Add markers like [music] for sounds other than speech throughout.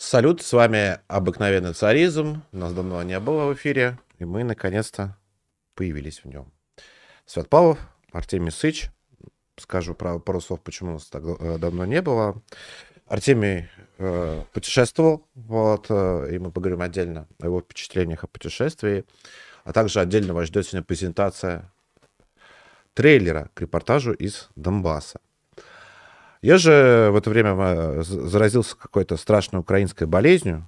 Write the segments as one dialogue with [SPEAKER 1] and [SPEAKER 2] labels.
[SPEAKER 1] Салют, с вами обыкновенный царизм. Нас давно не было в эфире, и мы наконец-то появились в нем. Свят Павлов, Артемий Сыч. Скажу про пару слов, почему нас так э, давно не было. Артемий э, путешествовал, вот, э, и мы поговорим отдельно о его впечатлениях о путешествии, а также отдельно вас ждет сегодня презентация трейлера к репортажу из Донбасса. Я же в это время э, заразился какой-то страшной украинской болезнью.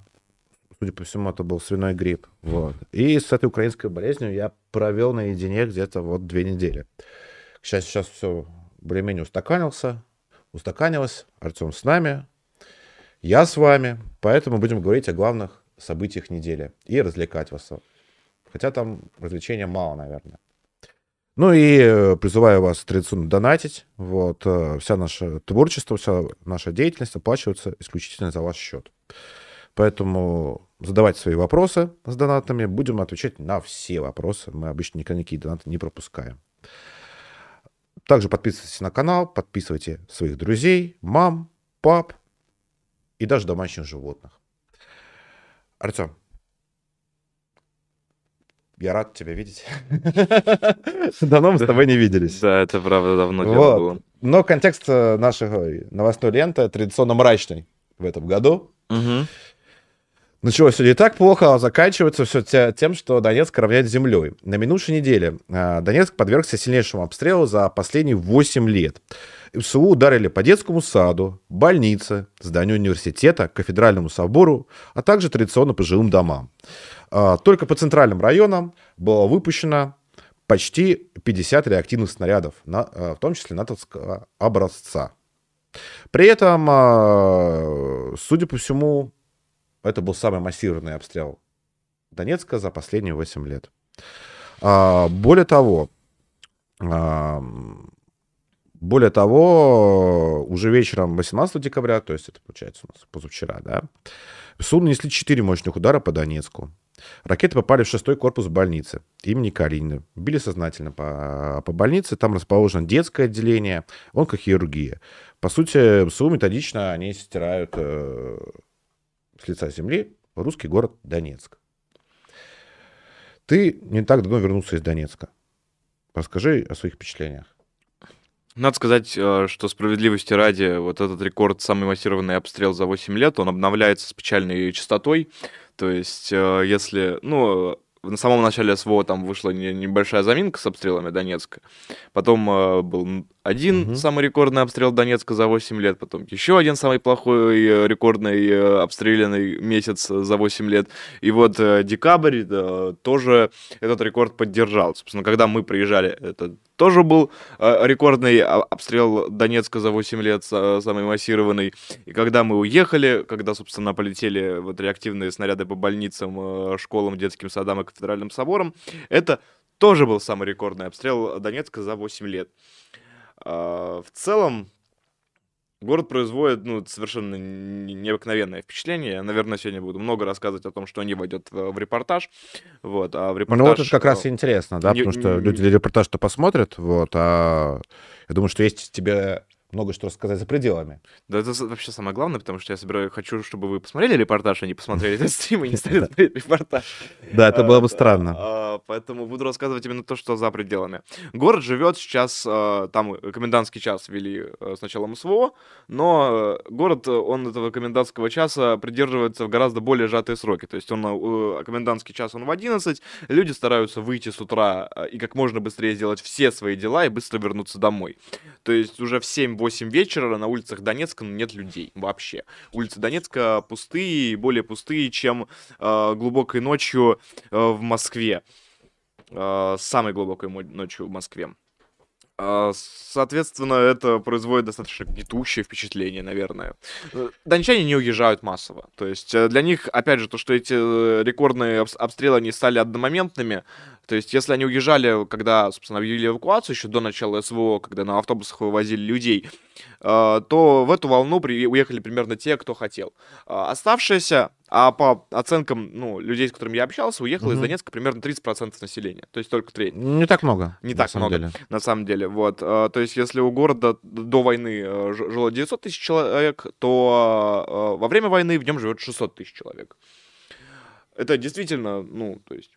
[SPEAKER 1] Судя по всему, это был свиной грипп. Вот. И с этой украинской болезнью я провел наедине где-то вот две недели. Сейчас, сейчас все более-менее устаканился, устаканилось. Артем с нами, я с вами. Поэтому будем говорить о главных событиях недели и развлекать вас. Хотя там развлечения мало, наверное. Ну и э, призываю вас традиционно донатить. Вот, э, вся наше творчество, вся наша деятельность оплачивается исключительно за ваш счет. Поэтому задавайте свои вопросы с донатами. Будем отвечать на все вопросы. Мы обычно никакие донаты не пропускаем. Также подписывайтесь на канал, подписывайте своих друзей, мам, пап и даже домашних животных. Артем, я рад тебя видеть. [laughs] Давно мы с тобой не виделись.
[SPEAKER 2] Да, это правда давно дело было.
[SPEAKER 1] Но контекст э, нашей новостной ленты традиционно мрачный в этом году. Началось все не так плохо, а заканчивается все тем, что Донецк равняет землей. На минувшей неделе э, Донецк подвергся сильнейшему обстрелу за последние 8 лет. МСУ ударили по детскому саду, больнице, зданию университета, кафедральному собору, а также традиционно по жилым домам. А, только по центральным районам было выпущено почти 50 реактивных снарядов, а, в том числе натовского образца. При этом, а, судя по всему, это был самый массированный обстрел Донецка за последние 8 лет. Более того, более того, уже вечером 18 декабря, то есть это получается у нас позавчера, да, СУ нанесли 4 мощных удара по Донецку. Ракеты попали в шестой корпус больницы имени Калинины. Били сознательно по, по больнице. Там расположено детское отделение, онкохирургия. По сути, СУ методично они стирают э, с лица земли русский город Донецк. Ты не так давно вернулся из Донецка. Расскажи о своих впечатлениях.
[SPEAKER 2] Надо сказать, э, что справедливости ради, вот этот рекорд, самый массированный обстрел за 8 лет, он обновляется с печальной частотой. То есть, э, если, ну, на самом начале СВО там вышла небольшая заминка с обстрелами Донецка. Потом э, был один угу. самый рекордный обстрел Донецка за 8 лет, потом еще один самый плохой э, рекордный э, обстрелянный месяц за 8 лет. И вот э, декабрь э, тоже этот рекорд поддержал. Собственно, когда мы приезжали, это тоже был э, рекордный обстрел Донецка за 8 лет, самый массированный. И когда мы уехали, когда, собственно, полетели вот реактивные снаряды по больницам, школам, детским садам и кафедральным соборам, это тоже был самый рекордный обстрел Донецка за 8 лет. А, в целом, город производит ну, совершенно необыкновенное впечатление. Я, наверное, сегодня буду много рассказывать о том, что не войдет в, репортаж. Вот, а в репортаж...
[SPEAKER 1] Ну, вот это как раз и интересно, да, не, потому что люди репортаж-то посмотрят, вот, а я думаю, что есть тебе много что рассказать за пределами.
[SPEAKER 2] Да, это вообще самое главное, потому что я собираю, хочу, чтобы вы посмотрели репортаж, а не посмотрели этот стрим и не стали [laughs] смотреть репортаж.
[SPEAKER 1] Да, это было бы странно.
[SPEAKER 2] А, поэтому буду рассказывать именно то, что за пределами. Город живет сейчас, а, там комендантский час ввели с началом СВО, но город, он этого комендантского часа придерживается в гораздо более сжатые сроки. То есть он, комендантский час он в 11, люди стараются выйти с утра и как можно быстрее сделать все свои дела и быстро вернуться домой. То есть уже в 7 8 вечера на улицах Донецка нет людей вообще. Улицы Донецка пустые, более пустые, чем э, глубокой ночью э, в Москве. Э, самой глубокой ночью в Москве. Соответственно, это производит достаточно гнетущее впечатление, наверное. Э, дончане не уезжают массово. То есть э, для них, опять же, то, что эти э, рекордные обстрелы, они стали одномоментными, то есть, если они уезжали, когда, собственно, объявили эвакуацию, еще до начала СВО, когда на автобусах вывозили людей, то в эту волну уехали примерно те, кто хотел. Э, оставшиеся, А по оценкам, ну, людей, с которыми я общался, уехало из
[SPEAKER 1] Мгм.
[SPEAKER 2] Донецка примерно 30% населения. То есть только треть.
[SPEAKER 1] Не так много.
[SPEAKER 2] Не так много.
[SPEAKER 1] деле.
[SPEAKER 2] На самом деле, вот. э, То есть, если у города до войны э, жило 900 тысяч человек, то э, во время войны в нем живет 600 тысяч человек. Это действительно, ну, то есть,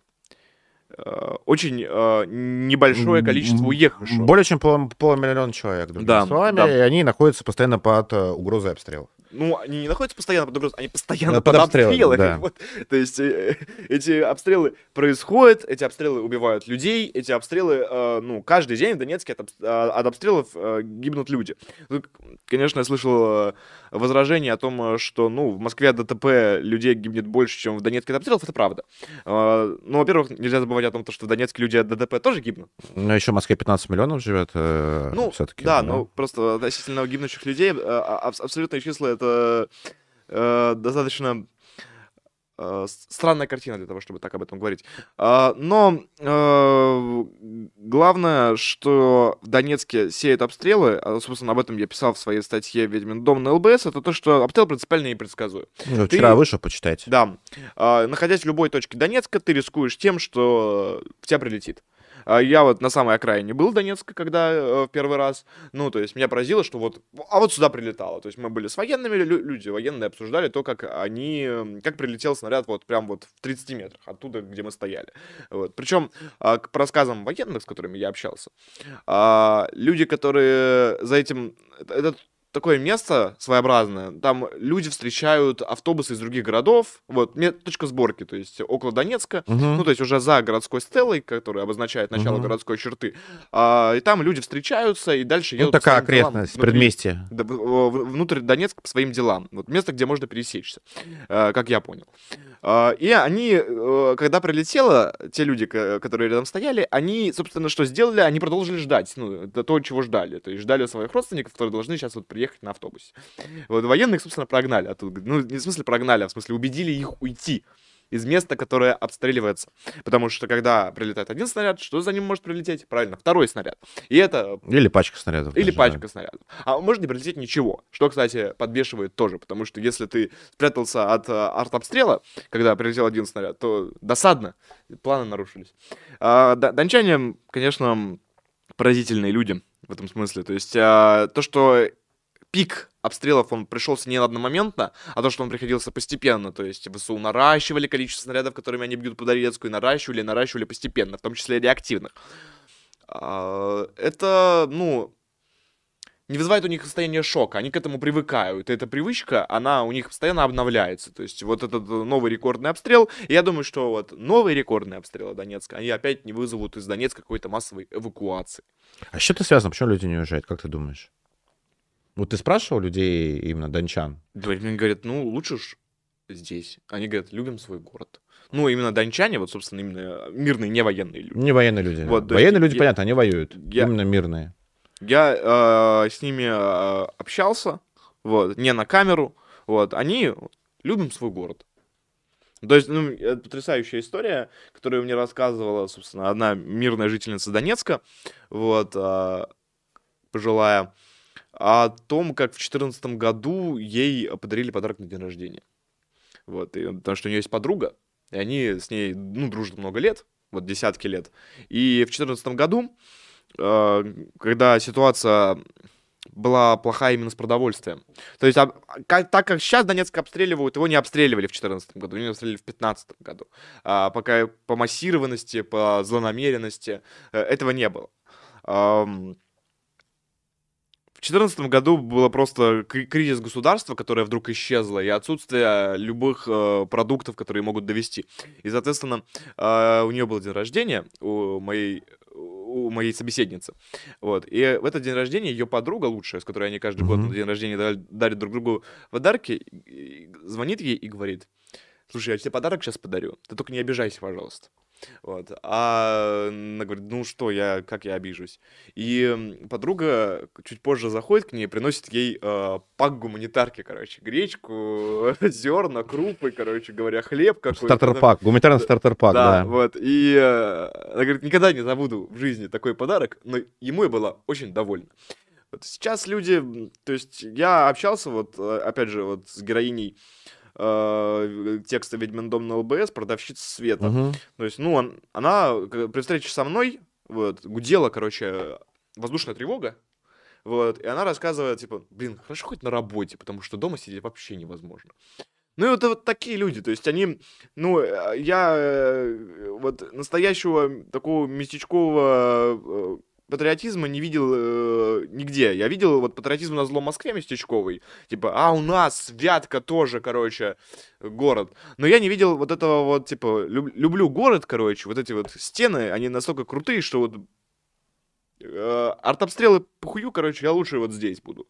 [SPEAKER 2] э, очень э, небольшое количество уехавших.
[SPEAKER 1] Более чем пол- полумиллиона человек, другими
[SPEAKER 2] Да,
[SPEAKER 1] словами,
[SPEAKER 2] да.
[SPEAKER 1] и они находятся постоянно под э, угрозой обстрелов.
[SPEAKER 2] Ну, они не находятся постоянно под угрозой, они постоянно
[SPEAKER 1] Э,
[SPEAKER 2] под,
[SPEAKER 1] под обстрелами, да.
[SPEAKER 2] Вот. То есть э, эти обстрелы происходят, эти обстрелы убивают людей, эти обстрелы, э, ну, каждый день в Донецке от, а, от обстрелов э, гибнут люди. Ну, конечно, я слышал э, возражение о том, э, что, ну, в Москве от ДТП людей гибнет больше, чем в Донецке от обстрелов, это правда. Э, Ну, во-первых, нельзя забывать о том, что в Донецке люди от ДТП тоже гибнут.
[SPEAKER 1] Но еще в Москве 15 миллионов живет
[SPEAKER 2] Ну,
[SPEAKER 1] все-таки.
[SPEAKER 2] да, но просто относительно гибнущих людей э, а- абс- абсолютные числа это э, достаточно э, странная картина для того, чтобы так об этом говорить. А, но э, главное, что в Донецке сеют обстрелы, а, собственно, об этом я писал в своей статье «Ведьмин дом» на ЛБС, это то, что обстрел принципиально непредсказуем.
[SPEAKER 1] Ну, Вчера
[SPEAKER 2] ты-
[SPEAKER 1] вышел, почитайте.
[SPEAKER 2] Да. А, находясь в любой точке Донецка, ты рискуешь тем, что в тебя прилетит. А, Я вот на самой окраине был Донецка, когда э, в первый раз. Ну, то есть меня поразило, что вот, а вот сюда прилетало. То есть мы были с военными, лю- люди военные обсуждали то, как они, м, как прилетел снаряд вот прям вот в 30 метрах оттуда, где мы стояли. Вот. Причем, а, по рассказам военных, с которыми я общался, а, люди, которые за этим... Это, это такое место своеобразное. Там люди встречают автобусы из других городов. Вот, точка сборки, то есть около Донецка.
[SPEAKER 1] Мгм.
[SPEAKER 2] Ну, то есть уже за городской стелой, которая обозначает начало
[SPEAKER 1] Мгм.
[SPEAKER 2] городской черты. А, и там люди встречаются и дальше
[SPEAKER 1] Ну,
[SPEAKER 2] едут по
[SPEAKER 1] такая
[SPEAKER 2] делам
[SPEAKER 1] окрестность,
[SPEAKER 2] внутри-
[SPEAKER 1] предместье.
[SPEAKER 2] да, в- в- внутрь Донецка по своим делам. Вот место, где можно пересечься, э, как я понял. А, И они, э, когда прилетело, те люди, ко- которые рядом стояли, они, собственно, что сделали? Они продолжили ждать. Ну, то, чего ждали. То есть ждали своих родственников, которые должны сейчас вот приехать на автобусе. Вот военных, собственно, прогнали оттуда. Ну, не в смысле прогнали, а в смысле убедили их уйти из места, которое обстреливается. Потому что когда прилетает один снаряд, что за ним может прилететь? Правильно, второй снаряд. И это
[SPEAKER 1] Или пачка снарядов.
[SPEAKER 2] или
[SPEAKER 1] даже, да.
[SPEAKER 2] пачка снарядов. А может не прилететь ничего. Что, кстати, подбешивает тоже. Потому что если ты спрятался от э, артобстрела, когда прилетел один снаряд, то досадно. Планы нарушились. А, дончане, конечно, поразительные люди в этом смысле. То есть а, то, что пик обстрелов, он пришелся не одномоментно, а то, что он приходился постепенно. То есть ВСУ наращивали количество снарядов, которыми они бьют по Донецку, и наращивали, наращивали постепенно, в том числе реактивных. А, Это, ну, не вызывает у них состояние шока, они к этому привыкают. И эта привычка, она у них постоянно обновляется. То есть вот этот э, новый рекордный обстрел, я думаю, что вот новые рекордные обстрелы Донецка, они опять не вызовут из Донецка какой-то массовой эвакуации.
[SPEAKER 1] А с чем это связано? Почему люди не уезжают? Как ты думаешь? Вот ты спрашивал людей, именно дончан?
[SPEAKER 2] Да, Мне говорят, ну, лучше ж здесь. Они говорят, любим свой город. Ну, именно дончане, вот, собственно, именно мирные, не военные люди.
[SPEAKER 1] Не военные люди.
[SPEAKER 2] Вот, то
[SPEAKER 1] военные люди,
[SPEAKER 2] я-
[SPEAKER 1] понятно, они воюют.
[SPEAKER 2] я-
[SPEAKER 1] Именно мирные.
[SPEAKER 2] Я э, с ними э, общался, вот, не на камеру, вот, они любим свой город. То есть, ну, это потрясающая история, которую мне рассказывала, собственно, одна мирная жительница Донецка, вот, а, пожилая, о том, как в 2014 году ей подарили подарок на день рождения. Вот, и, потому что у нее есть подруга, и они с ней, ну, дружат много лет, вот десятки лет. И в 2014 году, э, когда ситуация была плохая именно с продовольствием. То есть, об- как- так как сейчас Донецк обстреливают, его не обстреливали в 2014 году, его не обстреливали в 2015 году. А, пока по массированности, по злонамеренности э, этого не было. В 2014 году было просто кри- кризис государства, которое вдруг исчезло, и отсутствие любых э, продуктов, которые могут довести. И, соответственно, э, у нее был день рождения, у моей, у моей собеседницы. Вот. И в этот день рождения ее подруга лучшая, с которой они каждый год
[SPEAKER 1] Мгм.
[SPEAKER 2] на день рождения да- дарят друг другу подарки, звонит ей и говорит, слушай, я тебе подарок сейчас подарю, ты только не обижайся, пожалуйста. Вот. А она говорит, ну что, я, как я обижусь? И подруга чуть позже заходит к ней, приносит ей э, пак гуманитарки, короче, гречку, [laughs] зерна, крупы, короче говоря, хлеб какой-то.
[SPEAKER 1] Стартер-пак, гуманитарный стартер-пак,
[SPEAKER 2] да,
[SPEAKER 1] да.
[SPEAKER 2] вот. И э, она говорит, никогда не забуду в жизни такой подарок, но ему я была очень довольна. Вот сейчас люди, то есть я общался вот, э, опять же, вот с героиней э, текста «Ведьмин дом» на ЛБС продавщица Света.
[SPEAKER 1] Мгм.
[SPEAKER 2] То есть, ну, он- она при встрече со мной вот, гудела, короче, воздушная тревога. Вот, и она рассказывает, типа, блин, хорошо хоть на работе, потому что дома сидеть вообще невозможно. Ну и вот, вот такие люди, то есть они, ну, э, я э, вот настоящего такого местечкового э, патриотизма не видел э, нигде. Я видел вот патриотизм на злом Москве местечковый, типа, а у нас Вятка тоже, короче, город. Но я не видел вот этого вот, типа, люб- люблю город, короче, вот эти вот стены, они настолько крутые, что вот э, артобстрелы похую, короче, я лучше вот здесь буду.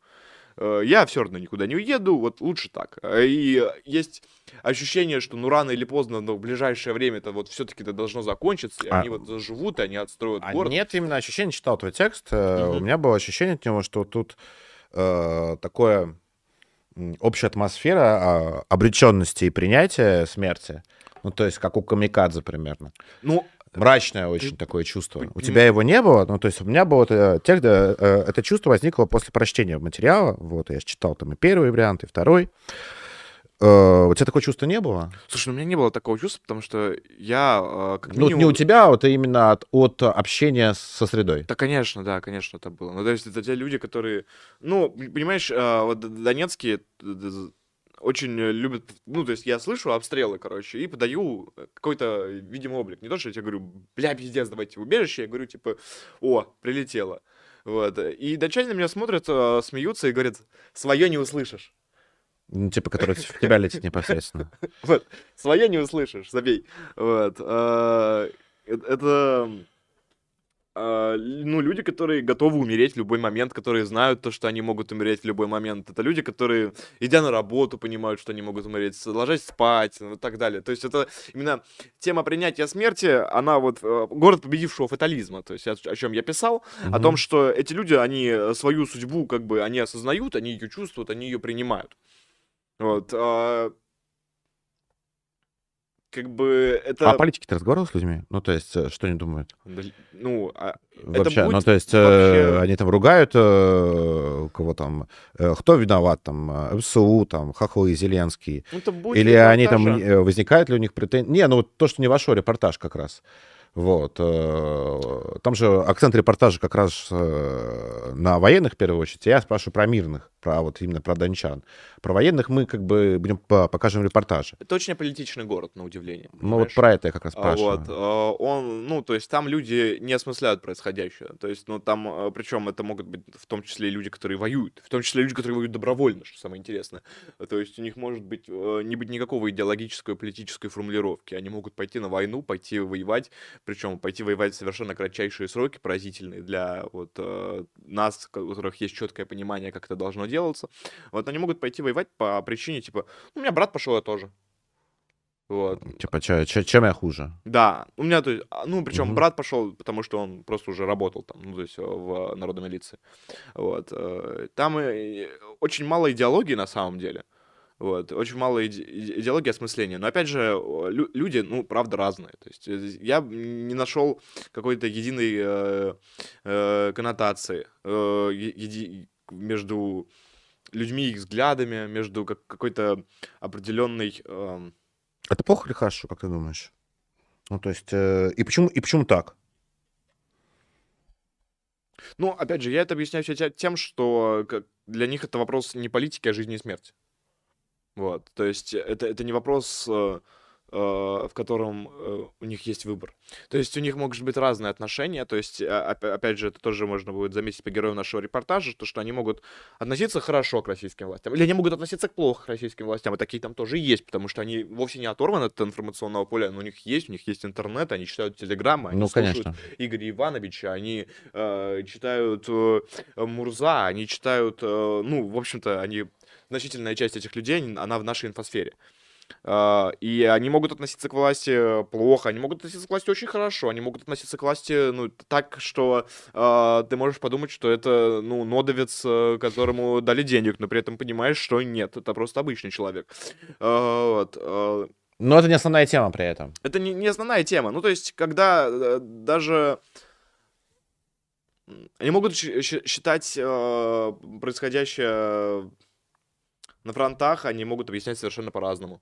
[SPEAKER 2] Э, Я все равно никуда не уеду, вот лучше так. Э, И есть ощущение, что ну рано или поздно, но в ближайшее время это вот все-таки это должно закончиться, и
[SPEAKER 1] А-
[SPEAKER 2] они вот заживут, и они отстроят
[SPEAKER 1] А
[SPEAKER 2] город.
[SPEAKER 1] нет именно ощущения, читал твой текст, э, у меня было ощущение от него, что тут э, такое общая атмосфера обреченности и принятия смерти. Ну, то есть, как у Камикадзе примерно.
[SPEAKER 2] Ну,
[SPEAKER 1] Мрачное очень такое чувство. У тебя его не было? Ну, то есть у меня было это, э, это чувство возникло после прочтения материала. Вот, я читал там и первый вариант, и второй. Э, У тебя такого чувства не было?
[SPEAKER 2] слушай, ну, у меня не было такого чувства, потому что я э, как
[SPEAKER 1] Ну,
[SPEAKER 2] минимум...
[SPEAKER 1] не у тебя, а вот именно от, от общения со средой.
[SPEAKER 2] Да, конечно, да, конечно, это было. Ну, то есть это те люди, которые... Ну, понимаешь, вот донецкие очень э, любят... Ну, то есть я слышу обстрелы, короче, и подаю какой-то видимый облик. Не то, что я тебе говорю, бля, пиздец, давайте в убежище. Я говорю, типа, о, прилетело. Вот. И датчане на меня смотрят, смеются и говорят, свое не услышишь.
[SPEAKER 1] Ну, типа, который в тебя летит непосредственно. [laughs]
[SPEAKER 2] Вот, свое не услышишь, забей. Вот. э- Это, ну, люди, которые готовы умереть в любой момент, которые знают то, что они могут умереть в любой момент. Это люди, которые, идя на работу, понимают, что они могут умереть, ложась спать, ну, и так далее. То есть это именно тема принятия смерти, она вот э, город победившего фатализма. То есть о, чем я писал, о том, что эти люди, они э, свою судьбу как бы, они осознают, они ее чувствуют, они ее принимают. Вот. А, Как бы это...
[SPEAKER 1] А о политике ты разговаривал с людьми? Ну, то есть, э, что они думают?
[SPEAKER 2] Ну, а-
[SPEAKER 1] Вообще, ну,
[SPEAKER 2] будет
[SPEAKER 1] то есть, э,
[SPEAKER 2] вообще-
[SPEAKER 1] они там ругают э, кого там, э, кто виноват, там, э, МСУ, там, Хохлы, Зеленский.
[SPEAKER 2] ну, это будет
[SPEAKER 1] Или они там,
[SPEAKER 2] репортажа.
[SPEAKER 1] э, возникает ли у них претензии? Не, ну, вот то, что не ваш репортаж как раз. Вот. э, Там же акцент репортажа как раз э, на военных, в первую очередь. Я спрашиваю про мирных, про вот именно про дончан. Про военных мы как бы будем по- покажем репортажи.
[SPEAKER 2] Это очень аполитичный город, на удивление.
[SPEAKER 1] Ну, вот
[SPEAKER 2] понимаешь?
[SPEAKER 1] про это я как раз
[SPEAKER 2] А,
[SPEAKER 1] спрашиваю.
[SPEAKER 2] Вот, а, он, ну, то есть там люди не осмысляют происходящее. То есть, ну, там, причем это могут быть в том числе люди, которые воюют, в том числе люди, которые воюют добровольно, что самое интересное. То есть у них может быть э, не быть никакого идеологической, политической формулировки. Они могут пойти на войну, пойти воевать, причем пойти воевать в совершенно кратчайшие сроки, поразительные для вот э, нас, у которых есть четкое понимание, как это должно делаться. Вот они могут пойти воевать по причине, типа, «Ну, у меня брат пошел, я тоже. Вот.
[SPEAKER 1] Типа, чё- чё- чем я хуже?
[SPEAKER 2] Да, у меня, то есть, а, ну, причем
[SPEAKER 1] Мгм.
[SPEAKER 2] брат пошел, потому что он просто уже работал там, ну, то есть, э, в народной милиции. Вот. э, Там э, очень мало идеологии на самом деле. Вот, очень мало иде- иде- идеологии осмысления. Но опять же, э, лю- люди, ну, правда, разные. То есть э, я не нашел какой-то единой э, э, коннотации э, еди- между людьми их взглядами, между как- какой-то определенной эм,
[SPEAKER 1] Это плохо или хорошо, как ты думаешь? Ну, то есть, э, и почему, и почему так?
[SPEAKER 2] Ну, опять же, я это объясняю тем, что как- для них это вопрос не политики, а жизни и смерти. Вот, то есть это, это не вопрос, э, э, в котором э, у них есть выбор. То есть у них могут быть разные отношения, то есть, а- опя- опять же, это тоже можно будет заметить по героям нашего репортажа, то, что они могут относиться хорошо к российским властям, или они могут относиться плохо к российским властям, и такие там тоже есть, потому что они вовсе не оторваны от информационного поля, но у них есть, у них есть интернет, они читают телеграммы, они
[SPEAKER 1] ну,
[SPEAKER 2] слушают
[SPEAKER 1] конечно.
[SPEAKER 2] Игоря Ивановича, они э, читают э, Мурза, они читают, э, ну, в общем-то, они, значительная часть этих людей, она в нашей инфосфере. А, И они могут относиться к власти плохо, они могут относиться к власти очень хорошо, они могут относиться к власти, ну, так, что а, ты можешь подумать, что это, ну, нодовец, э, которому дали денег, но при этом понимаешь, что нет, это просто обычный человек. А, Вот. а,
[SPEAKER 1] Но это не основная тема при этом.
[SPEAKER 2] это не, не основная тема. Ну, то есть, когда э, даже они могут считать э, происходящее на фронтах они могут объяснять совершенно по-разному.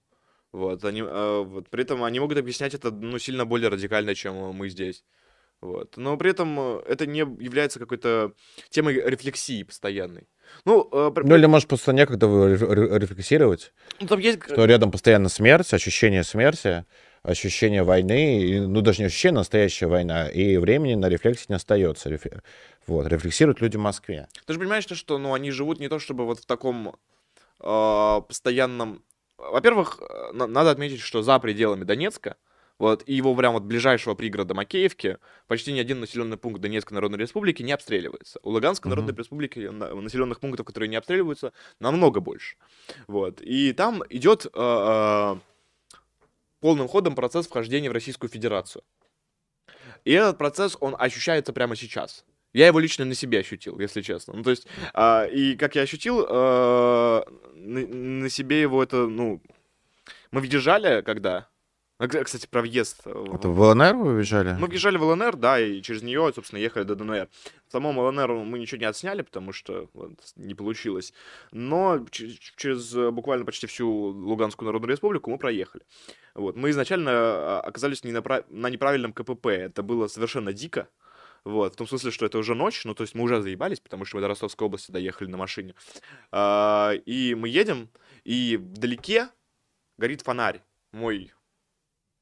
[SPEAKER 2] Вот, они, э, вот, при этом они могут объяснять это, ну, сильно более радикально, чем мы здесь. Вот. Но при этом э, это не является какой-то темой рефлексии постоянной. Ну, э,
[SPEAKER 1] ну или, может, просто некогда рефлексировать, ну, там есть... что рядом постоянно смерть, ощущение смерти, ощущение войны, ну, даже не ощущение, а настоящая война, и времени на рефлексии не остается. Реф... Вот, рефлексируют люди в Москве.
[SPEAKER 2] Ты же понимаешь, что, ну, они живут не то чтобы вот в таком э, постоянном... Во-первых, э, надо отметить, что за пределами Донецка, вот, и его прям вот ближайшего пригорода Макеевки почти ни один населенный пункт Донецкой Народной Республики не обстреливается. У Луганской uh-huh. Народной Республики населенных пунктов, которые не обстреливаются, намного больше. Вот. И там идет э, э, полным ходом процесс вхождения в Российскую Федерацию. И этот процесс, он ощущается прямо сейчас. Я его лично на себе ощутил, если честно. Ну, то есть, э, и как я ощутил, э, на, на себе его это, ну... Мы въезжали, когда а, кстати, про въезд. Э,
[SPEAKER 1] Это в ЛНР вы въезжали?
[SPEAKER 2] Мы въезжали в ЛНР, да, и через нее, собственно, ехали до ДНР. В самом ЛНР мы ничего не отсняли, потому что вот, не получилось. Но через э, буквально почти всю Луганскую Народную Республику мы проехали. Вот. Мы изначально а, оказались не на, на неправильном КПП. Это было совершенно дико. Вот, в том смысле, что это уже ночь, ну, то есть мы уже заебались, потому что мы до Ростовской области доехали на машине. А, и мы едем, и вдалеке горит фонарь. Мой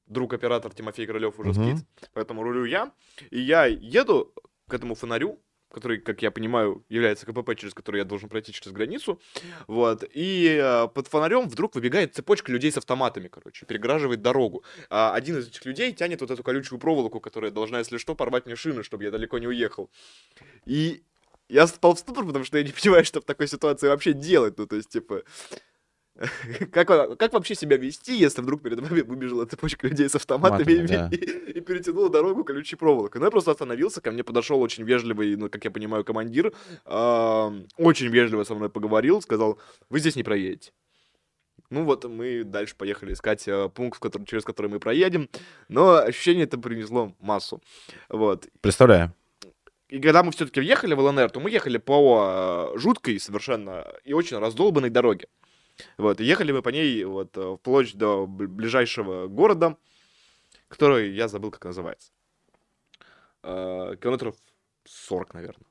[SPEAKER 2] друг-оператор Тимофей Королев уже угу. спит, поэтому рулю я. И я еду к этому фонарю, который, как я понимаю, является КПП, через который я должен пройти через границу. Вот. И э, под фонарем вдруг выбегает цепочка людей с автоматами, короче, перегораживает дорогу. А один из этих людей тянет вот эту колючую проволоку, которая должна, если что, порвать мне шины, чтобы я далеко не уехал. И я спал в ступор, потому что я не [laughs] понимаю, что в такой ситуации вообще делать. Ну, то есть, типа, [laughs] как, как вообще себя вести, если вдруг перед вами выбежала цепочка людей с автоматами и, да. и, [laughs] и перетянула дорогу колючей проволокой? Ну, я просто остановился, ко мне подошел очень вежливый, ну, как я понимаю, командир, э, очень вежливо со мной поговорил, сказал, вы здесь не проедете. Ну вот мы дальше поехали искать э, пункт, который, через который мы проедем, но ощущение это принесло массу. Вот.
[SPEAKER 1] Представляю.
[SPEAKER 2] И когда мы все-таки въехали в ЛНР, то мы ехали по э, жуткой совершенно и очень раздолбанной дороге. Вот, ехали мы по ней вот э, вплоть до ближайшего города, который я забыл, как называется. Э, километров 40, наверное.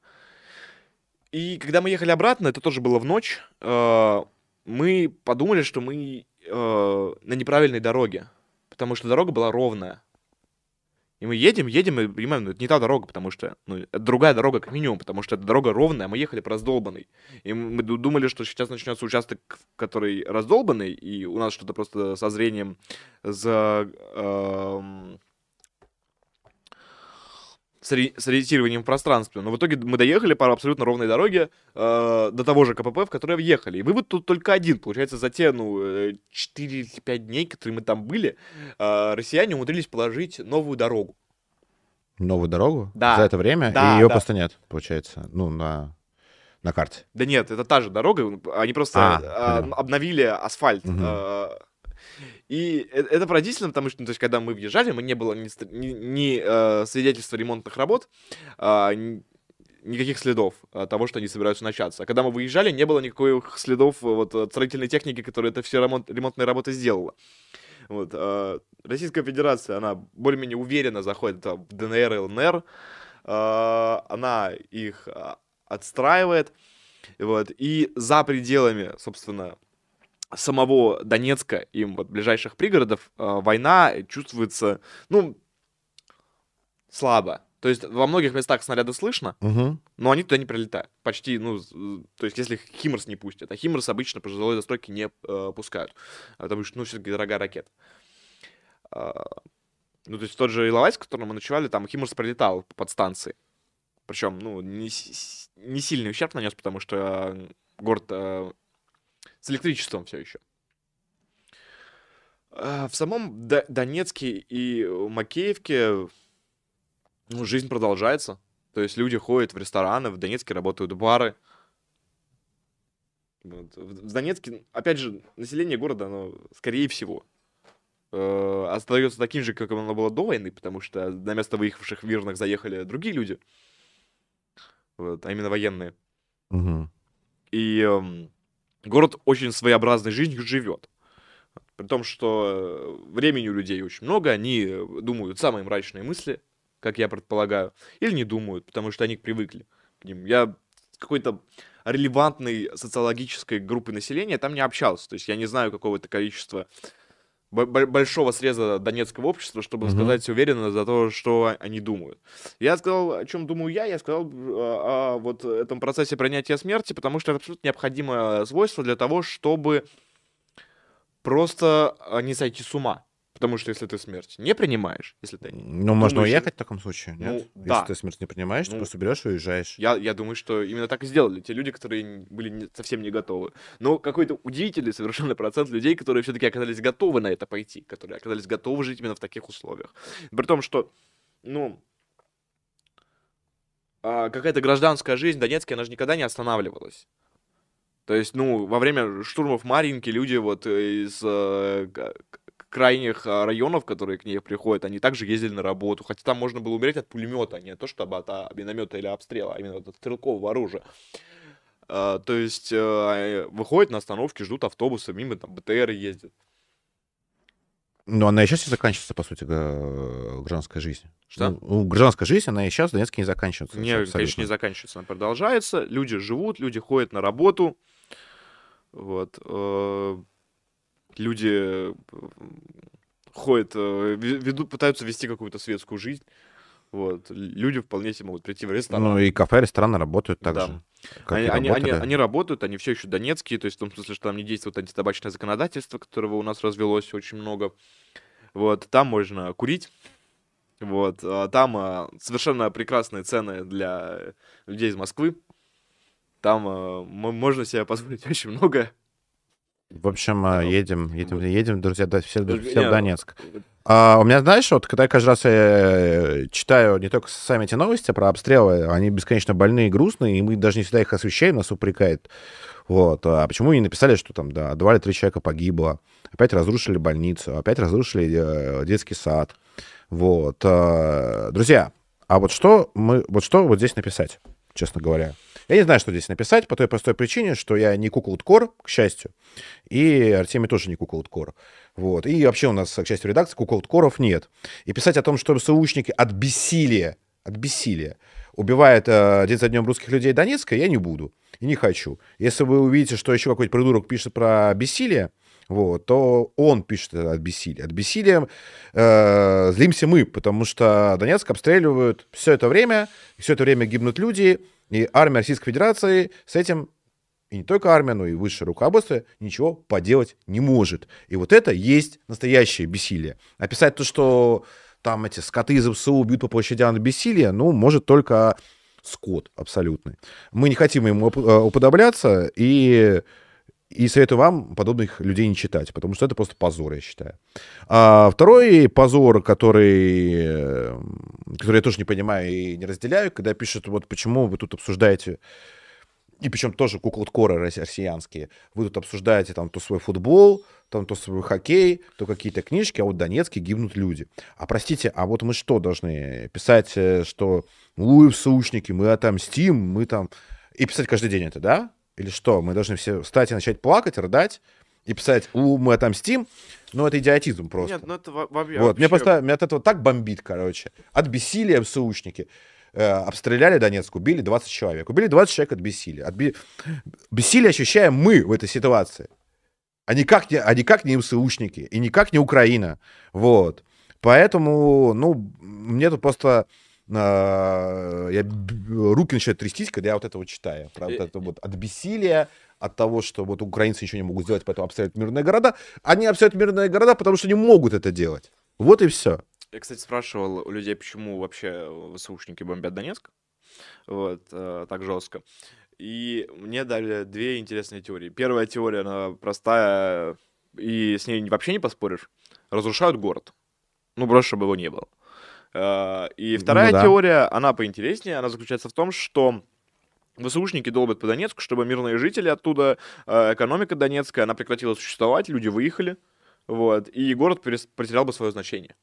[SPEAKER 2] И когда мы ехали обратно, это тоже было в ночь, э, мы подумали, что мы на неправильной дороге, потому что дорога была ровная. И мы едем, едем, и понимаем, ну, это не та дорога, потому что, ну, это другая дорога, как минимум, потому что эта дорога ровная, а мы ехали по раздолбанной. И мы думали, что сейчас начнется участок, который раздолбанный, и у нас что-то просто со зрением за... Э, с, с ориентированием в пространстве. Но в итоге мы доехали по абсолютно ровной дороге э, до того же КПП, в которое въехали. И вывод тут только один. Получается, за те, ну, 4 или 5 дней, которые мы там были, э, россияне умудрились положить новую дорогу.
[SPEAKER 1] Новую дорогу?
[SPEAKER 2] Да.
[SPEAKER 1] За это время? Да, и ее да. просто нет, получается, ну, на, на карте.
[SPEAKER 2] Да нет, это та же дорога. Они просто а, э, обновили асфальт. Угу. Э, и э, это поразительно, потому что, ну, то есть, когда мы въезжали, мы не было ни, ни, ни э, свидетельства ремонтных работ, э, ни, никаких следов э, того, что они собираются начаться. А когда мы выезжали, не было никаких следов э, вот, строительной техники, которая это все ремонт, ремонтные работы сделала. Вот, э, Российская Федерация, она более-менее уверенно заходит в ДНР и ЛНР, э, она их отстраивает, вот, и за пределами, собственно, самого Донецка и вот ближайших пригородов э, война чувствуется, ну, слабо. То есть во многих местах снаряды слышно,
[SPEAKER 1] угу.
[SPEAKER 2] но они туда не прилетают. Почти, ну, то есть если Химерс не пустят. А Химерс обычно по жилой застройке не э, пускают. Потому что, ну, все-таки дорогая ракета. Э, ну, то есть тот же Иловайск, в котором мы ночевали, там Химерс прилетал под станции. Причем, ну, не, не сильный ущерб нанес, потому что город э, с электричеством все еще. А, в самом Донецке и Макеевке ну, жизнь продолжается. То есть люди ходят в рестораны, в Донецке работают бары. Вот. В Донецке, опять же, население города, оно, скорее всего, э, остается таким же, как оно было до войны, потому что на место выехавших мирных заехали другие люди, вот, а именно военные.
[SPEAKER 1] Угу.
[SPEAKER 2] И э, город очень своеобразной жизнью живет. При том, что времени у людей очень много, они думают самые мрачные мысли, как я предполагаю, или не думают, потому что они привыкли к ним. Я какой-то релевантной социологической группы населения там не общался. То есть я не знаю какого-то количества большого среза донецкого общества, чтобы угу. сказать уверенно за то, что они думают. Я сказал, о чем думаю я, я сказал о, о вот этом процессе принятия смерти, потому что это абсолютно необходимое свойство для того, чтобы просто а, не сойти с ума. Потому что если ты смерть не принимаешь, если ты...
[SPEAKER 1] Ну, можно уехать в таком случае, нет? Ну, если да. ты смерть не принимаешь, ну, ты просто берешь и уезжаешь.
[SPEAKER 2] Я, я думаю, что именно так и сделали те люди, которые были не, совсем не готовы. Но какой-то удивительный совершенно процент людей, которые все-таки оказались готовы на это пойти, которые оказались готовы жить именно в таких условиях. При том, что, ну, а какая-то гражданская жизнь в Донецке, она же никогда не останавливалась. То есть, ну, во время штурмов Маринки люди вот из э, крайних а, районов, которые к ней приходят, они также ездили на работу. Хотя там можно было умереть от пулемета, а не то, чтобы от а, миномета или обстрела, а именно от стрелкового оружия. А, то есть а, выходят на остановке, ждут автобуса, мимо там БТР ездят.
[SPEAKER 1] Ну, она и сейчас не заканчивается, по сути, гражданская жизнь.
[SPEAKER 2] Что?
[SPEAKER 1] Ну, гражданская жизнь, она и сейчас в Донецке не заканчивается.
[SPEAKER 2] Не, абсолютно. конечно, не заканчивается. Она продолжается. Люди живут, люди ходят на работу. Вот. Э, люди ходят, э, ведут, пытаются вести какую-то светскую жизнь. Вот. Люди вполне себе могут прийти в ресторан.
[SPEAKER 1] Ну и кафе, рестораны работают так да. же.
[SPEAKER 2] Они, они, они, они работают, они все еще донецкие, то есть в том смысле, что там не действует антитабачное законодательство, которого у нас развелось очень много. Вот, там можно курить. Вот, а там а, совершенно прекрасные цены для людей из Москвы. Там можно себе позволить [laughs] очень многое.
[SPEAKER 1] В общем, а, едем, едем, едем, друзья, все, все в Донецк. А, у меня, знаешь, вот когда я каждый раз я э, читаю не только сами эти новости про обстрелы, они бесконечно больные и грустные, и мы даже не всегда их освещаем, нас упрекает. Вот. А почему не написали, что там, да, два или три человека погибло, опять разрушили больницу, опять разрушили э, детский сад. Вот. А, друзья, а вот что мы, вот что вот здесь написать, честно говоря? Я не знаю, что здесь написать, по той простой причине, что я не куколд-кор, к счастью, и Артемий тоже не куколд-кор. Вот. И вообще у нас, к счастью, редакции куколд-коров нет. И писать о том, что СУшники от бессилия, от бессилия убивают э, день за днем русских людей Донецка, я не буду и не хочу. Если вы увидите, что еще какой-то придурок пишет про бессилие, вот, то он пишет от бессилия. От бессилия э, злимся мы, потому что Донецк обстреливают все это время, все это время гибнут люди, и армия Российской Федерации с этим, и не только армия, но и высшее руководство, ничего поделать не может. И вот это есть настоящее бессилие. Описать то, что там эти скоты из ВСУ бьют по площадям на бессилие, ну, может только скот абсолютный. Мы не хотим ему э, уподобляться, и и советую вам подобных людей не читать, потому что это просто позор, я считаю. А второй позор, который, который я тоже не понимаю и не разделяю, когда пишут, вот почему вы тут обсуждаете, и причем тоже куклот-коры россиянские, вы тут обсуждаете там то свой футбол, там то свой хоккей, то какие-то книжки, а вот в Донецке гибнут люди. А простите, а вот мы что должны писать, э, что мы в сушники, мы отомстим, мы там... И писать каждый день это, да? Или что? Мы должны все встать и начать плакать, рыдать и писать, у, мы отомстим. Ну, это идиотизм просто. Нет, ну это вообще... Вот, меня просто, меня от этого так бомбит, короче. От бессилия СУшники. Э, обстреляли Донецк, убили 20 человек. Убили 20 человек от бессилия. От бе... Бессилие ощущаем мы в этой ситуации. А никак не, а никак не МСУшники. И никак не Украина. Вот. Поэтому, ну, мне тут просто я, руки начинают трястись, когда я вот это вот читаю. Про вот это вот от бессилия, от того, что вот украинцы ничего не могут сделать, поэтому обстреливают мирные города. Они обстреливают мирные города, потому что не могут это делать. Вот и все.
[SPEAKER 2] Я, кстати, спрашивал у людей, почему вообще ВСУшники бомбят Донецк. Вот, э, так жестко. И мне дали две интересные теории. Первая теория, она простая, и с ней вообще не поспоришь. Разрушают город. Ну, просто чтобы его не было. Э, и вторая ну, да. теория, она поинтереснее, она заключается в том, что ВСУшники долбят по Донецку, чтобы мирные жители оттуда, э, экономика Донецкая, она прекратила существовать, люди выехали, вот, и город потерял бы свое значение.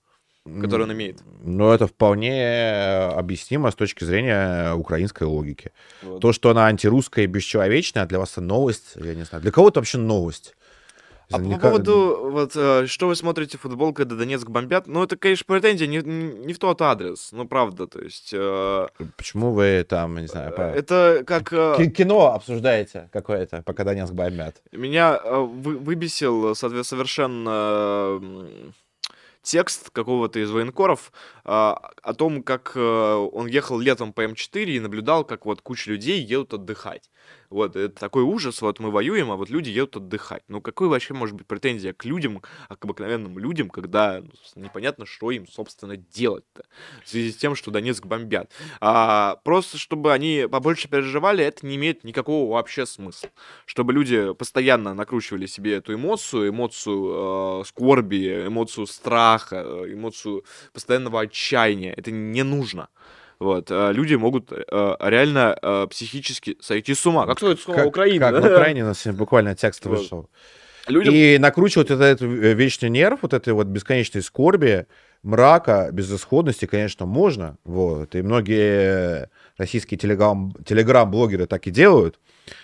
[SPEAKER 2] который он имеет.
[SPEAKER 1] Ну, это вполне объяснимо с точки зрения украинской логики.
[SPEAKER 2] Вот.
[SPEAKER 1] То, что она антирусская и бесчеловечная, для вас это новость, я не знаю. Для кого это вообще новость?
[SPEAKER 2] А по поводу, вот, э, что вы смотрите футбол, когда Донецк бомбят, ну, это, конечно, претензия не, не в тот адрес, ну, правда, то есть... э,
[SPEAKER 1] Почему вы там, не знаю, по-
[SPEAKER 2] Это как... э,
[SPEAKER 1] Ки- кино обсуждаете какое-то, пока Донецк бомбят?
[SPEAKER 2] Меня вы- выбесил сове- совершенно текст какого-то из военкоров а, о том, как э, он ехал летом по М4 и наблюдал, как вот куча людей едут отдыхать. Вот, это такой ужас, вот мы воюем, а вот люди едут отдыхать. Ну, какой вообще может быть претензия к людям, а к обыкновенным людям, когда ну, непонятно, что им, собственно, делать-то в связи с тем, что Донецк бомбят. А, просто чтобы они побольше переживали, это не имеет никакого вообще смысла. Чтобы люди постоянно накручивали себе эту эмоцию, эмоцию э, скорби, эмоцию страха, э, эмоцию постоянного отчаяния. Это не нужно. Вот, а люди могут э, реально э, психически сойти с ума. Как стоит с ума
[SPEAKER 1] Как-
[SPEAKER 2] Украина?
[SPEAKER 1] Как в Украине у нас буквально текст
[SPEAKER 2] Вот.
[SPEAKER 1] вышел.
[SPEAKER 2] Людям
[SPEAKER 1] И накручивать этот э, вечный нерв, вот этой вот бесконечной скорби, мрака, безысходности, конечно, можно. Вот. И многие российские телеграм, телеграм-блогеры так и делают.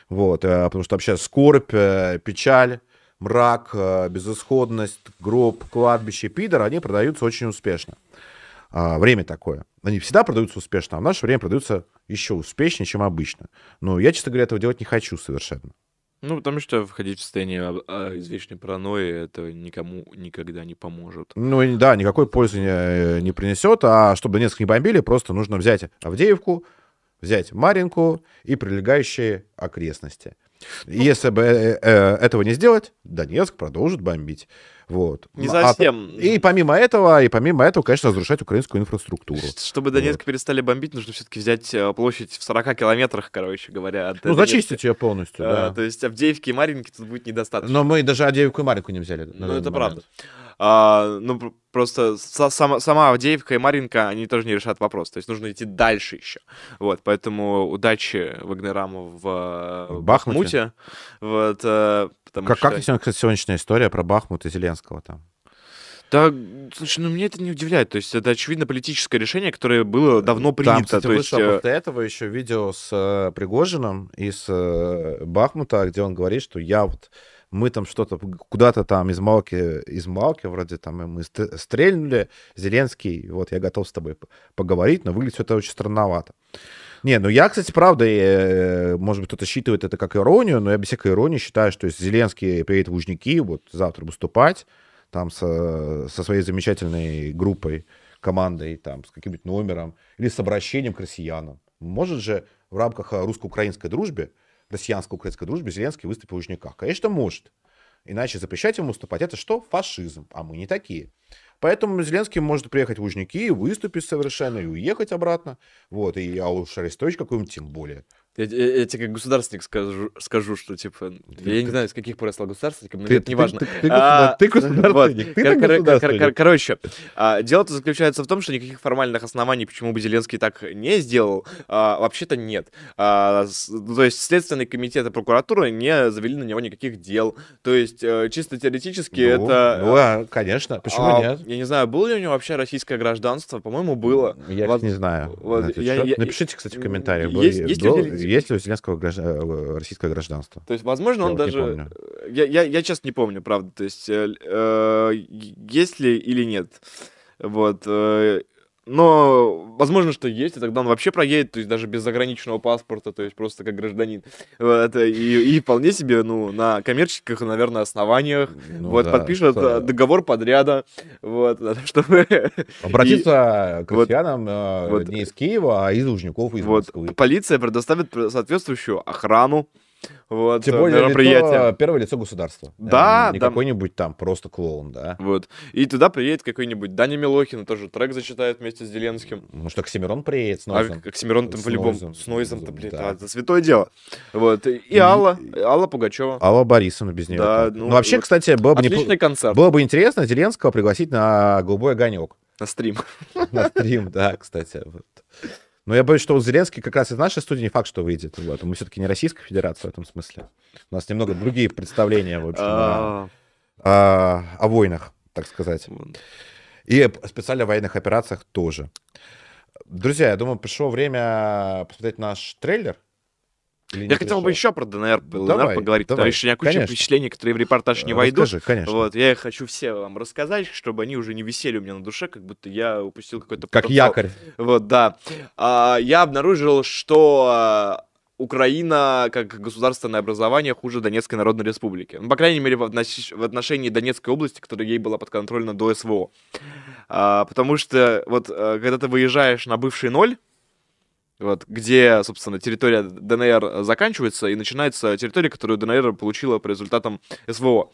[SPEAKER 1] Вот. э, Потому что вообще скорбь, э, печаль, мрак, э, безысходность, гроб, кладбище, пидор, они продаются очень успешно. А, Время такое. Они всегда продаются успешно, а в наше время продаются еще успешнее, чем обычно. Но я, честно говоря, этого делать не хочу совершенно.
[SPEAKER 2] Ну, потому что входить в состояние а, а, извечной паранойи, это никому никогда не поможет.
[SPEAKER 1] Ну да, никакой пользы не, не принесет, а чтобы Донецк не бомбили, просто нужно взять Авдеевку, взять Маринку и прилегающие окрестности. Если бы э, э, этого не сделать, Донецк продолжит бомбить. Вот.
[SPEAKER 2] Не
[SPEAKER 1] А-
[SPEAKER 2] совсем.
[SPEAKER 1] и помимо этого, и помимо этого, конечно, разрушать украинскую инфраструктуру.
[SPEAKER 2] Чтобы Донецк перестали бомбить, нужно все-таки взять э, площадь в 40 километрах, короче говоря. От
[SPEAKER 1] Ну,
[SPEAKER 2] Донецка.
[SPEAKER 1] зачистить ее полностью,
[SPEAKER 2] А,
[SPEAKER 1] да.
[SPEAKER 2] То есть Авдеевки и Маринки тут будет недостаточно.
[SPEAKER 1] Но мы даже Авдеевку и Маринку не взяли.
[SPEAKER 2] Ну, это
[SPEAKER 1] момент.
[SPEAKER 2] правда. А, ну, пр- просто са- сама, сама Авдеевка и Маринка, они тоже не решат вопрос. То есть нужно идти дальше еще. Вот, поэтому удачи Вагнераму в, э,
[SPEAKER 1] В Бахмуте.
[SPEAKER 2] Бахмуте. Вот, э,
[SPEAKER 1] Как,
[SPEAKER 2] что...
[SPEAKER 1] как кстати, сегодняшняя история про Бахмут и Зеленского там?
[SPEAKER 2] Да, слушай, ну меня это не удивляет. То есть это, очевидно, политическое решение, которое было давно принято.
[SPEAKER 1] Там, кстати,
[SPEAKER 2] То есть,
[SPEAKER 1] вышло
[SPEAKER 2] э,
[SPEAKER 1] после этого еще видео с э, Пригожиным из э, Бахмута, где он говорит, что я вот мы там что-то куда-то там из Малки, из Малки вроде там мы ст- стрельнули, Зеленский, вот я готов с тобой поговорить, но выглядит все это очень странновато. Не, ну я, кстати, правда, э, может быть, кто-то считывает это как иронию, но я без всякой иронии считаю, что если Зеленский приедет в Лужники вот завтра выступать, там со, со своей замечательной группой, командой, там, с каким-нибудь номером, или с обращением к россиянам. Может же в рамках э, русско-украинской дружбы, россиянско-украинской дружбы Зеленский выступить в Лужниках? Конечно, может. Иначе запрещать ему выступать, это что? Фашизм. А мы не такие. Поэтому Зеленский может приехать в Лужники, выступить совершенно и уехать обратно. Вот, и а уж Арестович какой-нибудь тем более.
[SPEAKER 2] Я, я- я тебе как государственник скажу, скажу, что, типа, я не знаю, с каких пор я стал государственником, но
[SPEAKER 1] Ты-
[SPEAKER 2] это
[SPEAKER 1] ты-
[SPEAKER 2] не важно.
[SPEAKER 1] ты- ты
[SPEAKER 2] А,
[SPEAKER 1] государ- ты государственник,
[SPEAKER 2] вот.
[SPEAKER 1] ты
[SPEAKER 2] Кор-
[SPEAKER 1] так
[SPEAKER 2] кор- кор-
[SPEAKER 1] государственник.
[SPEAKER 2] кор- Короче, а, дело-то заключается в том, что никаких формальных оснований, почему бы Зеленский так не сделал, а, вообще-то нет. А, с- То есть Следственный комитет и прокуратура не завели на него никаких дел. То есть э, чисто теоретически
[SPEAKER 1] Ну,
[SPEAKER 2] это...
[SPEAKER 1] Ну, а, конечно. Почему
[SPEAKER 2] а,
[SPEAKER 1] нет?
[SPEAKER 2] Я не знаю, было ли у него вообще российское гражданство? По-моему, было.
[SPEAKER 1] Я
[SPEAKER 2] Вот-
[SPEAKER 1] не знаю.
[SPEAKER 2] вот я- я-
[SPEAKER 1] Напишите, кстати, в комментариях,
[SPEAKER 2] есть-
[SPEAKER 1] было-
[SPEAKER 2] есть
[SPEAKER 1] есть ли у Зеленского граждан- э, российское гражданство.
[SPEAKER 2] То есть, возможно,
[SPEAKER 1] Я
[SPEAKER 2] он
[SPEAKER 1] вот
[SPEAKER 2] даже... Я, я, я честно не помню, правда. То есть, э, э, есть ли или нет. Вот. э, но возможно, что есть, и тогда он вообще проедет, то есть даже без заграничного паспорта, то есть просто как гражданин. Вот, и, и вполне себе, ну, на коммерческих, наверное, основаниях,
[SPEAKER 1] Ну
[SPEAKER 2] вот,
[SPEAKER 1] да,
[SPEAKER 2] подпишет
[SPEAKER 1] что-
[SPEAKER 2] э, договор подряда, вот, [laughs] чтобы...
[SPEAKER 1] Обратиться к
[SPEAKER 2] вот-
[SPEAKER 1] россиянам э,
[SPEAKER 2] вот-
[SPEAKER 1] не из Киева, а из Лужников, из
[SPEAKER 2] Вот,
[SPEAKER 1] Москвы.
[SPEAKER 2] полиция предоставит соответствующую охрану, вот,
[SPEAKER 1] Тем более
[SPEAKER 2] мероприятия.
[SPEAKER 1] лицо- первое лицо государства.
[SPEAKER 2] Да,
[SPEAKER 1] Э, Не
[SPEAKER 2] да.
[SPEAKER 1] какой-нибудь там просто клоун, да.
[SPEAKER 2] Вот. И туда приедет какой-нибудь Даня Милохин, тоже трек зачитает вместе с Зеленским.
[SPEAKER 1] Может, Оксимирон приедет с
[SPEAKER 2] А
[SPEAKER 1] нозом.
[SPEAKER 2] как Семирон там
[SPEAKER 1] С
[SPEAKER 2] по-любому.
[SPEAKER 1] Нойзом.
[SPEAKER 2] С Нойзом-то, блин,
[SPEAKER 1] Да.
[SPEAKER 2] а, это святое дело. Вот. И,
[SPEAKER 1] И-
[SPEAKER 2] Алла, Алла Пугачева.
[SPEAKER 1] Алла Борисовна без нее.
[SPEAKER 2] Да, ну,
[SPEAKER 1] Ну, вообще,
[SPEAKER 2] вот
[SPEAKER 1] кстати, было бы,
[SPEAKER 2] Отличный
[SPEAKER 1] непло-
[SPEAKER 2] концерт
[SPEAKER 1] было бы интересно Зеленского пригласить на голубой огонек.
[SPEAKER 2] на стрим. [laughs]
[SPEAKER 1] На стрим, да, кстати. вот. Но я боюсь, что вот Зеленский как раз из нашей студии не факт, что выйдет. Вот. Мы все-таки не Российская Федерация в этом смысле. У нас немного другие представления, в общем, о,
[SPEAKER 2] А,
[SPEAKER 1] о- о войнах, так сказать. И специально в военных операциях тоже. Друзья, я думаю, пришло время посмотреть наш трейлер. Или
[SPEAKER 2] Я хотел бы
[SPEAKER 1] пришло?
[SPEAKER 2] еще про ДНР, ЛНР
[SPEAKER 1] Давай,
[SPEAKER 2] поговорить,
[SPEAKER 1] давай,
[SPEAKER 2] потому что у меня куча
[SPEAKER 1] конечно.
[SPEAKER 2] впечатлений, которые в репортаж не
[SPEAKER 1] Э,
[SPEAKER 2] войдут.
[SPEAKER 1] Расскажи, конечно.
[SPEAKER 2] Вот, я их хочу все вам рассказать, чтобы они уже не висели у меня на душе, как будто я упустил какой-то
[SPEAKER 1] Как
[SPEAKER 2] потенциал.
[SPEAKER 1] якорь.
[SPEAKER 2] Вот, да. А, я обнаружил, что а, Украина как государственное образование хуже Донецкой Народной Республики. Ну, по крайней мере, в, относ- в отношении Донецкой области, которая ей была подконтрольна до СВО. А, потому что вот э, когда ты выезжаешь на бывший ноль, вот, где, собственно, территория ДНР заканчивается и начинается территория, которую ДНР получила по результатам СВО,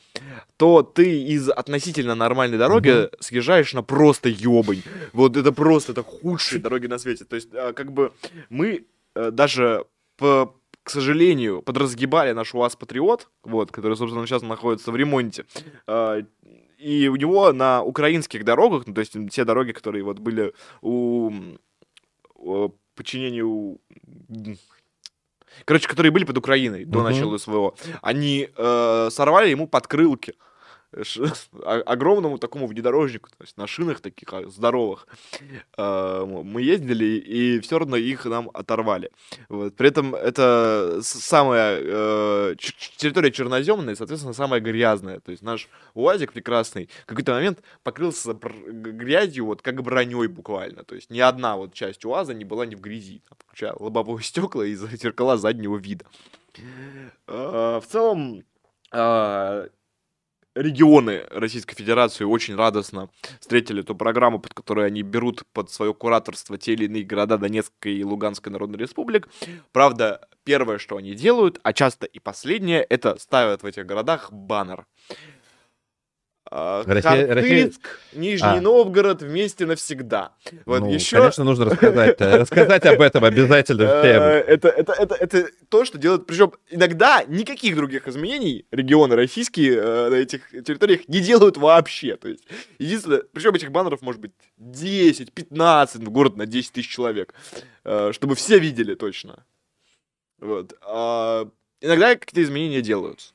[SPEAKER 2] то ты из относительно нормальной дороги съезжаешь на просто ёбань. Вот это просто, это худшие дороги на свете. То есть, а, как бы мы э, даже, по, к сожалению, подразгибали наш УАЗ Патриот, вот, который, собственно, сейчас находится в ремонте. А, И у него на украинских дорогах, ну, то есть те дороги, которые вот были у подчинению... Короче, которые были под Украиной до начала СВО, они э, сорвали ему подкрылки. Огромному такому внедорожнику, то есть на шинах таких а, здоровых. Э, Мы ездили, и все равно их нам оторвали. Вот. При этом это самая э, территория черноземная, соответственно, самая грязная. То есть наш УАЗик прекрасный в какой-то момент покрылся грязью, вот как броней буквально. То есть ни одна вот часть УАЗа не была не в грязи, включая лобовое [laughs] стекла и зеркала заднего вида. Э, В целом, регионы Российской Федерации очень радостно встретили эту программу, под которой они берут под свое кураторство те или иные города Донецкой и Луганской Народной Республик. Правда, первое, что они делают, а часто и последнее, это ставят в этих городах баннер. А,
[SPEAKER 1] Россия-
[SPEAKER 2] Хартыцк, Нижний
[SPEAKER 1] А.
[SPEAKER 2] Новгород вместе навсегда. Вот
[SPEAKER 1] Ну,
[SPEAKER 2] еще
[SPEAKER 1] Конечно, нужно рассказать. Рассказать об этом обязательно
[SPEAKER 2] Э,
[SPEAKER 1] всем.
[SPEAKER 2] Это, это, это, это то, что делает... Причем иногда никаких других изменений регионы российские э, на этих территориях не делают вообще. То есть, единственное... Причем этих баннеров может быть 10, 15, в город на 10 тысяч человек. э, чтобы все видели точно. Вот. А, иногда какие-то изменения делаются.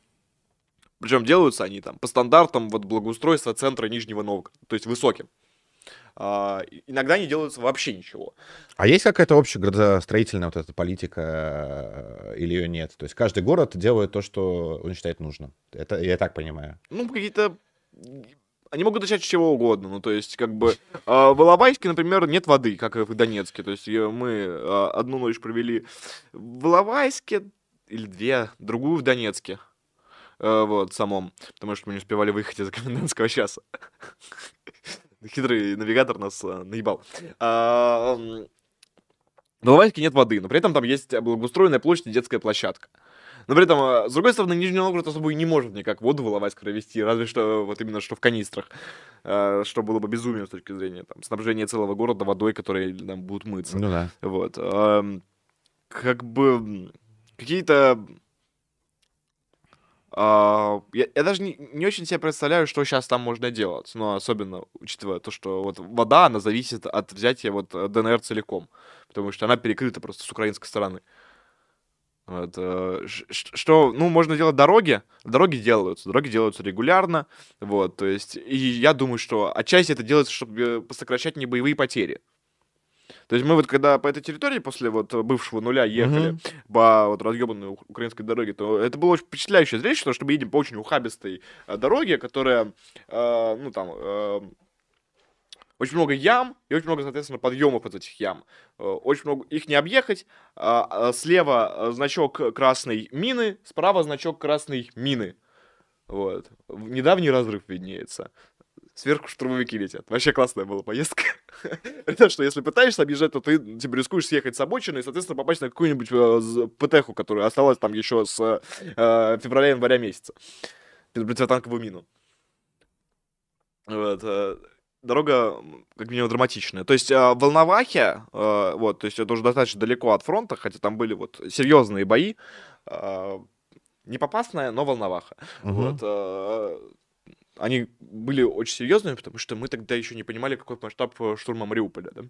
[SPEAKER 2] Причем делаются они там по стандартам вот благоустройства центра Нижнего Новгорода, то есть высоким. А, иногда не делается вообще ничего.
[SPEAKER 1] А есть какая-то общая градостроительная вот эта политика э, или ее нет? То есть каждый город делает то, что он считает нужным. Это я так понимаю.
[SPEAKER 2] ну, какие-то... Они могут начать с чего угодно. Ну, то есть, как бы... а, в Иловайске, например, нет воды, как и в Донецке. То есть, э, мы а, одну ночь провели в Иловайске, или две, другую в Донецке. Э, Вот, самом. Потому что мы не успевали выехать из комендантского часа. [laughs] Хитрый навигатор нас э, наебал. А, м, В Иловайске нет воды, но при этом там есть благоустроенная площадь и детская площадка. Но при этом, э, с другой стороны, Нижний Новгород особо и не может никак воду в Иловайск провести, разве что вот именно что в канистрах, что было бы безумием с точки зрения там, снабжения целого города водой, которой там будут мыться.
[SPEAKER 1] Ну да.
[SPEAKER 2] Вот. ам, Как бы какие-то... а, Я, я даже не, не очень себе представляю, что сейчас там можно делать. Но особенно учитывая то, что вот вода, она зависит от взятия вот э, ДНР целиком. Потому что она перекрыта просто с украинской стороны. Вот, э, ш- что, ну, можно делать дороги, дороги делаются, дороги делаются регулярно, вот, то есть, и я думаю, что отчасти это делается, чтобы сокращать небоевые потери. То есть мы вот когда по этой территории после вот бывшего нуля ехали
[SPEAKER 1] Мгм.
[SPEAKER 2] по вот разъебанной ук- украинской дороге, то это было очень впечатляющее зрелище, потому что мы едем по очень ухабистой э, дороге, которая, э, ну там, э, очень много ям и очень много, соответственно, подъемов из этих ям. Э, Очень много, их не объехать. А, а, Слева э, значок красной мины, справа значок красной мины. Вот. Недавний разрыв виднеется. Сверху штурмовики летят. Вообще классная была поездка. [laughs] Это что, если пытаешься объезжать, то ты типа, рискуешь съехать с обочины и, соответственно, попасть на какую-нибудь э, ПТХу, которая осталась там еще с э, февраля-января месяца. Противотанковую мину. Вот. э, Дорога, как минимум, драматичная. То есть э, Волновахе, э, вот, то есть это уже достаточно далеко от фронта, хотя там были вот серьезные бои. э, Не попасная, но Волноваха.
[SPEAKER 1] Мгм.
[SPEAKER 2] Вот, э, они были очень серьезными, потому что мы тогда еще не понимали, какой масштаб э, штурма Мариуполя. Да?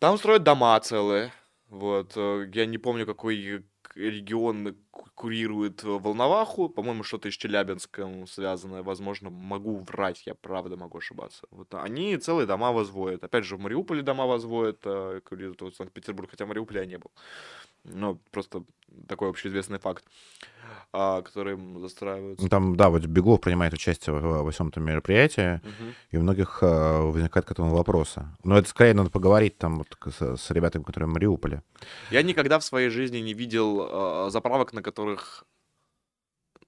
[SPEAKER 2] Там строят дома целые. Вот, э, я не помню, какой к- регион, ку- курирует э, Волноваху, по-моему, что-то из Челябинском связанное, возможно, могу врать, я правда могу ошибаться. Вот они целые дома возводят. Опять же, в Мариуполе дома возводят, э, курируют вот Санкт-Петербург, хотя в Мариуполе я не был. Ну, просто такой общеизвестный факт, а, который м, застраиваются.
[SPEAKER 1] Ну, Там, да, вот Беглов принимает участие во, во всем этом мероприятии,
[SPEAKER 2] Мгм.
[SPEAKER 1] и у многих э, возникают к этому вопросы. Но это скорее надо поговорить там вот с, с ребятами, которые в Мариуполе.
[SPEAKER 2] Я никогда в своей жизни не видел э, заправок, на которых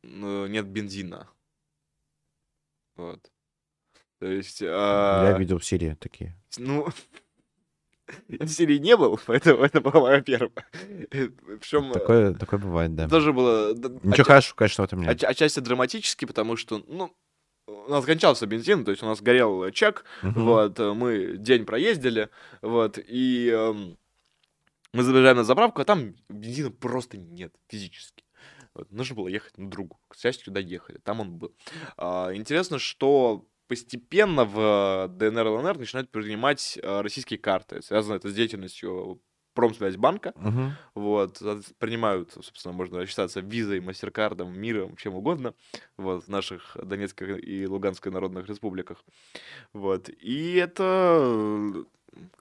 [SPEAKER 2] э, нет бензина. Вот. То есть...
[SPEAKER 1] Я
[SPEAKER 2] э,
[SPEAKER 1] видел в Сирии такие.
[SPEAKER 2] Ну, [laughs] я [laughs] в Сирии не был, [laughs] поэтому это была моя первая. Причем
[SPEAKER 1] Такое, такое бывает, да.
[SPEAKER 2] тоже было
[SPEAKER 1] Ничего
[SPEAKER 2] отча-
[SPEAKER 1] хорошего, конечно, в этом нет.
[SPEAKER 2] отча- отчасти драматически, потому что, ну, у нас кончался бензин, то есть у нас горел чек,
[SPEAKER 1] Мгм.
[SPEAKER 2] вот, э, мы день проездили, вот, и эм, мы забежаем на заправку, а там бензина просто нет физически. Вот, нужно было ехать на другу. К счастью, доехали, там он был. А, интересно, что постепенно в ДНР и ЛНР начинают принимать э, российские карты. Связано это с деятельностью Промсвязьбанка.
[SPEAKER 1] Мгм.
[SPEAKER 2] Вот, принимают, собственно, можно рассчитаться визой, мастеркардом, миром, чем угодно, вот, в наших Донецкой и Луганской народных республиках. Вот, и это э,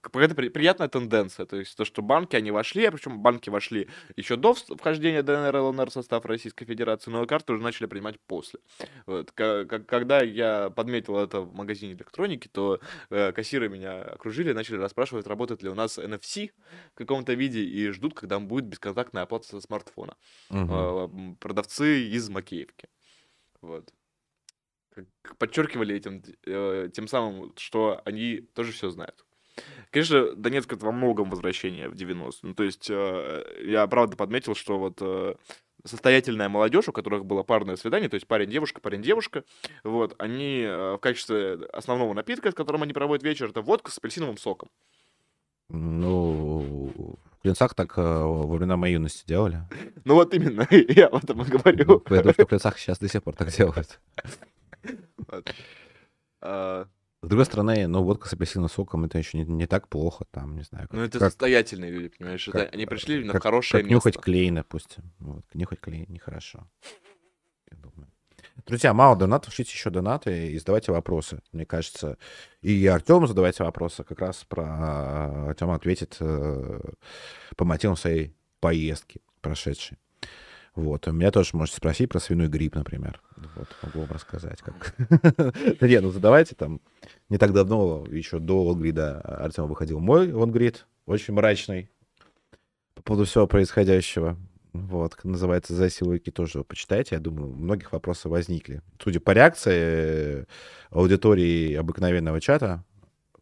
[SPEAKER 2] какая-то при- приятная тенденция, то есть то, что банки, они вошли, а причем банки вошли еще до вхождения ДНР и ЛНР в состав Российской Федерации, но карты уже начали принимать после. Вот, когда я подметил это в магазине электроники, то э, кассиры меня окружили, начали расспрашивать, работает ли у нас NFC в каком-то виде, и ждут, когда будет бесконтактная оплата со смартфона. М, Продавцы из Макеевки. Вот. Подчеркивали этим, э, тем самым, что они тоже все знают. Конечно, Донецк это во многом возвращение в 90-е. Ну, то есть э, я правда подметил, что вот э, состоятельная молодежь, у которых было парное свидание, то есть парень-девушка, парень-девушка, вот, они э, в качестве основного напитка, с которым они проводят вечер, это водка с апельсиновым соком.
[SPEAKER 1] Ну, в Клинцах так во времена моей юности делали. [laughs]
[SPEAKER 2] Ну вот именно, [laughs] я об этом и
[SPEAKER 1] Ну,
[SPEAKER 2] говорю.
[SPEAKER 1] Я думаю, что в Клинцах сейчас до сих пор так делают. [laughs]
[SPEAKER 2] А,
[SPEAKER 1] С другой стороны, ну, водка с апельсиновым соком, это еще не, не так плохо, там, не знаю.
[SPEAKER 2] Ну,
[SPEAKER 1] как-
[SPEAKER 2] это
[SPEAKER 1] как,
[SPEAKER 2] состоятельные люди, понимаешь? это
[SPEAKER 1] как-
[SPEAKER 2] они пришли именно
[SPEAKER 1] как-
[SPEAKER 2] в хорошее
[SPEAKER 1] как нюхать
[SPEAKER 2] место.
[SPEAKER 1] клей, допустим. Вот, нюхать клей нехорошо. Я думаю. Друзья, мало донатов, шлите еще донаты и задавайте вопросы. Мне кажется, и Артему задавайте вопросы. Как раз про Артем ответит э, по мотивам своей поездки прошедшей. Вот. У меня тоже можете спросить про свиной грипп, например. Вот, могу вам рассказать. Как... [laughs] Да нет, ну задавайте там. Не так давно, еще до Лонгрида, Артем выходил мой Лонгрид, очень мрачный по поводу всего происходящего. Вот, называется «За силуки» тоже почитайте. Я думаю, многих вопросы возникли. Судя по реакции э, аудитории обыкновенного чата,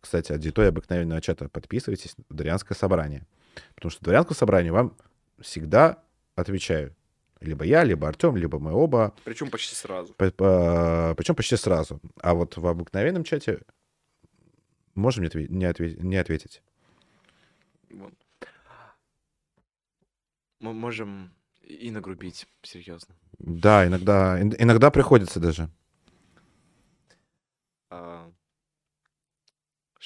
[SPEAKER 1] кстати, аудитория обыкновенного чата, подписывайтесь на Дворянское собрание. Потому что Дворянское собрание вам всегда отвечаю. Либо я, либо Артем, либо мы оба.
[SPEAKER 2] Причем почти сразу.
[SPEAKER 1] Причем почти сразу. А вот в обыкновенном чате можем не, отве- не отве- не ответить.
[SPEAKER 2] Вот. Мы можем и нагрубить, серьезно.
[SPEAKER 1] Да, иногда, ин- иногда приходится даже.
[SPEAKER 2] А,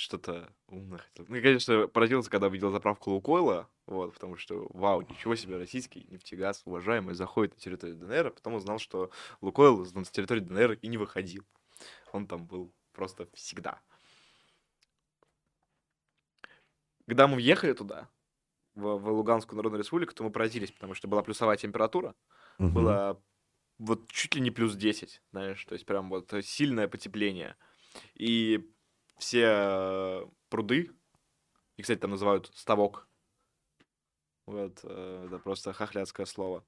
[SPEAKER 2] Что-то умное хотел. Ну, я, конечно, поразился, когда увидел заправку Лукойла, вот, потому что, вау, ничего себе, российский нефтегаз, уважаемый, заходит на территорию ДНР, а потом узнал, что Лукойл с территории ДНР и не выходил. Он там был просто всегда. Когда мы въехали туда, в, в Луганскую Народную Республику, то мы поразились, потому что была плюсовая температура,
[SPEAKER 1] Мгм.
[SPEAKER 2] было вот чуть ли не плюс 10, знаешь, то есть прям вот сильное потепление. И все э, пруды, и, кстати, там называют ставок, вот, э, это просто хохлядское слово,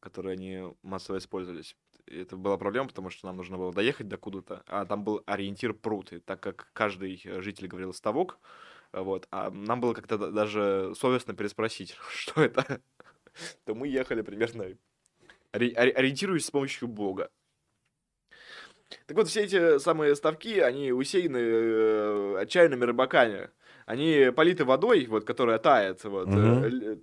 [SPEAKER 2] которое они массово использовались. И это была проблема, потому что нам нужно было доехать до куда-то, а там был ориентир пруд, и так как каждый житель говорил ставок, э, вот, а нам было как-то да- даже совестно переспросить, [laughs] что это, то мы ехали примерно ори- ори- ориентируясь с помощью Бога. Так вот, все эти самые ставки, они усеяны э, отчаянными рыбаками. Они политы водой, вот, которая тает. Вот, э,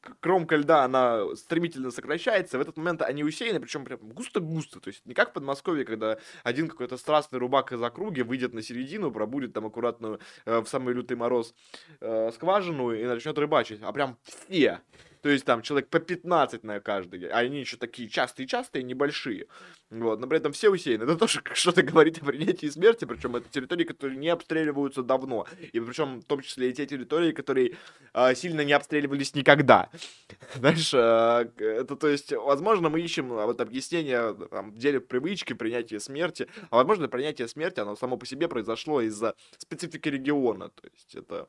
[SPEAKER 2] к- кромка льда, она стремительно сокращается. В этот момент они усеяны, причем прям густо-густо. То есть не как в Подмосковье, когда один какой-то страстный рубак из округи выйдет на середину, пробудет там аккуратную э, в самый лютый мороз э, скважину и начнет рыбачить. А прям все. То есть там человек по 15 на каждый, а они еще такие частые-частые, небольшие. Вот, но при этом все усеяны. Это тоже что-то говорит о принятии смерти, причем это территории, которые не обстреливаются давно. И причем в том числе и те территории, которые э, сильно не обстреливались никогда. [laughs] Знаешь, э, это то есть, возможно, мы ищем а, вот объяснение там, в деле привычки, принятия смерти, а возможно, принятие смерти, оно само по себе произошло из-за специфики региона. То есть это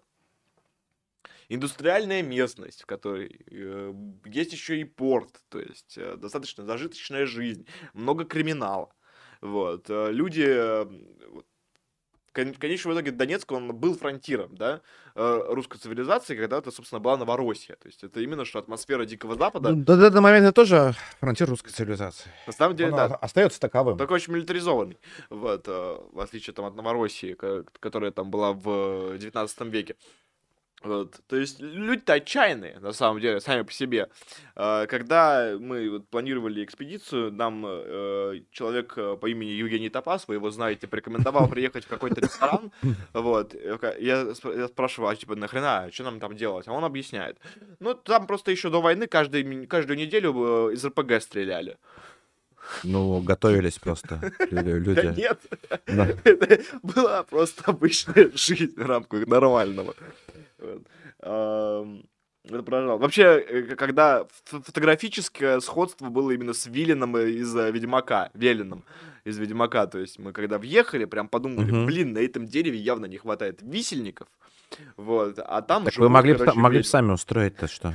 [SPEAKER 2] индустриальная местность, в которой э, есть еще и порт, то есть э, достаточно зажиточная жизнь, много криминала. Вот. Э, люди, э, в конечном итоге Донецк, он был фронтиром, да, э, русской цивилизации, когда это, собственно, была Новороссия. То есть это именно что атмосфера Дикого Запада.
[SPEAKER 1] Ну, до этого момента тоже фронтир русской цивилизации.
[SPEAKER 2] На самом деле,
[SPEAKER 1] Он
[SPEAKER 2] да.
[SPEAKER 1] остается таковым.
[SPEAKER 2] Только очень милитаризованный, вот, в отличие там, от Новороссии, которая там была в 19 веке. Вот. То есть люди-то отчаянные, на самом деле, сами по себе. А, когда мы вот планировали экспедицию, нам э, человек э, по имени Евгений Топас, вы его знаете, порекомендовал приехать в какой-то ресторан. [laughs] Вот. Я, я спрашиваю, а типа нахрена, что нам там делать? А он объясняет. Ну, там просто еще до войны каждый, каждую неделю э, из РПГ стреляли.
[SPEAKER 1] Ну, готовились просто [laughs] люди. Да
[SPEAKER 2] нет, [laughs] это была просто обычная жизнь в рамках нормального. Это поражало. Вообще, э, когда фотографическое сходство было именно с Виллином из э, Ведьмака, Велином из Ведьмака, то есть мы когда въехали, прям подумали, угу. блин, на этом дереве явно не хватает висельников, вот, а там
[SPEAKER 1] так живут, вы могли, короче, могли бы сами устроить-то, что?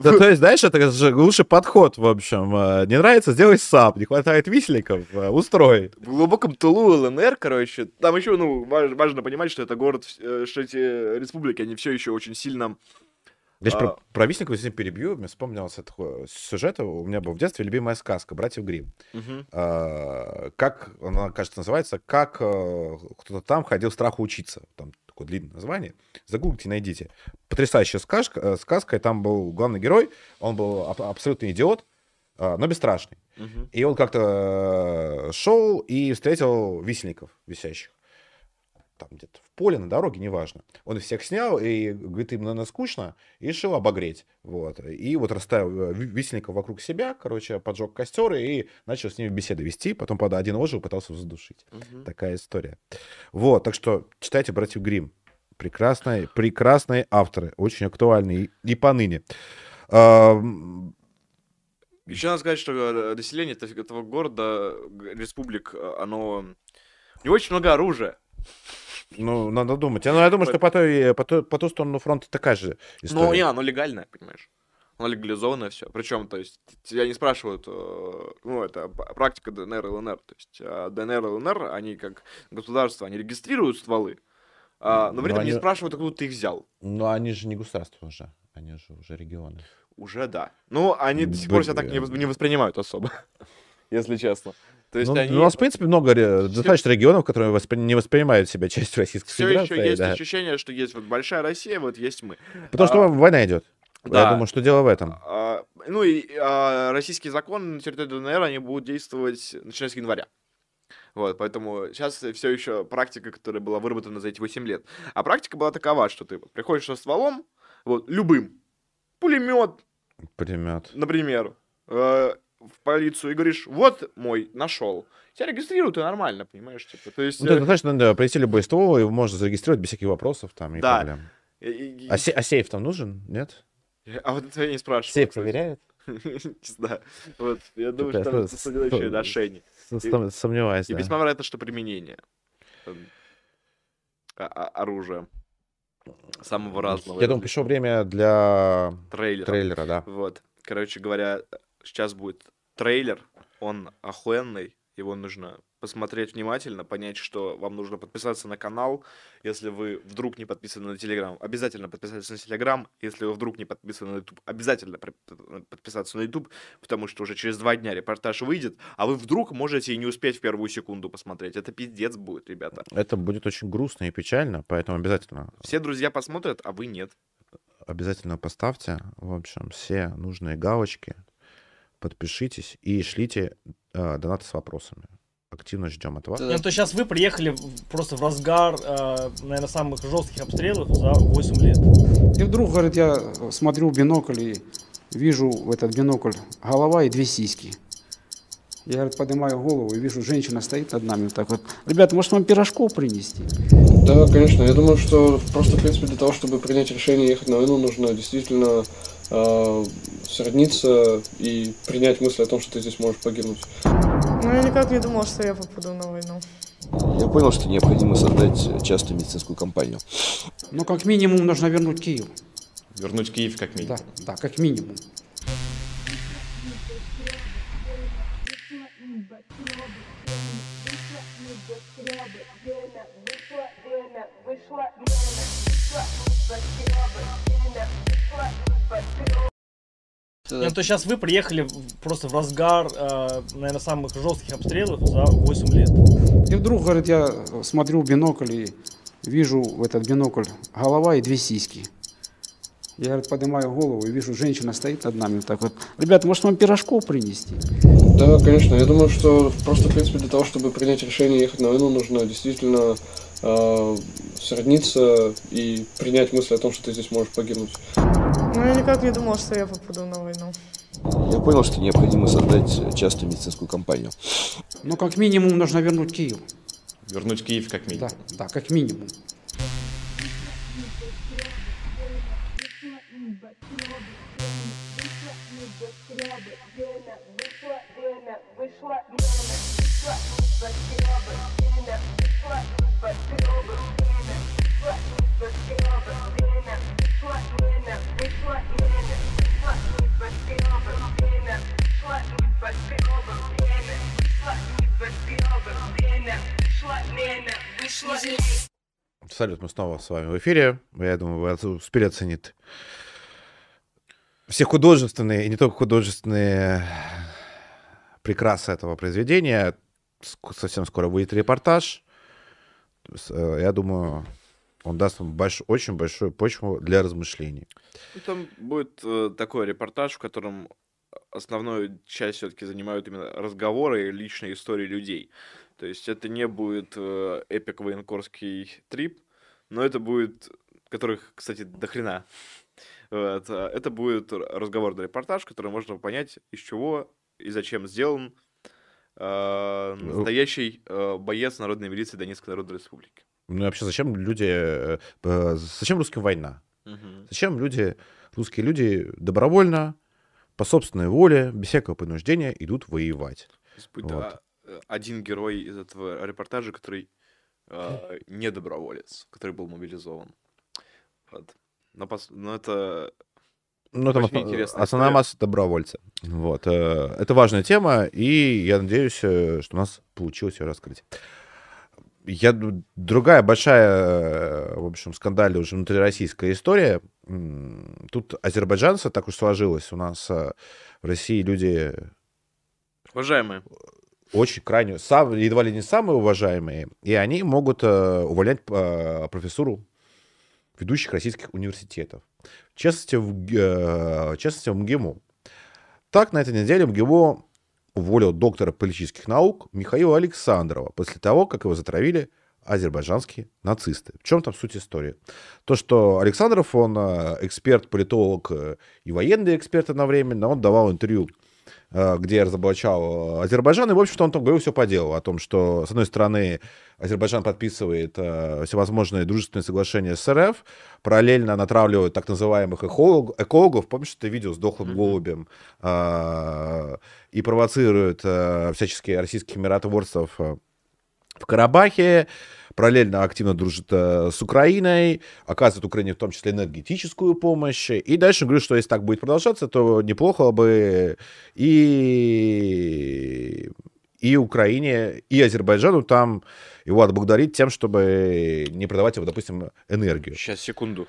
[SPEAKER 1] Да, то есть, знаешь, это же лучший подход, в общем. Э, не нравится, сделай сам. Не хватает висельников, э, устрой.
[SPEAKER 2] В глубоком тылу ЛНР, короче, там еще, ну, важно понимать, что это город, э, что эти республики, они все еще очень сильно
[SPEAKER 1] Знаешь, а... про, про Висникова здесь перебью. Мне вспомнился такой сюжет. У меня был в детстве любимая сказка «Братьев Грим. Угу. А, как, она, кажется, называется «Как кто-то там ходил страху учиться». Там такое длинное название. Загуглите, найдите. Потрясающая сказка, э, сказка, и там был главный герой, он был аб- абсолютный идиот, э, но бесстрашный. Угу. И он как-то э, шел и встретил висельников висящих. Там где-то поле, на дороге, неважно. Он всех снял и говорит, им, наверное, скучно, и решил обогреть. Вот. И вот расставил висельников вокруг себя, короче, поджег костер и начал с ними беседы вести. Потом, правда, один ожил, пытался задушить. Угу. Такая история. Вот, так что читайте «Братьев Грим. Прекрасные, прекрасные авторы, очень актуальные и, и поныне.
[SPEAKER 2] А, Еще надо сказать, что э, население этого города, республик, э, оно не очень много оружия.
[SPEAKER 1] Ну, надо думать. Ну, я думаю, что по, той, по, той, по ту сторону фронта такая же история.
[SPEAKER 2] Ну, не, оно легальное, понимаешь. Оно легализованное все. Причем, то есть, тебя не спрашивают, э, ну, это практика ДНР и ЛНР. То есть, а ДНР и ЛНР, они как государство, они регистрируют стволы, а, но при этом они... не спрашивают, откуда ты их взял.
[SPEAKER 1] Ну, они же не государство уже, они же уже регионы.
[SPEAKER 2] Уже да. Ну, они до сих пор себя так не воспринимают особо, [laughs] если честно.
[SPEAKER 1] То есть ну, они... У нас, в принципе, много достаточно регионов, которые воспри... не воспринимают себя [laughs] частью Российской
[SPEAKER 2] Все
[SPEAKER 1] Федерации.
[SPEAKER 2] Все еще есть да. ощущение, что есть вот большая Россия, вот есть мы.
[SPEAKER 1] Потому а... что война идет. Да. Я думаю, что дело в этом.
[SPEAKER 2] А, ну и а, российские законы на территории ДНР, они будут действовать начиная с января. Вот, поэтому сейчас все еще практика, которая была выработана за эти 8 лет. А практика была такова, что ты приходишь со стволом, вот, любым, пулемет,
[SPEAKER 1] пулемет,
[SPEAKER 2] например, э, в полицию и говоришь, вот мой, нашел. Тебя регистрируют, и нормально, понимаешь? Типа, то есть...
[SPEAKER 1] Ну,
[SPEAKER 2] э...
[SPEAKER 1] достаточно да, прийти любой ствол, его можно зарегистрировать без всяких вопросов там и да. проблем. И. А, се- а сейф там нужен, нет?
[SPEAKER 2] А вот это я не спрашиваю.
[SPEAKER 1] Сейф проверяют? [laughs]
[SPEAKER 2] Не знаю. Вот, я думаю, что там составляющие ношение.
[SPEAKER 1] Сомневаюсь,
[SPEAKER 2] И весьма вероятно, что применение оружия самого разного.
[SPEAKER 1] Я думаю, пришло время для
[SPEAKER 2] трейлера.
[SPEAKER 1] трейлера, да.
[SPEAKER 2] Вот. Короче говоря, сейчас будет трейлер, он охуенный, его нужно посмотреть внимательно, понять, что вам нужно подписаться на канал. Если вы вдруг не подписаны на Телеграм, обязательно подписаться на Телеграм. Если вы вдруг не подписаны на YouTube, обязательно подписаться на YouTube, потому что уже через два дня репортаж выйдет, а вы вдруг можете и не успеть в первую секунду посмотреть. Это пиздец будет, ребята.
[SPEAKER 1] Это будет очень грустно и печально, поэтому обязательно.
[SPEAKER 2] Все друзья посмотрят, а вы нет.
[SPEAKER 1] Обязательно поставьте, в общем, все нужные галочки, подпишитесь и шлите э, донаты с вопросами. активно ждем этого.
[SPEAKER 3] Нет, то сейчас вы приехали просто в разгар, э, наверное, самых жестких обстрелов за 8 лет.
[SPEAKER 4] И вдруг, говорит, я смотрю в бинокль и вижу в этот бинокль голова и две сиськи. Я, говорит, поднимаю голову и вижу, женщина стоит над нами вот так вот. Ребята, может вам пирожков принести?
[SPEAKER 5] Да, конечно. Я думаю, что просто, в принципе, для того, чтобы принять решение ехать на войну, нужно действительно э, сродниться и принять мысль о том, что ты здесь можешь погибнуть.
[SPEAKER 6] Ну, я никак не думал, что я попаду на войну.
[SPEAKER 7] Я понял, что необходимо создать частную медицинскую компанию.
[SPEAKER 4] Ну, как минимум, нужно вернуть Киев.
[SPEAKER 8] Вернуть Киев как минимум.
[SPEAKER 4] Да, да, как минимум.
[SPEAKER 3] Нет, то сейчас вы приехали просто в разгар, э, наверное, самых жестких обстрелов за 8 лет.
[SPEAKER 4] И вдруг, говорит, я смотрю в бинокль и вижу в этот бинокль голова и две сиськи. Я, говорит, поднимаю голову и вижу, женщина стоит над нами вот так вот. Ребята, может вам пирожков принести?
[SPEAKER 5] Да, конечно. Я думаю, что просто, в принципе, для того, чтобы принять решение ехать на войну, нужно действительно э, сродниться и принять мысль о том, что ты здесь можешь погибнуть.
[SPEAKER 6] Ну, я никак не думал, что я попаду на войну.
[SPEAKER 7] Я понял, что необходимо создать частную медицинскую компанию.
[SPEAKER 4] Ну, как минимум, нужно вернуть Киев.
[SPEAKER 8] Вернуть Киев как
[SPEAKER 4] Да,
[SPEAKER 8] минимум.
[SPEAKER 4] да, как минимум.
[SPEAKER 1] Салют, мы снова с вами в эфире. Я думаю, вы успели оценить все художественные и не только художественные прекрасы этого произведения. Совсем скоро выйдет репортаж. Э, Я думаю, он даст вам больш- очень большую почву для размышлений.
[SPEAKER 2] Ну, Там будет э, такой репортаж, в котором основную часть все-таки занимают именно разговоры и личные истории людей. То есть это не будет э, эпик военкорский трип, но это будет, которых, кстати, до хрена. Вот, а это будет разговорный репортаж, в котором можно понять, из чего и зачем сделан э, настоящий э, боец народной милиции Донецкой Народной Республики.
[SPEAKER 1] Ну и вообще, зачем люди... э, Зачем русским война? Зачем люди, русские люди добровольно, по собственной воле, без всякого принуждения идут воевать?
[SPEAKER 2] Будет
[SPEAKER 1] Вот.
[SPEAKER 2] а, э, один герой из этого репортажа, который э, не доброволец, который был мобилизован. Вот. Но, пос- но это
[SPEAKER 1] Ну, там
[SPEAKER 2] Очень
[SPEAKER 1] основ- основная масса добровольцы. Вот. э, Это важная тема, и я надеюсь, э, что у нас получилось ее раскрыть. Я, другая большая, э, в общем, скандальная уже внутрироссийская история. Тут азербайджанцы, так уж сложилось, у нас э, в России люди
[SPEAKER 2] уважаемые.
[SPEAKER 1] Очень крайне, сам, едва ли не самые уважаемые, и они могут э, увольнять э, профессуру ведущих российских университетов. В частности, в, э, в частности, в МГИМО. Так, на этой неделе МГИМО уволил доктора политических наук Михаила Александрова после того, как его затравили азербайджанские нацисты. В чем там суть истории? То, что Александров, он э, эксперт, политолог э, и военный эксперт одновременно, он давал интервью где разоблачал э, Азербайджан, и, в общем-то, он там говорил все по делу, о том, что, с одной стороны, Азербайджан подписывает э, всевозможные дружественные соглашения с РФ, параллельно натравливает так называемых эколог- экологов, помнишь это видео с дохлым голубем, э, и провоцирует э, всяческие российских миротворцев э, в Карабахе, параллельно активно дружит э, с Украиной, оказывает Украине в том числе энергетическую помощь. И дальше говорю, что если так будет продолжаться, то неплохо бы и, и Украине, и Азербайджану там его отблагодарить тем, чтобы не продавать его, допустим, энергию.
[SPEAKER 2] Сейчас, секунду.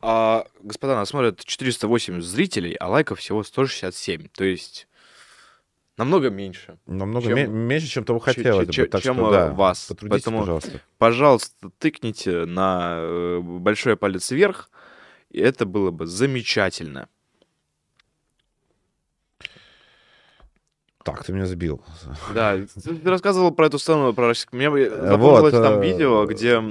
[SPEAKER 2] А, господа, нас смотрят 408 зрителей, а лайков всего 167. То есть намного меньше.
[SPEAKER 1] Намного
[SPEAKER 2] Чем-
[SPEAKER 1] ме- меньше, чем того хотелось
[SPEAKER 2] че-
[SPEAKER 1] бы. Так
[SPEAKER 2] чем,
[SPEAKER 1] что, да,
[SPEAKER 2] вас.
[SPEAKER 1] Потрудитесь,
[SPEAKER 2] Поэтому-
[SPEAKER 1] пожалуйста.
[SPEAKER 2] Пожалуйста, тыкните на э, большой палец вверх, и это было бы замечательно.
[SPEAKER 1] Так, ты меня сбил.
[SPEAKER 2] Да, ты рассказывал про эту сцену, про бы
[SPEAKER 1] Э,
[SPEAKER 2] запомнилось
[SPEAKER 1] вот,
[SPEAKER 2] там
[SPEAKER 1] э,
[SPEAKER 2] видео, где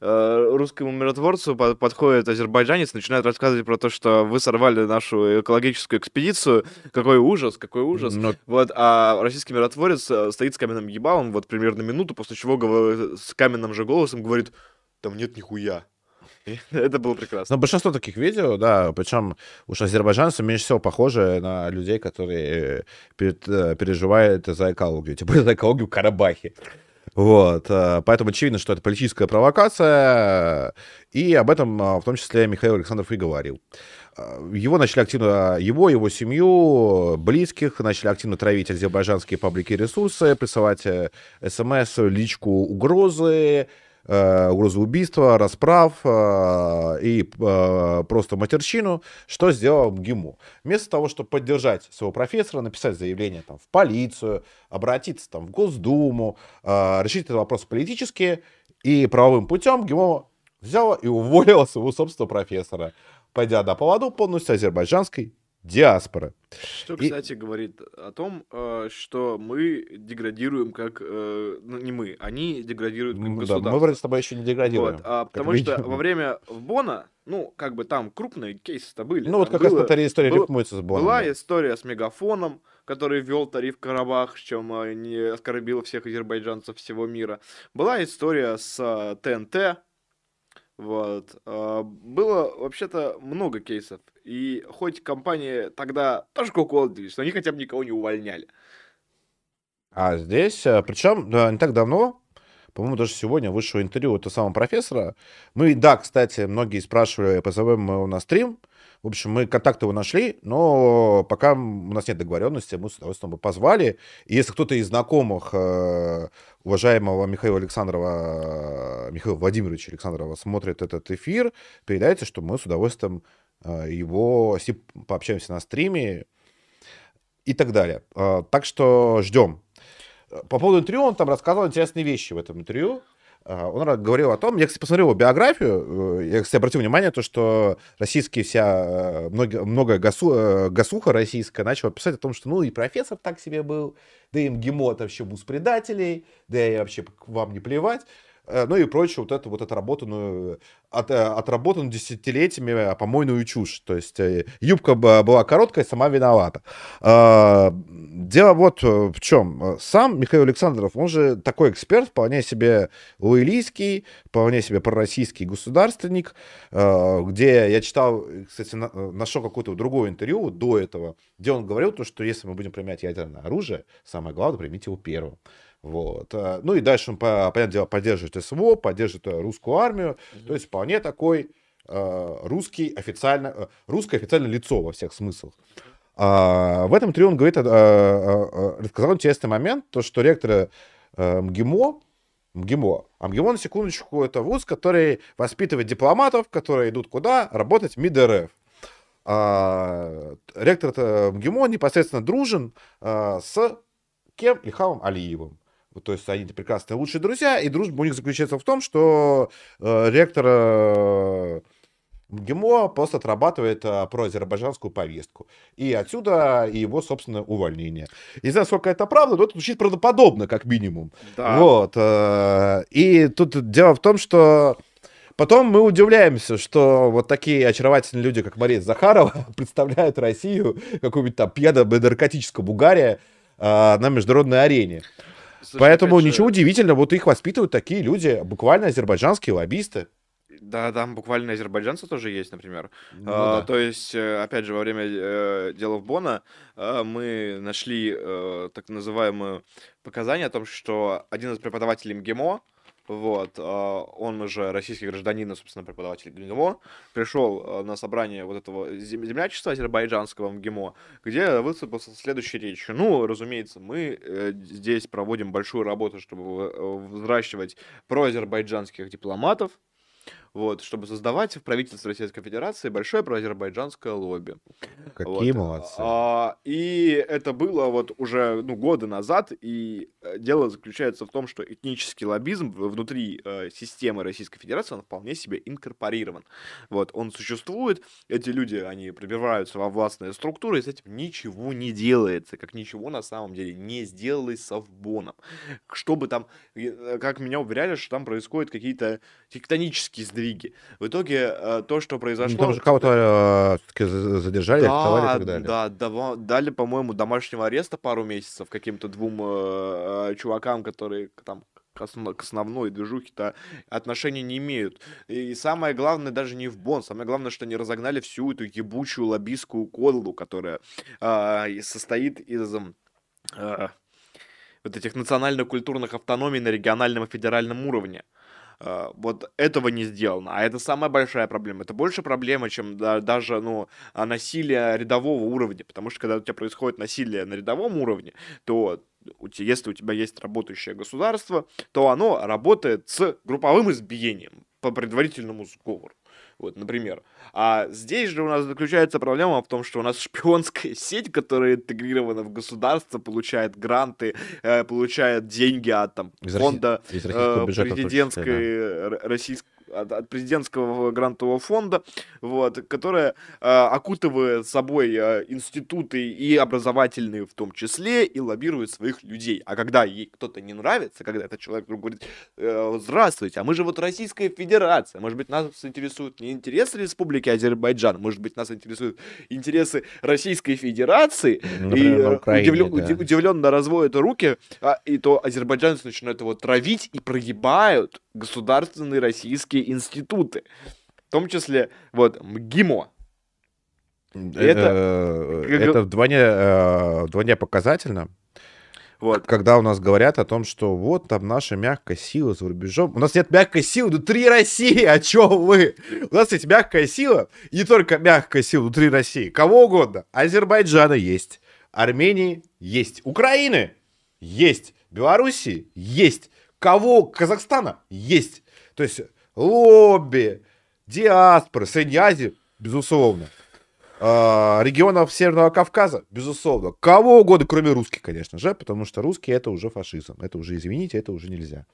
[SPEAKER 2] русскому миротворцу по- подходит азербайджанец, начинает рассказывать про то, что вы сорвали нашу экологическую экспедицию, какой ужас, какой ужас.
[SPEAKER 1] Но
[SPEAKER 2] Вот, а российский миротворец э, стоит с каменным ебалом вот примерно минуту, после чего с каменным же голосом говорит, там нет нихуя. [laughs] Это было прекрасно.
[SPEAKER 1] Но большинство таких видео, да, причем уж азербайджанцы меньше всего похожи на людей, которые э, перед- э, переживают за экологию, более [laughs] за экологию в Карабахе. Вот, э, поэтому очевидно, что это политическая провокация, и об этом э, в том числе Михаил Александров и говорил. Э, Его начали активно, его, его семью, близких, начали активно травить азербайджанские паблики ресурсы, присылать смс, личку угрозы, э, угрозы убийства, расправ э, и э, просто матерщину, что сделал МГИМО. Вместо того, чтобы поддержать своего профессора, написать заявление там, в полицию, обратиться там, в Госдуму, э, решить этот вопрос политически и правовым путем, МГИМО взяла и уволила своего собственного профессора, пойдя на поводу полностью азербайджанской диаспоры.
[SPEAKER 2] Что,
[SPEAKER 1] И-
[SPEAKER 2] кстати, говорит о том, э, что мы деградируем как... э, Ну, не мы, они деградируют как
[SPEAKER 1] М, да,
[SPEAKER 2] государство.
[SPEAKER 1] мы вроде с тобой еще не деградируем.
[SPEAKER 2] Вот, а, потому что
[SPEAKER 1] видим.
[SPEAKER 2] во время Бона, ну, как бы там крупные кейсы-то были.
[SPEAKER 1] Ну, вот как раз
[SPEAKER 2] было-
[SPEAKER 1] эта история
[SPEAKER 2] было-
[SPEAKER 1] рифмуется с Боном.
[SPEAKER 2] Была
[SPEAKER 1] да.
[SPEAKER 2] история с Мегафоном, который ввел тариф Карабах, чем э, не оскорбил всех азербайджанцев всего мира. Была история с ТНТ. Вот. Было вообще-то много кейсов. И хоть компании тогда тоже Coca-Cola но они хотя бы никого не увольняли.
[SPEAKER 1] А здесь, причем, да, не так давно, по-моему, даже сегодня вышло интервью у этого самого профессора. Мы, да, кстати, многие спрашивали, позовем мы его на стрим. В общем, мы контакты его нашли, но пока у нас нет договоренности, мы с удовольствием бы позвали. И если кто-то из знакомых э, уважаемого Михаила Александрова, э, Михаила Владимировича Александрова смотрит этот эфир, передайте, что мы с удовольствием э, его с пообщаемся на стриме и так далее. Э, Так что ждем. По поводу интервью он там рассказывал интересные вещи в этом интервью. А, Он говорил о том, я, кстати, посмотрел его биографию, э, я, кстати, обратил внимание, то, что российские вся, э, много, много гасу, э, гасуха российская начала писать о том, что ну и профессор так себе был, да и МГИМО это вообще бус предателей, да и вообще вам не плевать. Э, Ну и прочее, вот это вот отработанную, от, э, отработанную десятилетиями э, помойную чушь. То есть юбка была короткая, сама виновата. А, Дело вот в чем. Сам Михаил Александров, он же такой эксперт, вполне себе лоялийский, вполне себе пророссийский государственник, где я читал, кстати, на- нашел какое-то другое интервью до этого, где он говорил то, что если мы будем применять ядерное оружие, самое главное, примите его первым. Вот. э, Ну и дальше он, по- понятное дело, поддерживает СВО, поддерживает э, русскую армию. То есть вполне такой э, русский официально, э, русское официальное лицо во всех смыслах. А, в этом интервью он говорит, э, э, рассказал интересный момент, то, что ректор МГИМО, МГИМО, а МГИМО, на секундочку, это вуз, который воспитывает дипломатов, которые идут куда? Работать в МИД РФ. А, ректор МГИМО непосредственно дружен а, с кем? Ильхамом Алиевым. То есть они прекрасные лучшие друзья, и дружба у них заключается в том, что э, ректор э, МГИМО просто отрабатывает э, проазербайджанскую повестку. И отсюда и его, собственно, увольнение. Не знаю, сколько это правда, но это звучит правдоподобно, как минимум.
[SPEAKER 2] Да.
[SPEAKER 1] Вот. э, И тут дело в том, что потом мы удивляемся, что вот такие очаровательные люди, как Мария Захарова, [laughs] представляют Россию, какую-нибудь там пьяно-наркотическую Бугария э, на международной арене.
[SPEAKER 2] Слушай,
[SPEAKER 1] Поэтому
[SPEAKER 2] же,
[SPEAKER 1] ничего удивительного, вот их воспитывают такие люди, буквально азербайджанские лоббисты.
[SPEAKER 2] Да, там буквально азербайджанцы тоже есть, например.
[SPEAKER 1] Ну
[SPEAKER 2] А,
[SPEAKER 1] да.
[SPEAKER 2] То есть, э, опять же, во время э, дела в Бона э, мы нашли э, так называемые показания о том, что один из преподавателей МГИМО, вот, э, он уже российский гражданин, собственно, преподаватель МГИМО, пришел э, на собрание вот этого зем- землячества азербайджанского МГИМО, где выступил со следующей речью. Ну, разумеется, мы э, здесь проводим большую работу, чтобы э, взращивать проазербайджанских дипломатов, вот, чтобы создавать в правительстве Российской Федерации большое проазербайджанское лобби.
[SPEAKER 1] Какие
[SPEAKER 2] Вот.
[SPEAKER 1] молодцы.
[SPEAKER 2] А, и это было вот уже ну, годы назад, и э, дело заключается в том, что этнический лоббизм внутри э, системы Российской Федерации, он вполне себе инкорпорирован. Вот, он существует, эти люди, они пробиваются во властные структуры, и с этим ничего не делается, как ничего на самом деле не сделалось с Совбоном. Чтобы там, э, как меня уверяли, что там происходят какие-то тектонические сдвиги. В итоге э, то, что
[SPEAKER 1] Ну,
[SPEAKER 2] произошло...
[SPEAKER 1] Там же кого-то все-таки задержали, арестовали и
[SPEAKER 2] Да,
[SPEAKER 1] так далее.
[SPEAKER 2] да, дава- дали, по-моему, домашнего ареста пару месяцев каким-то двум э, э, чувакам, которые там к, осно- к основной движухе-то отношения не имеют. И самое главное даже не в Бон, самое главное, что они разогнали всю эту ебучую лоббистскую кодлу, которая и состоит из а, вот этих национально-культурных автономий на региональном и федеральном уровне. А, Вот этого не сделано. А это самая большая проблема. Это больше проблема, чем да- даже ну, а, насилие рядового уровня. Потому что когда у тебя происходит насилие на рядовом уровне, то если у тебя есть работающее государство, то оно работает с групповым избиением по предварительному сговору. Вот, например. А здесь же у нас заключается проблема в том, что у нас шпионская сеть, которая интегрирована в государство, получает гранты, э, получает деньги от там,
[SPEAKER 1] Из
[SPEAKER 2] фонда
[SPEAKER 1] из
[SPEAKER 2] э, президентской
[SPEAKER 1] да.
[SPEAKER 2] р- российск- от, от президентского грантового фонда, вот, которая э, окутывает собой э, институты и образовательные в том числе, и лоббирует своих людей. А когда ей кто-то не нравится, когда этот человек вдруг говорит, э, здравствуйте, а мы же вот Российская Федерация, может быть, нас интересуют не интересы Республики Азербайджан, может быть, нас интересуют интересы Российской Федерации,
[SPEAKER 1] Например,
[SPEAKER 2] и
[SPEAKER 1] на
[SPEAKER 2] э,
[SPEAKER 1] Украине,
[SPEAKER 2] удивлё-
[SPEAKER 1] да.
[SPEAKER 2] уди- удивленно разводят руки, а, и то азербайджанцы начинают его травить и прогибают государственные российские институты. В том числе, вот, МГИМО.
[SPEAKER 1] Это,
[SPEAKER 2] это-
[SPEAKER 1] вдвойне, э, вдвойне показательно,
[SPEAKER 2] Вот.
[SPEAKER 1] когда у нас говорят о том, что вот там наша мягкая сила за рубежом. У нас нет мягкой силы внутри России, о чем вы? У нас есть мягкая сила, не только мягкая сила внутри России, кого угодно. Азербайджана есть, Армении есть, Украины есть, Белоруссии есть, кого? Казахстана есть. То есть лобби, диаспоры, Средней безусловно. А, регионов Северного Кавказа, безусловно. Кого угодно, кроме русских, конечно же, потому что русские это уже фашизм. Это уже, извините, это уже нельзя.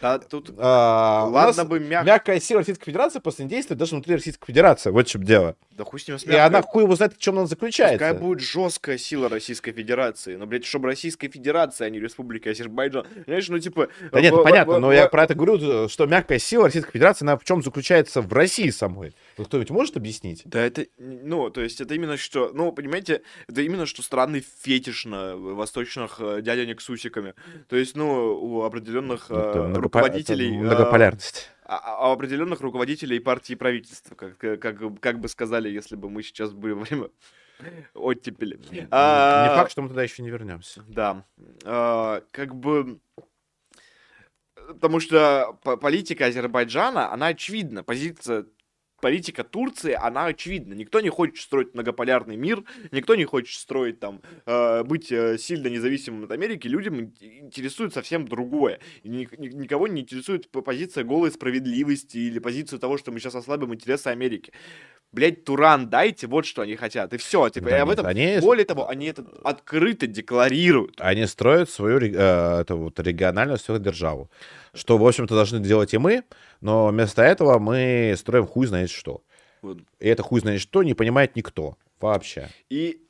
[SPEAKER 2] Да, тут
[SPEAKER 1] А,
[SPEAKER 2] Ладно бы мяг-
[SPEAKER 1] мягкая сила Российской Федерации просто не действует даже внутри Российской Федерации. Вот в чем дело.
[SPEAKER 2] да хуй с ним с
[SPEAKER 1] И
[SPEAKER 2] мягкой.
[SPEAKER 1] она хуй его знает, в чем она заключается.
[SPEAKER 2] Пускай будет жесткая сила Российской Федерации, но, блядь, чтобы Российская Федерация, а не Республика Азербайджан. Знаешь, ну, типа...
[SPEAKER 1] Да нет, понятно, но я про это говорю, что мягкая сила Российской Федерации, она в чем заключается в России самой. Кто-нибудь может объяснить?
[SPEAKER 2] Да, это, ну, то есть это именно что, ну, понимаете, это именно что странный фетиш на восточных э, дяденек с усиками. То есть, ну, у определенных э,
[SPEAKER 1] Это многопо-
[SPEAKER 2] руководителей...
[SPEAKER 1] это
[SPEAKER 2] э,
[SPEAKER 1] многополярность.
[SPEAKER 2] а- а у определенных руководителей партии и правительства, как, как, как, бы сказали, если бы мы сейчас были во время оттепели.
[SPEAKER 1] Не
[SPEAKER 2] А,
[SPEAKER 1] факт, что мы туда еще не вернемся.
[SPEAKER 2] Да. А, как бы... Потому что по- политика Азербайджана, она очевидна. Позиция политика Турции, она очевидна. Никто не хочет строить многополярный мир, никто не хочет строить там, э, быть э, сильно независимым от Америки. Людям ин- интересует совсем другое. И ни- ни- никого не интересует позиция голой справедливости или позиция того, что мы сейчас ослабим интересы Америки. Блять, Туран дайте, вот что они хотят. И все. Типа,
[SPEAKER 1] Да
[SPEAKER 2] и об этом,
[SPEAKER 1] они-
[SPEAKER 2] более того, они это открыто декларируют.
[SPEAKER 1] Они строят свою э, эту вот региональную сверхдержаву. Что, в общем-то, должны делать и мы, но вместо этого мы строим хуй знает что.
[SPEAKER 2] Вот.
[SPEAKER 1] И это хуй знает что не понимает никто вообще.
[SPEAKER 2] И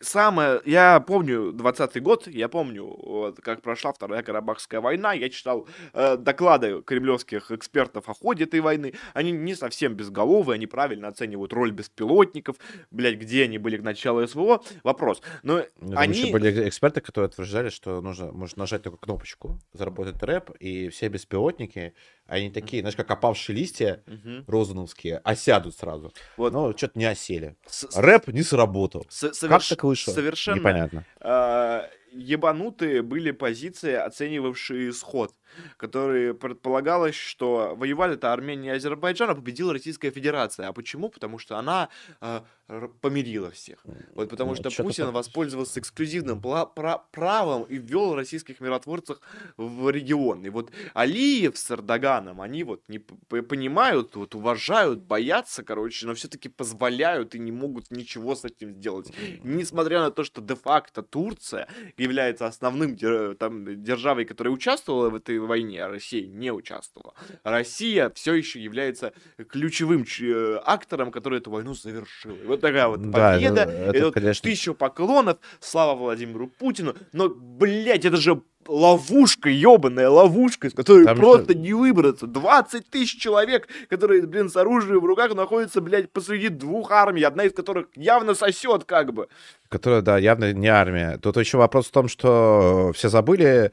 [SPEAKER 2] самое, я помню 20 год, я помню, вот, как прошла Вторая Карабахская война, я читал э, доклады кремлевских экспертов о ходе этой войны, они не совсем безголовые, они правильно оценивают роль беспилотников, блядь, где они были к началу СВО, вопрос. Но
[SPEAKER 1] Ну, Там
[SPEAKER 2] они...
[SPEAKER 1] еще были эксперты, которые утверждали, что нужно может нажать только кнопочку, заработает рэп, и все беспилотники, они такие, знаешь, как опавшие листья
[SPEAKER 2] Мгм.
[SPEAKER 1] розановские, осядут сразу.
[SPEAKER 2] Вот.
[SPEAKER 1] Но что-то не осели.
[SPEAKER 2] С-
[SPEAKER 1] Рэп не сработал.
[SPEAKER 2] с-
[SPEAKER 1] Как
[SPEAKER 2] соверш-
[SPEAKER 1] так вышло?
[SPEAKER 2] Совершенно
[SPEAKER 1] Непонятно.
[SPEAKER 2] э, ебанутые были позиции, оценивавшие исход. Который предполагалось, что воевали-то Армения и Азербайджан, а победила Российская Федерация. А почему? Потому что она э, помирила всех. Вот потому
[SPEAKER 1] Ну,
[SPEAKER 2] что
[SPEAKER 1] чё-то
[SPEAKER 2] Путин
[SPEAKER 1] так.
[SPEAKER 2] воспользовался эксклюзивным правом и ввел российских миротворцев в регион. И вот Алиев с Эрдоганом, они вот не понимают, вот уважают, боятся, короче, но все-таки позволяют и не могут ничего с этим сделать. Несмотря на то, что де-факто Турция является основным там, державой, которая участвовала в этой войне, а Россия не участвовала. Россия все еще является ключевым э, актором, который эту войну завершил. И вот такая вот
[SPEAKER 1] Да,
[SPEAKER 2] победа.
[SPEAKER 1] это- это,
[SPEAKER 2] и вот
[SPEAKER 1] конечно.
[SPEAKER 2] тысячу поклонов, слава Владимиру Путину. Но, блядь, это же ловушка, ебаная ловушка, из которой
[SPEAKER 1] Там
[SPEAKER 2] просто не выбраться. 20 тысяч человек, которые, блин, с оружием в руках находятся, блядь, посреди двух армий, одна из которых явно сосет, как бы.
[SPEAKER 1] Которая, да, явно не армия. Тут еще вопрос в том, что все забыли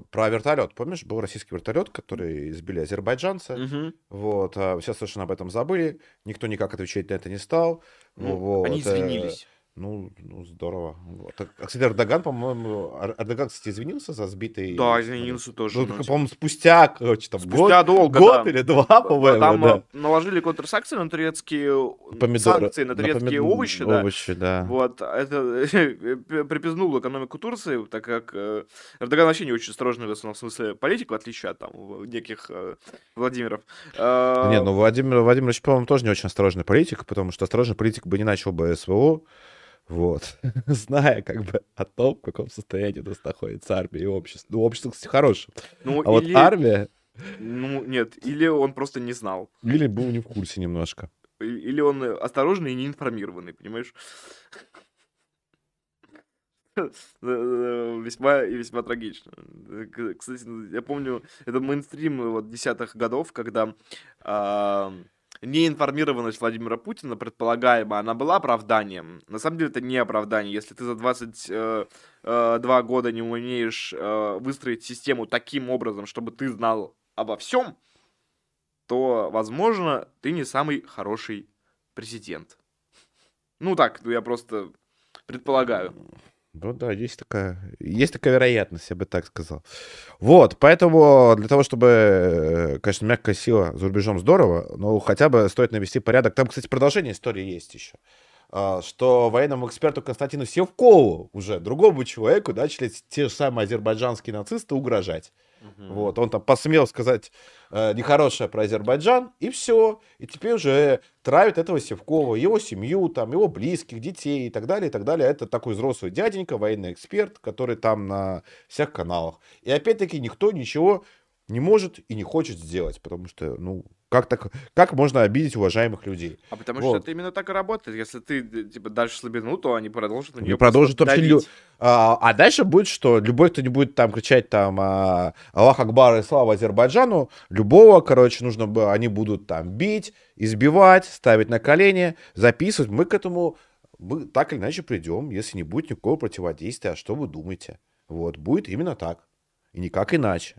[SPEAKER 1] про вертолет. Помнишь, был российский вертолет, который избили азербайджанцы.
[SPEAKER 2] Мгм.
[SPEAKER 1] Вот, а все совершенно об этом забыли. Никто никак отвечать на это не стал.
[SPEAKER 2] Ну,
[SPEAKER 1] Вот,
[SPEAKER 2] Они
[SPEAKER 1] э,
[SPEAKER 2] извинились.
[SPEAKER 1] Ну, ну, здорово. Вот. А, кстати, Эрдоган, по-моему, Эр- Эрдоган, кстати, извинился за сбитый...
[SPEAKER 2] Да, извинился тоже.
[SPEAKER 1] Ну,
[SPEAKER 2] ну, типа,
[SPEAKER 1] по-моему, спустя, короче, там,
[SPEAKER 2] Спустя
[SPEAKER 1] год,
[SPEAKER 2] долго,
[SPEAKER 1] год
[SPEAKER 2] да.
[SPEAKER 1] или два, по-моему,
[SPEAKER 2] Там
[SPEAKER 1] да.
[SPEAKER 2] э, наложили контрсакции на турецкие
[SPEAKER 1] Помидоры.
[SPEAKER 2] санкции на
[SPEAKER 1] На
[SPEAKER 2] турецкие
[SPEAKER 1] помид-
[SPEAKER 2] овощи, да.
[SPEAKER 1] Овощи, да.
[SPEAKER 2] Вот, это [laughs] припизнуло экономику Турции, так как э, Эрдоган вообще не очень осторожный в смысле политик, в отличие от там неких э, Владимиров. Э,
[SPEAKER 1] Не, ну Владимир Владимирович, по-моему, тоже не очень осторожный политик, потому что осторожный политик бы не начал бы СВО, вот, [laughs] зная как бы о том, в каком состоянии у нас находится армия и общество. Ну, общество, кстати, хорошее.
[SPEAKER 2] ну,
[SPEAKER 1] А вот
[SPEAKER 2] или-
[SPEAKER 1] армия,
[SPEAKER 2] Ну, нет, или он просто не знал.
[SPEAKER 1] или был не в курсе немножко.
[SPEAKER 2] Или он э, осторожный и неинформированный, понимаешь? [laughs] Э, Весьма и весьма трагично. Э, Кстати, я помню, это мейнстрим э, вот десятых годов, когда а, неинформированность Владимира Путина, предполагаемо, она была оправданием. На самом деле это не оправдание. Если ты за 22 года не умеешь э, выстроить систему таким образом, чтобы ты знал обо всем, то, возможно, ты не самый хороший президент. Ну так, ну, я просто предполагаю.
[SPEAKER 1] Ну да, есть такая, есть такая вероятность, я бы так сказал. Вот, поэтому для того, чтобы, э, конечно, мягкая сила за рубежом здорово, но хотя бы стоит навести порядок. Там, кстати, продолжение истории есть еще. А, Что военному эксперту Константину Севкову, уже другому человеку, начали те же самые азербайджанские нацисты угрожать. Вот, он там посмел сказать э, нехорошее про Азербайджан, и все. И теперь уже травит этого Севкова, его семью, там, его близких, детей и так далее, и так далее. Это такой взрослый дяденька, военный эксперт, который там на всех каналах. И опять-таки никто ничего не может и не хочет сделать, потому что, ну, как, так, как можно обидеть уважаемых людей?
[SPEAKER 2] А потому
[SPEAKER 1] Вот.
[SPEAKER 2] что это именно так и работает. Если ты типа дальше слабину, то они продолжат на
[SPEAKER 1] Не
[SPEAKER 2] нее
[SPEAKER 1] продолжит вообще лю- А, а дальше будет, что любой, кто не будет там кричать там а, Аллах Акбар и слава Азербайджану, любого, короче, нужно бы, они будут там бить, избивать, ставить на колени, записывать. Мы к этому мы так или иначе придем, если не будет никакого противодействия. А что вы думаете? Вот, будет именно так. И никак иначе.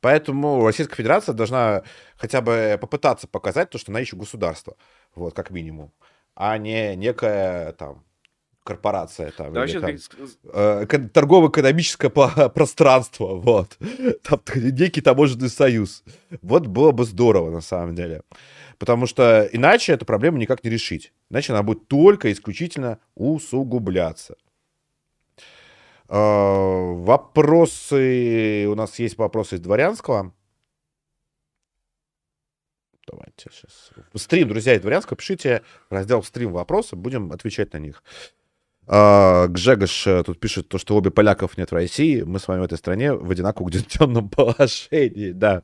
[SPEAKER 1] Поэтому Российская Федерация должна хотя бы попытаться показать то, что она еще государство. Вот, как минимум. А не некая там корпорация там.
[SPEAKER 2] Да
[SPEAKER 1] или
[SPEAKER 2] вообще,
[SPEAKER 1] там, э, эко- торгово-экономическое пространство, вот. [laughs] Там некий таможенный союз. Вот было бы здорово, на самом деле. Потому что иначе эту проблему никак не решить. Иначе она будет только исключительно усугубляться. Э, Вопросы... У нас есть вопросы из дворянского. Давайте сейчас. Стрим, друзья, из дворянского. Пишите раздел стрим вопросы, будем отвечать на них. А, Гжегош э, тут пишет, то, что обе поляков нет в России, мы с вами в этой стране в одинаково [laughs] угнетенном положении, да.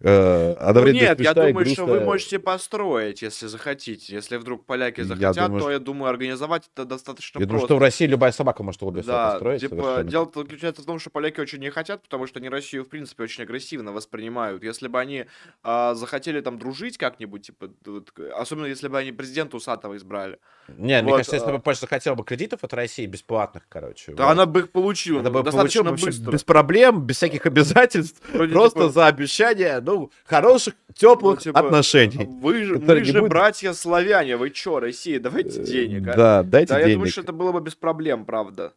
[SPEAKER 1] Э,
[SPEAKER 2] Ну, нет, я думаю, что вы можете построить, если захотите. Если вдруг поляки
[SPEAKER 1] Я
[SPEAKER 2] захотят,
[SPEAKER 1] думаю,
[SPEAKER 2] то я думаю, организовать это достаточно
[SPEAKER 1] Я думаю,
[SPEAKER 2] просто.
[SPEAKER 1] что в России любая собака может обе
[SPEAKER 2] Да,
[SPEAKER 1] построить.
[SPEAKER 2] типа,
[SPEAKER 1] совершенно.
[SPEAKER 2] дело заключается в том, что поляки очень не хотят, потому что они Россию, в принципе, очень агрессивно воспринимают. Если бы они а, захотели там дружить как-нибудь, типа, вот, особенно если бы они президента Усатого избрали,
[SPEAKER 1] Не, мне
[SPEAKER 2] вот,
[SPEAKER 1] кажется, если
[SPEAKER 2] а-
[SPEAKER 1] бы Польша захотела бы кредитов от России бесплатных, короче.
[SPEAKER 2] то
[SPEAKER 1] вот,
[SPEAKER 2] она бы их получила
[SPEAKER 1] это бы
[SPEAKER 2] достаточно
[SPEAKER 1] получила
[SPEAKER 2] быстро.
[SPEAKER 1] без проблем, без всяких обязательств,
[SPEAKER 2] Вроде,
[SPEAKER 1] просто
[SPEAKER 2] типа,
[SPEAKER 1] за обещание, ну, хороших, теплых
[SPEAKER 2] ну, типа,
[SPEAKER 1] отношений.
[SPEAKER 2] Вы же, же
[SPEAKER 1] будет-
[SPEAKER 2] братья славяне, вы чё, Россия, давайте денег, а?
[SPEAKER 1] Да, дайте
[SPEAKER 2] Да, я
[SPEAKER 1] денег.
[SPEAKER 2] думаю, что это было бы без проблем, правда.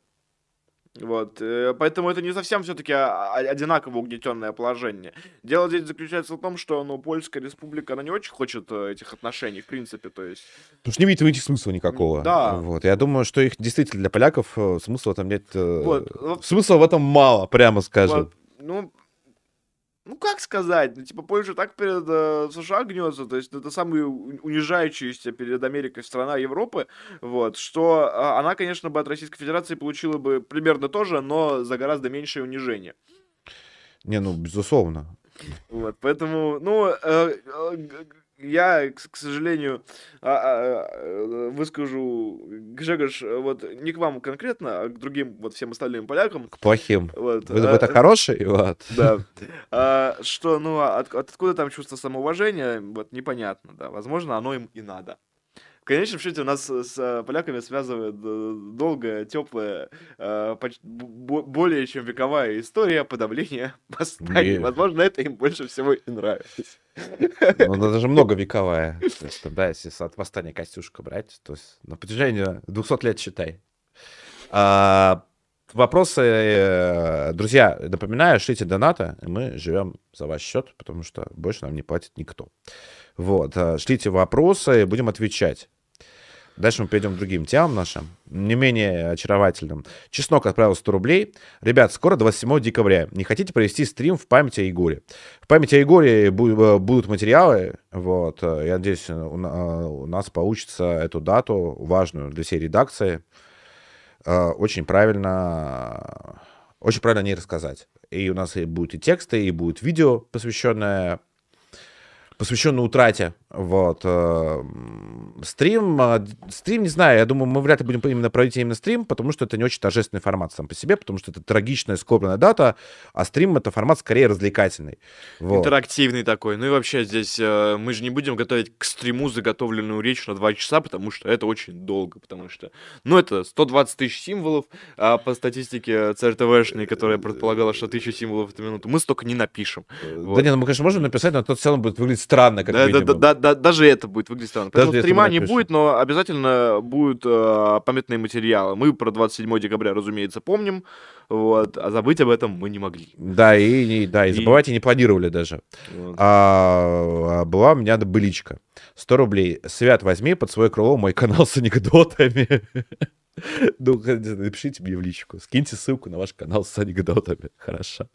[SPEAKER 2] Вот, э, поэтому это не совсем все-таки одинаково угнетенное положение. Дело здесь заключается в том, что, ну, Польская республика, она не очень хочет э, этих отношений, в принципе, то есть...
[SPEAKER 1] Потому что не видит в этих смысла никакого.
[SPEAKER 2] Да.
[SPEAKER 1] Вот, я думаю, что их действительно для поляков э, смысла там нет. э,
[SPEAKER 2] Вот.
[SPEAKER 1] Смысла в этом мало, прямо скажем.
[SPEAKER 2] Вот, ну, ну, как сказать, ну, типа, Польша так перед э, США гнется, то есть это самая унижающаяся перед Америкой страна Европы, вот, что а, она, конечно, бы от Российской Федерации получила бы примерно то же, но за гораздо меньшее унижение.
[SPEAKER 1] Не, ну, безусловно.
[SPEAKER 2] Вот, поэтому, ну, э, э, я, к, сожалению, а, а, э, выскажу, Гжегош, э, вот не к вам конкретно, а к другим вот всем остальным полякам.
[SPEAKER 1] К плохим.
[SPEAKER 2] Вот,
[SPEAKER 1] Вы,
[SPEAKER 2] э,
[SPEAKER 1] вы-то хороший, вот.
[SPEAKER 2] Да. [laughs] А, что, ну, а от- откуда там чувство самоуважения, вот непонятно, да. Возможно, оно им и надо. Конечном счете у нас с э, поляками связывает э, долгая, теплая, э, более чем вековая история подавления [laughs] восстаний.
[SPEAKER 1] Не.
[SPEAKER 2] Возможно, это им больше всего и нравится.
[SPEAKER 1] Ну, она даже многовековая. То есть, да, если от восстания Костюшка брать, то есть на протяжении 200 лет считай. А, вопросы, друзья, напоминаю, шлите донаты, мы живем за ваш счет, потому что больше нам не платит никто. Вот, шлите вопросы, будем отвечать. Дальше мы перейдем к другим темам нашим, не менее очаровательным. Чеснок отправил 100 рублей. Ребят, скоро 27 декабря. Не хотите провести стрим в память о Егоре? В память о Егоре э, будут материалы. Вот. э, Я надеюсь, э, у на- у нас получится эту дату, важную для всей редакции, очень правильно, очень правильно о ней рассказать. И у нас и будут и тексты, и будет видео, посвященное посвященный утрате. Вот. э, Стрим, э, стрим, не знаю, я думаю, мы вряд ли будем именно проводить именно стрим, потому что это не очень торжественный формат сам по себе, потому что это трагичная, скорбная дата, а стрим — это формат скорее развлекательный. Вот.
[SPEAKER 2] Интерактивный такой. Ну и вообще здесь э, мы же не будем готовить к стриму заготовленную речь на 2 часа, потому что это очень долго, потому что, ну, это 120 тысяч символов, а по статистике ЦРТВшной, которая предполагала, что 1000 символов в минуту, мы столько не напишем. Вот.
[SPEAKER 1] Да нет, ну мы, конечно, можем написать, но это в целом будет выглядеть странно, как
[SPEAKER 2] Да, да, да,
[SPEAKER 1] минимум.
[SPEAKER 2] да, да, даже это будет выглядеть странно.
[SPEAKER 1] Даже
[SPEAKER 2] Поэтому
[SPEAKER 1] если
[SPEAKER 2] стрима не будет, но обязательно будут э, памятные материалы. Мы про 27 декабря, разумеется, помним, вот, а забыть об этом мы не могли.
[SPEAKER 1] Да, и, и- да, и
[SPEAKER 2] И-
[SPEAKER 1] забывать и не планировали даже.
[SPEAKER 2] Вот.
[SPEAKER 1] А, а, была у меня быличка. 100 рублей. Свят, возьми под свое крыло мой канал с анекдотами. [laughs] Ну, напишите мне в личку. Скиньте ссылку на ваш канал с анекдотами. Хорошо.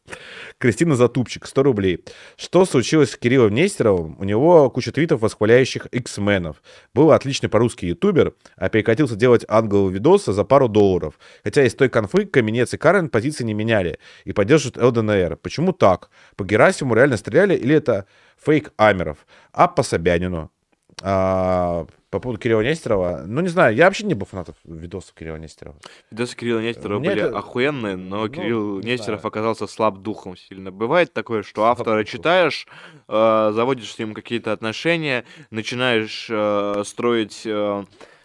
[SPEAKER 1] Кристина Затупчик, 100 рублей. Что случилось с Кириллом Нестеровым? У него куча твитов, восхваляющих X-менов. Был отличный по-русски ютубер, а перекатился делать ангелов видосы за пару долларов. Хотя из той конфы Каменец и Карен позиции не меняли и поддерживают ЛДНР. Почему так? По Герасиму реально стреляли или это фейк Амеров? А по Собянину? А, по поводу Кирилла Нестерова, ну не знаю, я вообще не был фанатом видосов Кирилла Нестерова.
[SPEAKER 2] Видосы Кирилла Нестерова
[SPEAKER 1] Мне
[SPEAKER 2] были
[SPEAKER 1] это-
[SPEAKER 2] охуенные, но
[SPEAKER 1] ну,
[SPEAKER 2] Кирилл
[SPEAKER 1] не
[SPEAKER 2] Нестеров
[SPEAKER 1] знаю.
[SPEAKER 2] оказался слаб духом сильно. Бывает такое, что
[SPEAKER 1] Слаб
[SPEAKER 2] автора
[SPEAKER 1] духом.
[SPEAKER 2] читаешь, э, заводишь с ним какие-то отношения, начинаешь э, строить э,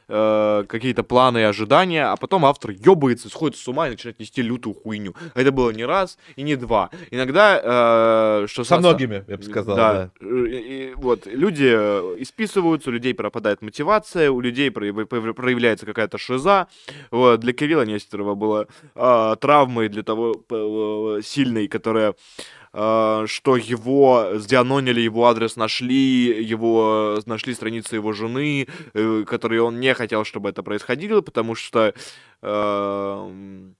[SPEAKER 2] э, какие-то планы и ожидания, а потом автор ёбается, сходит с ума и начинает нести лютую хуйню. Это было не раз и не два. Иногда, э, что
[SPEAKER 1] Со
[SPEAKER 2] со-
[SPEAKER 1] многими, я бы сказал, да.
[SPEAKER 2] Э, И, и вот люди э, исписываются, у людей пропадает мотивация, у людей прояв- прояв- проявляется какая-то шиза. Вот, для Кирилла Нестерова была а, травмой для того п- э, сильной, которая а, что его сдианонили, его адрес нашли, его нашли страницы его жены, э, которые он не хотел, чтобы это происходило, потому что э, м,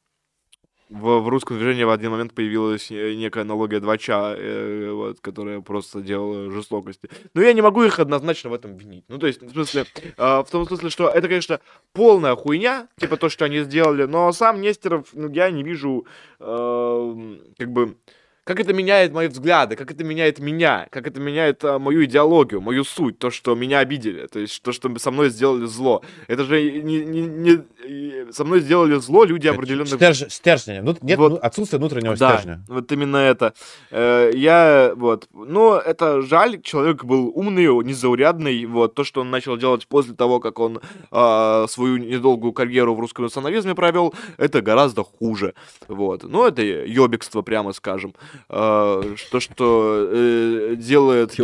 [SPEAKER 2] в, в русском движении в один момент появилась э, некая аналогия 2ча, э, вот, которая просто делала жестокости. Но я не могу их однозначно в этом винить. Ну, то есть, в смысле, э, в том смысле, что это, конечно, полная хуйня, типа то, что они сделали, но сам Нестеров, ну, я не вижу, э, как бы, как это меняет мои взгляды, как это меняет меня, как это меняет а, мою идеологию, мою суть, то, что меня обидели, то есть то, что со мной сделали зло. Это же не, не- не- со мной сделали зло люди определенных...
[SPEAKER 1] Стержень, стержня. Ну, нет
[SPEAKER 2] Вот.
[SPEAKER 1] отсутствие внутреннего
[SPEAKER 2] Да,
[SPEAKER 1] стержня.
[SPEAKER 2] вот именно это. Э, Я, вот, ну, это жаль, человек был умный, незаурядный, вот, то, что он начал делать после того, как он а, свою недолгую карьеру в русском национализме провел, это гораздо хуже, вот. Ну, это ёбикство, прямо скажем. Э, что, что э, делает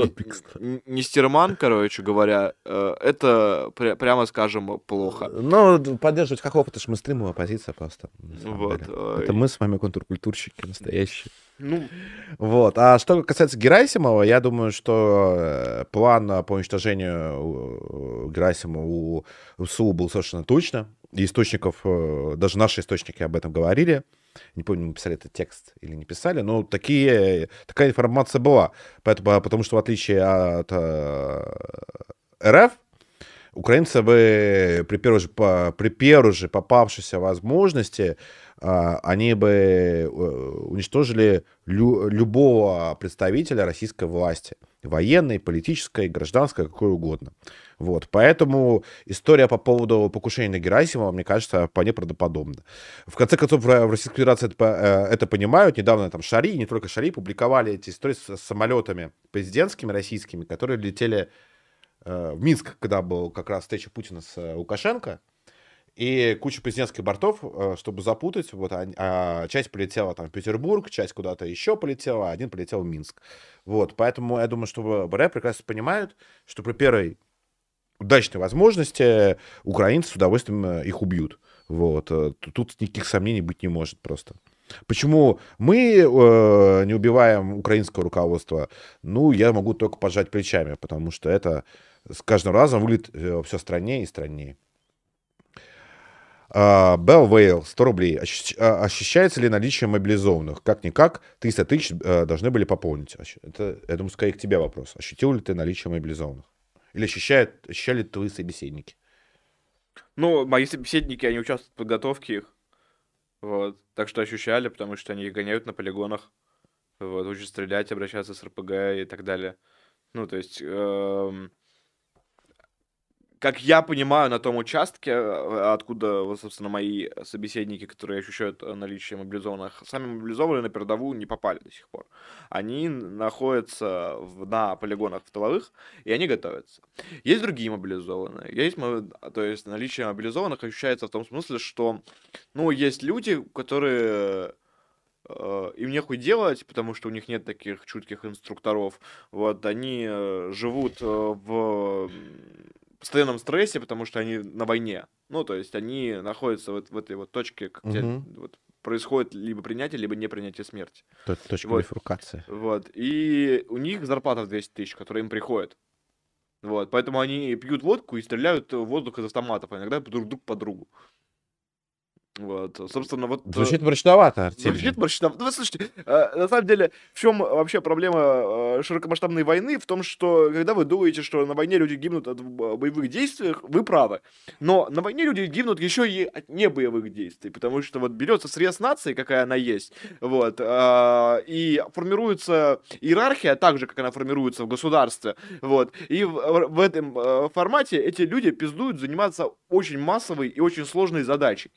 [SPEAKER 2] Нестерман, короче говоря, э, это, пря- прямо скажем, плохо.
[SPEAKER 1] Ну, поддерживать хохлов, это же мы стримовая позиция просто.
[SPEAKER 2] Вот, э,
[SPEAKER 1] Это мы с вами контркультурщики настоящие.
[SPEAKER 2] Ну,
[SPEAKER 1] Вот. А что касается Герасимова, я думаю, что э, план по уничтожению Герасимова у ВСУ был совершенно точно. Источников, э, даже наши источники об этом говорили. Не помню, мы писали этот текст или не писали, но такие, такая информация была. Поэтому, а, потому что в отличие от э, РФ, украинцы бы при первой же, при первой же попавшейся возможности а, они бы э, уничтожили лю- любого представителя российской власти. Военной, политической, гражданской, какой угодно. Вот. Поэтому история по поводу покушения на Герасимова, мне кажется, вполне правдоподобна. В конце концов, в в Российской Федерации это, э, это понимают. Недавно там Шари, не только Шари, публиковали эти истории с самолетами президентскими российскими, которые летели э, в Минск, когда был как раз встреча Путина с э, Лукашенко, и куча президентских бортов, э, чтобы запутать, вот, а- а часть полетела там в Петербург, часть куда-то еще полетела, а один полетел в Минск. Вот, поэтому я думаю, что БР прекрасно понимают, что при первой удачной возможности украинцы с удовольствием э, их убьют. Вот, э, тут никаких сомнений быть не может просто. Почему мы э, не убиваем украинское руководство? Ну, я могу только пожать плечами, потому что это с каждым разом выглядит все страннее и страннее. Белл Вейл, 100 рублей. А, Ощущается ли наличие мобилизованных? Как-никак, 300 тысяч э, должны были пополнить. Это, я думаю, скорее к тебе вопрос. Ощутил ли ты наличие мобилизованных? Или ощущают, ощущали твои собеседники?
[SPEAKER 2] ну, мои собеседники, они участвуют в подготовке их. Вот. Так что ощущали, потому что они гоняют на полигонах. Вот, учат стрелять, обращаться с РПГ и так далее. Ну, то есть, эм, как я понимаю, на том участке, э, откуда, собственно, мои собеседники, которые ощущают э, наличие мобилизованных, сами мобилизованные на передовую не попали до сих пор. Они находятся в- на полигонах в тыловых, и они готовятся. Есть другие мобилизованные. Есть, то есть наличие мобилизованных ощущается в том смысле, что, ну, есть люди, которые э, им нехуй делать, потому что у них нет таких чутких инструкторов. Вот, они живут в постоянном стрессе, потому что они на войне. Ну, то есть они находятся вот в этой вот точке, где
[SPEAKER 1] Мгм.
[SPEAKER 2] вот происходит либо принятие, либо не принятие смерти.
[SPEAKER 1] Т- Точка
[SPEAKER 2] Вот.
[SPEAKER 1] бифуркации.
[SPEAKER 2] Вот. И у них зарплата в 200 тысяч, которая им приходит. Вот. Поэтому они пьют водку и стреляют в воздух из автоматов, а иногда друг друг по другу. Вот. Собственно, вот... э,
[SPEAKER 1] Звучит мрачновато, Артемий.
[SPEAKER 2] Звучит мрачновато. Ну, вы слушайте, э, на самом деле, в чем вообще проблема э, широкомасштабной войны? В том, что когда вы думаете, что на войне люди гибнут от бо- боевых действий, вы правы. Но на войне люди гибнут еще и от небоевых действий, потому что вот берется срез нации, какая она есть, вот, э, и формируется иерархия так же, как она формируется в государстве, вот, и в, этом э, формате эти люди пиздуют заниматься очень массовой и очень сложной задачей.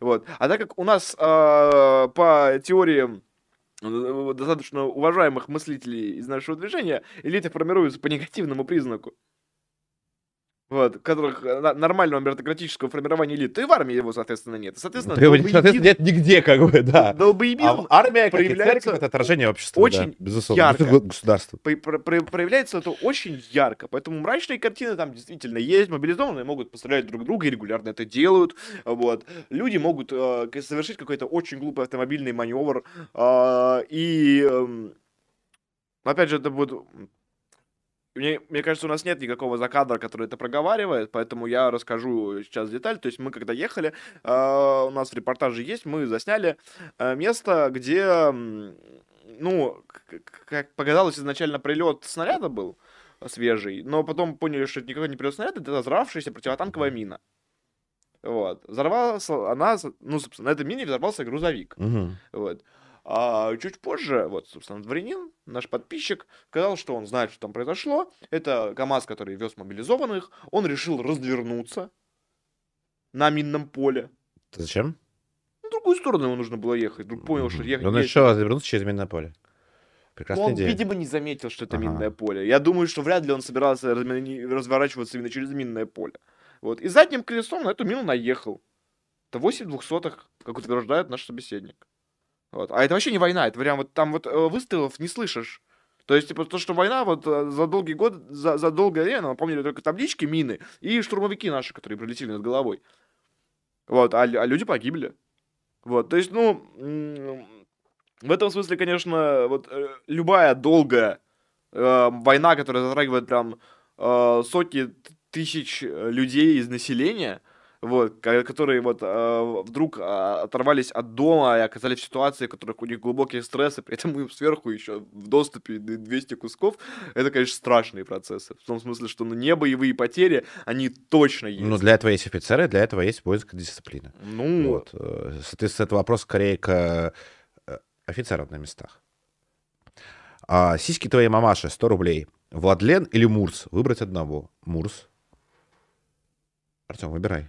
[SPEAKER 2] Вот. А так как у нас э, по теории достаточно уважаемых мыслителей из нашего движения, элиты формируются по негативному признаку. Вот, которых э, нормального меритократического формирования элит, то и в армии его, соответственно, нет. И, Соответственно,
[SPEAKER 1] Да его, соответственно, нет нигде, как бы, да.
[SPEAKER 2] долбоебизм
[SPEAKER 1] А армия,
[SPEAKER 2] проявляется
[SPEAKER 1] это отражение общества,
[SPEAKER 2] очень
[SPEAKER 1] да, безусловно.
[SPEAKER 2] ярко.
[SPEAKER 1] Это государство.
[SPEAKER 2] про- про- про- проявляется это очень ярко. Поэтому мрачные картины там действительно есть. Мобилизованные могут пострелять друг друга и регулярно это делают. Вот. Люди могут э, совершить какой-то очень глупый автомобильный маневр. э, и эм, опять же, это будет... Мне, мне кажется, у нас нет никакого закадра, который это проговаривает, поэтому я расскажу сейчас деталь. То есть мы когда ехали, э, у нас в репортаже есть, мы засняли э, место, где, ну, как показалось, изначально прилет снаряда был свежий, но потом поняли, что это никакой не прилет снаряда, это взорвавшаяся противотанковая мина. Вот. Взорвалась она, ну, собственно, на этой мине взорвался грузовик.
[SPEAKER 1] Мгм.
[SPEAKER 2] Вот. А чуть позже, вот, собственно, дворянин, наш подписчик, сказал, что он знает, что там произошло. Это КАМАЗ, который вез мобилизованных. Он решил развернуться на минном поле.
[SPEAKER 1] Зачем?
[SPEAKER 2] В другую сторону ему нужно было ехать. Вдруг понял, что ехать
[SPEAKER 1] Он решил развернуться через минное поле. Прекрасная
[SPEAKER 2] он,
[SPEAKER 1] идея.
[SPEAKER 2] видимо, не заметил, что это
[SPEAKER 1] Ага.
[SPEAKER 2] минное поле. Я думаю, что вряд ли он собирался разворачиваться именно через минное поле. Вот. И задним колесом на эту мину наехал. Это 8 двухсотых, как утверждает наш собеседник. Вот. А это вообще не война, это прям вот там вот э, выстрелов не слышишь. То есть, типа, то, что война вот э, за долгий год, за, за долгое время нам помнили только таблички, мины и штурмовики наши, которые прилетели над головой. Вот, а, а люди погибли. Вот, то есть, ну, в этом смысле, конечно, вот э, любая долгая э, война, которая затрагивает прям э, сотни тысяч людей из населения, вот, ко- которые вот э, вдруг а, оторвались от дома и оказались в ситуации, в которых у них глубокие стрессы, при этом им сверху еще в доступе д- 200 кусков, это, конечно, страшные процессы. В том смысле, что ну, не боевые потери, они точно есть.
[SPEAKER 1] Ну, для этого есть офицеры, для этого есть воинская дисциплина.
[SPEAKER 2] Ну,
[SPEAKER 1] Вот. э, Соответственно, это вопрос скорее к э, офицерам на местах. А, сиськи твоей мамаши 100 рублей. Владлен или Мурс? Выбрать одного. Мурс. Артем, выбирай.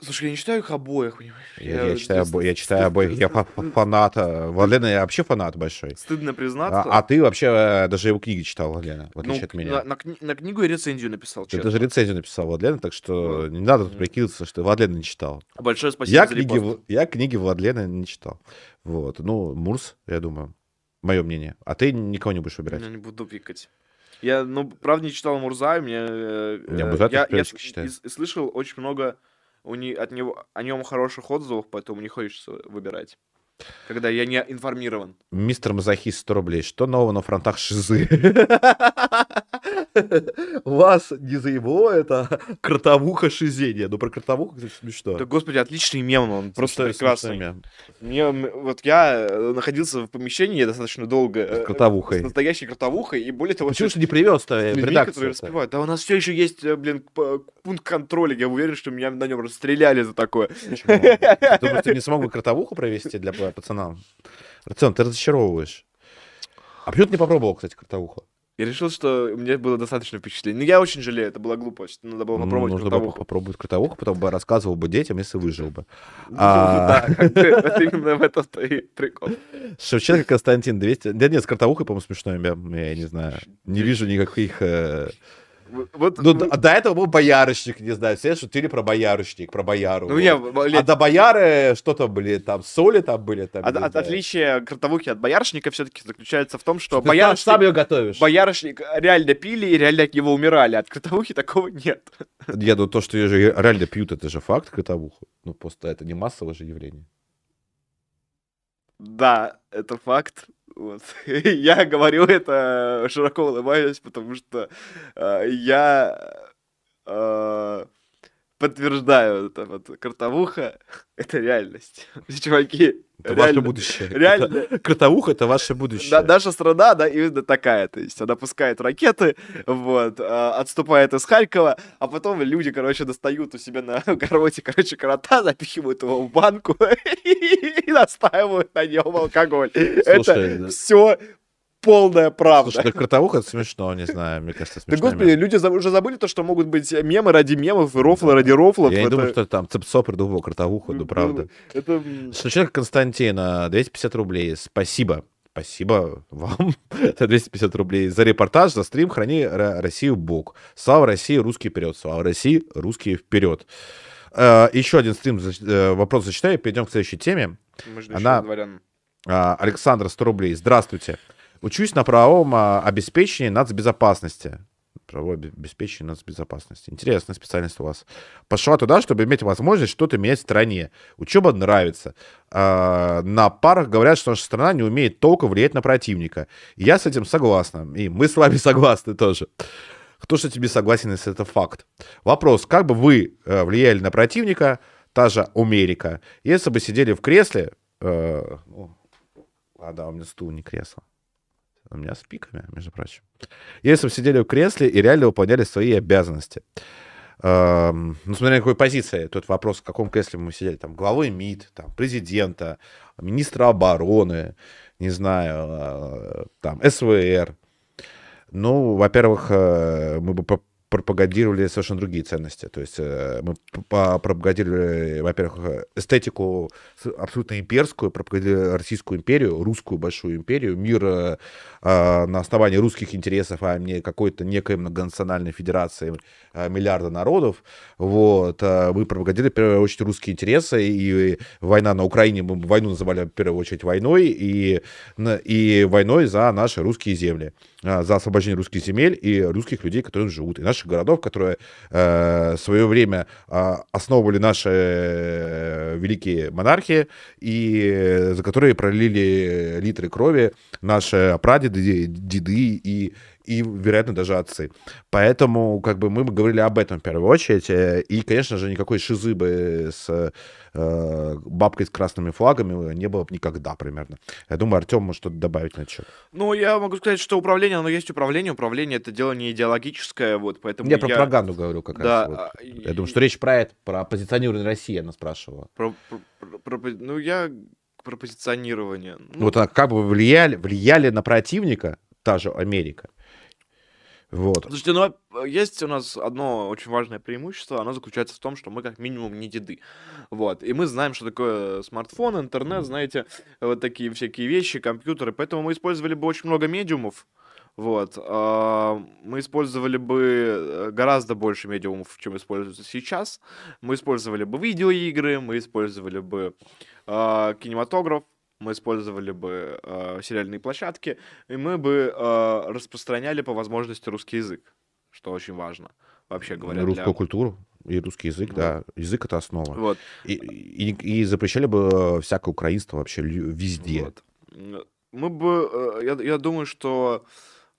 [SPEAKER 2] Слушай, я не читаю их обоих, понимаешь?
[SPEAKER 1] Я, я
[SPEAKER 2] вот
[SPEAKER 1] читаю, обо- я читаю обоих. Я фанат. э, Владлена я вообще фанат большой.
[SPEAKER 2] Стыдно признаться.
[SPEAKER 1] А, а ты вообще э, даже его книги читал, Владлена, в
[SPEAKER 2] Ну,
[SPEAKER 1] отличие от меня.
[SPEAKER 2] На, на на книгу я рецензию написал,
[SPEAKER 1] Ты даже рецензию написал Владлена, так что не надо тут прикидываться, что ты Владлена не читал.
[SPEAKER 2] Большое спасибо
[SPEAKER 1] Я
[SPEAKER 2] за
[SPEAKER 1] книги,
[SPEAKER 2] репост.
[SPEAKER 1] Я книги Владлена не читал. Вот. Ну, Мурс, я думаю. Мое мнение. А ты никого не будешь выбирать.
[SPEAKER 2] Я не буду пикать. Я, ну, правда, не читал Мурза, мне... э, э, я, я
[SPEAKER 1] читаешь.
[SPEAKER 2] и- и слышал очень много у не, от него, о нем хороших отзывов, поэтому не хочется выбирать. Когда я не информирован.
[SPEAKER 1] Мистер Мазохист 100 рублей. Что нового на фронтах Шизы? Вас не заебло это кротовуха шизения. Ну, про кротовуху, кстати, смешно.
[SPEAKER 2] Да, господи, отличный мем, он просто прекрасный.
[SPEAKER 1] мем.
[SPEAKER 2] Мне, вот я э, находился в помещении достаточно долго. э,
[SPEAKER 1] кротовухой.
[SPEAKER 2] С настоящей кротовухой, и более того...
[SPEAKER 1] Почему
[SPEAKER 2] с
[SPEAKER 1] же не привез-то
[SPEAKER 2] людьми, которые распевают. Да у нас все еще есть, э, блин, пункт контроля. Я уверен, что меня на нем расстреляли за такое.
[SPEAKER 1] Думаешь, ты не смог бы кротовуху провести для п- пацанам? Артем, ты разочаровываешь. А почему ты не попробовал, кстати, кротовуху?
[SPEAKER 2] Я решил, что у меня было достаточно впечатлений. Но я очень жалею, это была глупость. Надо было попробовать
[SPEAKER 1] Нужно было
[SPEAKER 2] кротовуху.
[SPEAKER 1] попробовать кротовуху, потом бы рассказывал бы детям, если выжил бы.
[SPEAKER 2] Ну,
[SPEAKER 1] А-
[SPEAKER 2] Да, [laughs] вот именно в этом и прикол.
[SPEAKER 1] Шевченко Константин 200. Да нет, с кротовухой, по-моему, смешной мем. Я не знаю. Не вижу никаких... э,
[SPEAKER 2] Вот,
[SPEAKER 1] Ну,
[SPEAKER 2] ну,
[SPEAKER 1] д- до этого был боярышник, не знаю, все шутили про боярышник, про бояру.
[SPEAKER 2] ну,
[SPEAKER 1] вот.
[SPEAKER 2] блин,
[SPEAKER 1] А до бояры что-то были, там соли там были. Там,
[SPEAKER 2] от-
[SPEAKER 1] не
[SPEAKER 2] от-
[SPEAKER 1] знаю.
[SPEAKER 2] отличие кротовухи от боярышника все-таки заключается в том, что
[SPEAKER 1] Ты сам, сам
[SPEAKER 2] боярышник,
[SPEAKER 1] ее готовишь.
[SPEAKER 2] боярышник реально пили и реально от него умирали, от кротовухи такого нет.
[SPEAKER 1] Я думаю, то, что ее же реально пьют, это же факт, кротовуху. Ну, просто это не массовое же явление.
[SPEAKER 2] Да, это факт. Вот. [laughs] Я говорю это широко улыбаюсь, потому что э, я э, подтверждаю это вот кротовуха это реальность. [laughs] Чуваки,
[SPEAKER 1] Это ваше
[SPEAKER 2] реально,
[SPEAKER 1] будущее.
[SPEAKER 2] реально.
[SPEAKER 1] Крото- Кротовуха — это ваше будущее.
[SPEAKER 2] Да, наша страна, да, именно такая. То есть она пускает ракеты, вот, а, отступает из Харькова, а потом люди, короче, достают у себя на [laughs] огороде, короче, крота, запихивают его в банку [laughs] и настаивают на нем алкоголь.
[SPEAKER 1] Слушай,
[SPEAKER 2] Это
[SPEAKER 1] да.
[SPEAKER 2] все полная правда.
[SPEAKER 1] Слушай, да кротовуха — это смешно, не знаю, мне кажется,
[SPEAKER 2] Да
[SPEAKER 1] смешно.
[SPEAKER 2] господи, люди уже забыли то, что могут быть мемы ради мемов и рофлы ради рофлов.
[SPEAKER 1] Я не думаю, что там Цепцо придумал кротовуху, ну, правда.
[SPEAKER 2] Это... м,
[SPEAKER 1] Шевченко Константин, а, 250 рублей. Спасибо. Спасибо вам [laughs] за 250 рублей за репортаж, за стрим «Храни Ро- Россию Бог». Слава России, русский вперед. Слава России, русские вперед. Э, Еще один стрим, э, вопрос зачитаю, перейдем к следующей теме. Она-. А, Александр, 100 рублей. Здравствуйте. Учусь на правовом а, обеспечении нацбезопасности. Правовое обе- обеспечение нацбезопасности. Интересная специальность у вас. Пошла туда, чтобы иметь возможность что-то менять в стране. Учеба нравится. А, на парах говорят, что наша страна не умеет толком влиять на противника. Я с этим согласна. И мы с вами [laughs] согласны тоже. Кто же тебе согласен, если это факт? Вопрос, как бы вы э, влияли на противника, та же Америка, если бы сидели в кресле, э, ну, а, да, у меня стул, не кресло. У меня с пиками, между прочим. Если бы сидели в кресле и реально выполняли свои обязанности. Эм, ну, смотря на какой позиции. Тут вопрос, в каком кресле мы сидели. Там главы МИД, там, президента, министра обороны, не знаю, э, там, СВР. Ну, во-первых, э, мы бы пропагандировали совершенно другие ценности. То есть э, мы пропагандировали, во-первых, эстетику с- абсолютно имперскую, пропагандировали Российскую империю, русскую большую империю, мир э, а, на основании русских интересов, а не какой-то некой многонациональной федерации э, миллиарда народов. Вот. А Мы пропагандировали, в первую очередь, русские интересы, и война на Украине, мы войну называли, в первую очередь, войной, и, и войной за наши русские земли, за освобождение русских земель и русских людей, которые живут, и наших городов, которые э, в свое время а, основывали наши э, великие монархи, и э, за которые пролили литры крови наши прадеды, деды и и, вероятно, даже отцы. Поэтому, как бы, мы бы говорили об этом в первую очередь. э, И, конечно же, никакой шизы бы с э, бабкой с красными флагами не было бы никогда примерно. Я думаю, Артем может что-то добавить на этот счет.
[SPEAKER 2] Ну, я могу сказать, что управление, оно есть управление. Управление — это дело не идеологическое, вот, поэтому
[SPEAKER 1] Я про пропаганду говорю как
[SPEAKER 2] Да,
[SPEAKER 1] раз. вот.
[SPEAKER 2] а,
[SPEAKER 1] Я думаю, что речь про это, про позиционирование России она спрашивала.
[SPEAKER 2] Про- про- про- про- ну, я про позиционирование. Ну,
[SPEAKER 1] Вот а как бы влияли, влияли на противника та же Америка. Вот.
[SPEAKER 2] Слушайте, ну а, есть у нас одно очень важное преимущество, оно заключается в том, что мы как минимум не деды. Вот. И мы знаем, что такое смартфон, интернет, знаете, вот такие всякие вещи, компьютеры. Поэтому мы использовали бы очень много медиумов. Вот. а, Мы использовали бы э, гораздо больше медиумов, чем используется сейчас. Мы использовали бы видеоигры, мы использовали бы а, кинематограф, мы использовали бы э, сериальные площадки, и мы бы э, распространяли по возможности русский язык, что очень важно, вообще говоря. для-
[SPEAKER 1] Русскую культуру и русский язык,
[SPEAKER 2] Вот.
[SPEAKER 1] да. Язык это основа.
[SPEAKER 2] Вот,
[SPEAKER 1] И, и, и запрещали бы всякое украинство вообще везде.
[SPEAKER 2] вот. Мы бы, э, я, я думаю, что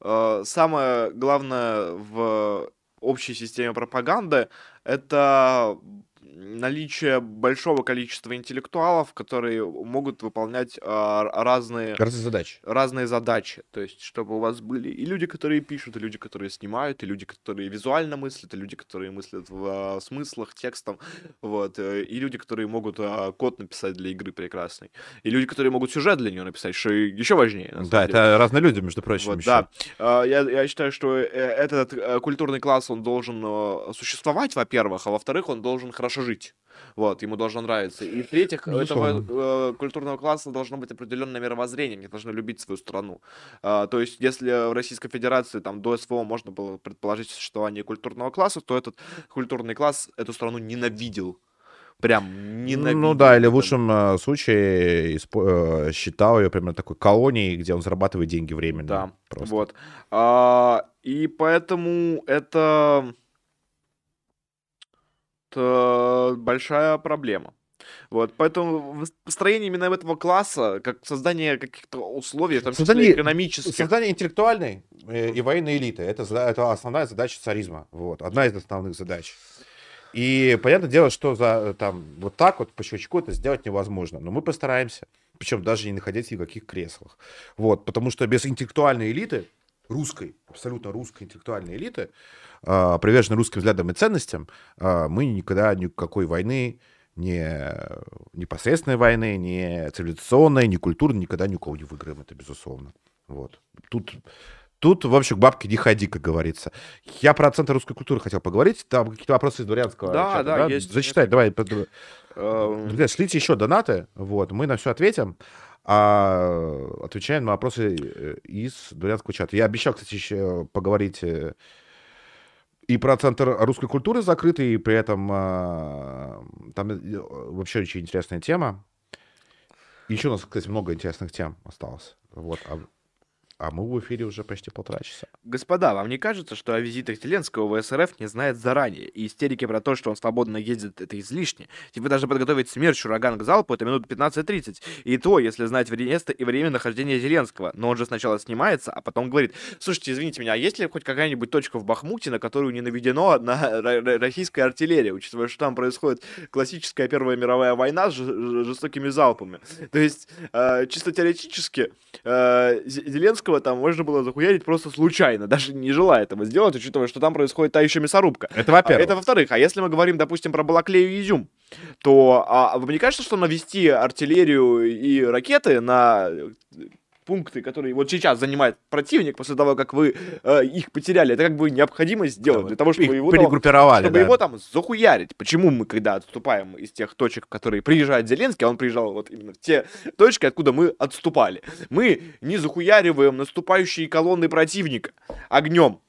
[SPEAKER 2] э, самое главное в общей системе пропаганды это наличие большого количества интеллектуалов, которые могут выполнять а, разные
[SPEAKER 1] Разные задачи.
[SPEAKER 2] разные задачи. То есть, чтобы у вас были и люди, которые пишут, и люди, которые снимают, и люди, которые визуально мыслят, и люди, которые мыслят в а, смыслах, текстом, вот, э, и люди, которые могут а, код написать для игры прекрасный, и люди, которые могут сюжет для нее написать, что еще важнее.
[SPEAKER 1] Да,
[SPEAKER 2] деле.
[SPEAKER 1] это разные люди, между прочим,
[SPEAKER 2] Вот,
[SPEAKER 1] еще.
[SPEAKER 2] да. А, Я, я считаю, что э, этот э, культурный класс, он должен существовать, во-первых, а во-вторых, он должен хорошо жить. Вот, ему должно нравиться. И в-третьих, у этого э, культурного класса должно быть определенное мировоззрение, они должны любить свою страну. А, то есть, если в Российской Федерации там до СВО можно было предположить существование культурного класса, то этот культурный класс эту страну ненавидел. Прям ненавидел.
[SPEAKER 1] Ну да, или в лучшем э, случае испо- э, считал ее примерно такой колонией, где он зарабатывает деньги временно.
[SPEAKER 2] Да,
[SPEAKER 1] просто.
[SPEAKER 2] вот. А, и поэтому это... это большая проблема. Вот, поэтому построение именно этого класса, как создание каких-то условий, числе
[SPEAKER 1] Создание-
[SPEAKER 2] экономических,
[SPEAKER 1] Создание интеллектуальной э, и военной элиты это, это основная задача царизма. Вот, одна из основных задач. И понятное дело, что за э, там вот так вот по щелчку это сделать невозможно. Но мы постараемся. Причем даже не находясь ни в каких креслах. Вот, потому что без интеллектуальной элиты, русской, абсолютно русской интеллектуальной элиты, а, приверженной русским взглядам и ценностям, а, мы никогда никакой войны, ни непосредственной войны, ни цивилизационной, ни культурной никогда ни у кого не выиграем, это безусловно. Вот. Тут, тут, в общем, к бабке не ходи, как говорится. Я про центр русской культуры хотел поговорить. Там какие-то вопросы из дворянского
[SPEAKER 2] Да,
[SPEAKER 1] чата,
[SPEAKER 2] да, есть
[SPEAKER 1] Зачитай, давай. под-
[SPEAKER 2] э,
[SPEAKER 1] Друзья, шлите еще донаты, вот, мы на все ответим. А отвечаем на вопросы э, из дворянского чата. Я обещал, кстати, еще поговорить э, и про центр русской культуры закрытый, и при этом а, там э, вообще очень интересная тема. Еще у нас, кстати, много интересных тем осталось. Вот, а, мы в эфире уже почти полтора часа.
[SPEAKER 2] Господа, вам не кажется, что о визитах Зеленского в СРФ не знает заранее? И истерики про то, что он свободно ездит, это излишне. Типа даже подготовить смерч ураган к залпу, это минут 15-30. И то, если знать место и время нахождения Зеленского. Но он же сначала снимается, а потом говорит, слушайте, извините меня, а есть ли хоть какая-нибудь точка в Бахмуте, на которую не наведено одна [laughs] ро- ро- российская артиллерия, учитывая, что там происходит классическая Первая мировая война с жестокими залпами. То есть, э, чисто теоретически, э, Зе- Зеленского там можно было захуярить просто случайно, даже не желая этого сделать, учитывая, что там происходит та еще мясорубка.
[SPEAKER 1] Это
[SPEAKER 2] А,
[SPEAKER 1] во-первых.
[SPEAKER 2] Это во-вторых. А если мы говорим, допустим, про Балаклею и Изюм, то а, вам не кажется, что навести артиллерию и ракеты на пункты, которые вот сейчас занимает противник после того, как вы э, их потеряли, это как бы необходимо сделать
[SPEAKER 1] Да,
[SPEAKER 2] для того, чтобы его там-
[SPEAKER 1] перегруппировали,
[SPEAKER 2] чтобы
[SPEAKER 1] да.
[SPEAKER 2] его там захуярить. Почему мы, когда отступаем из тех точек, в которые приезжает Зеленский, а он приезжал вот именно в те точки, откуда мы отступали. Мы не захуяриваем наступающие колонны противника огнем.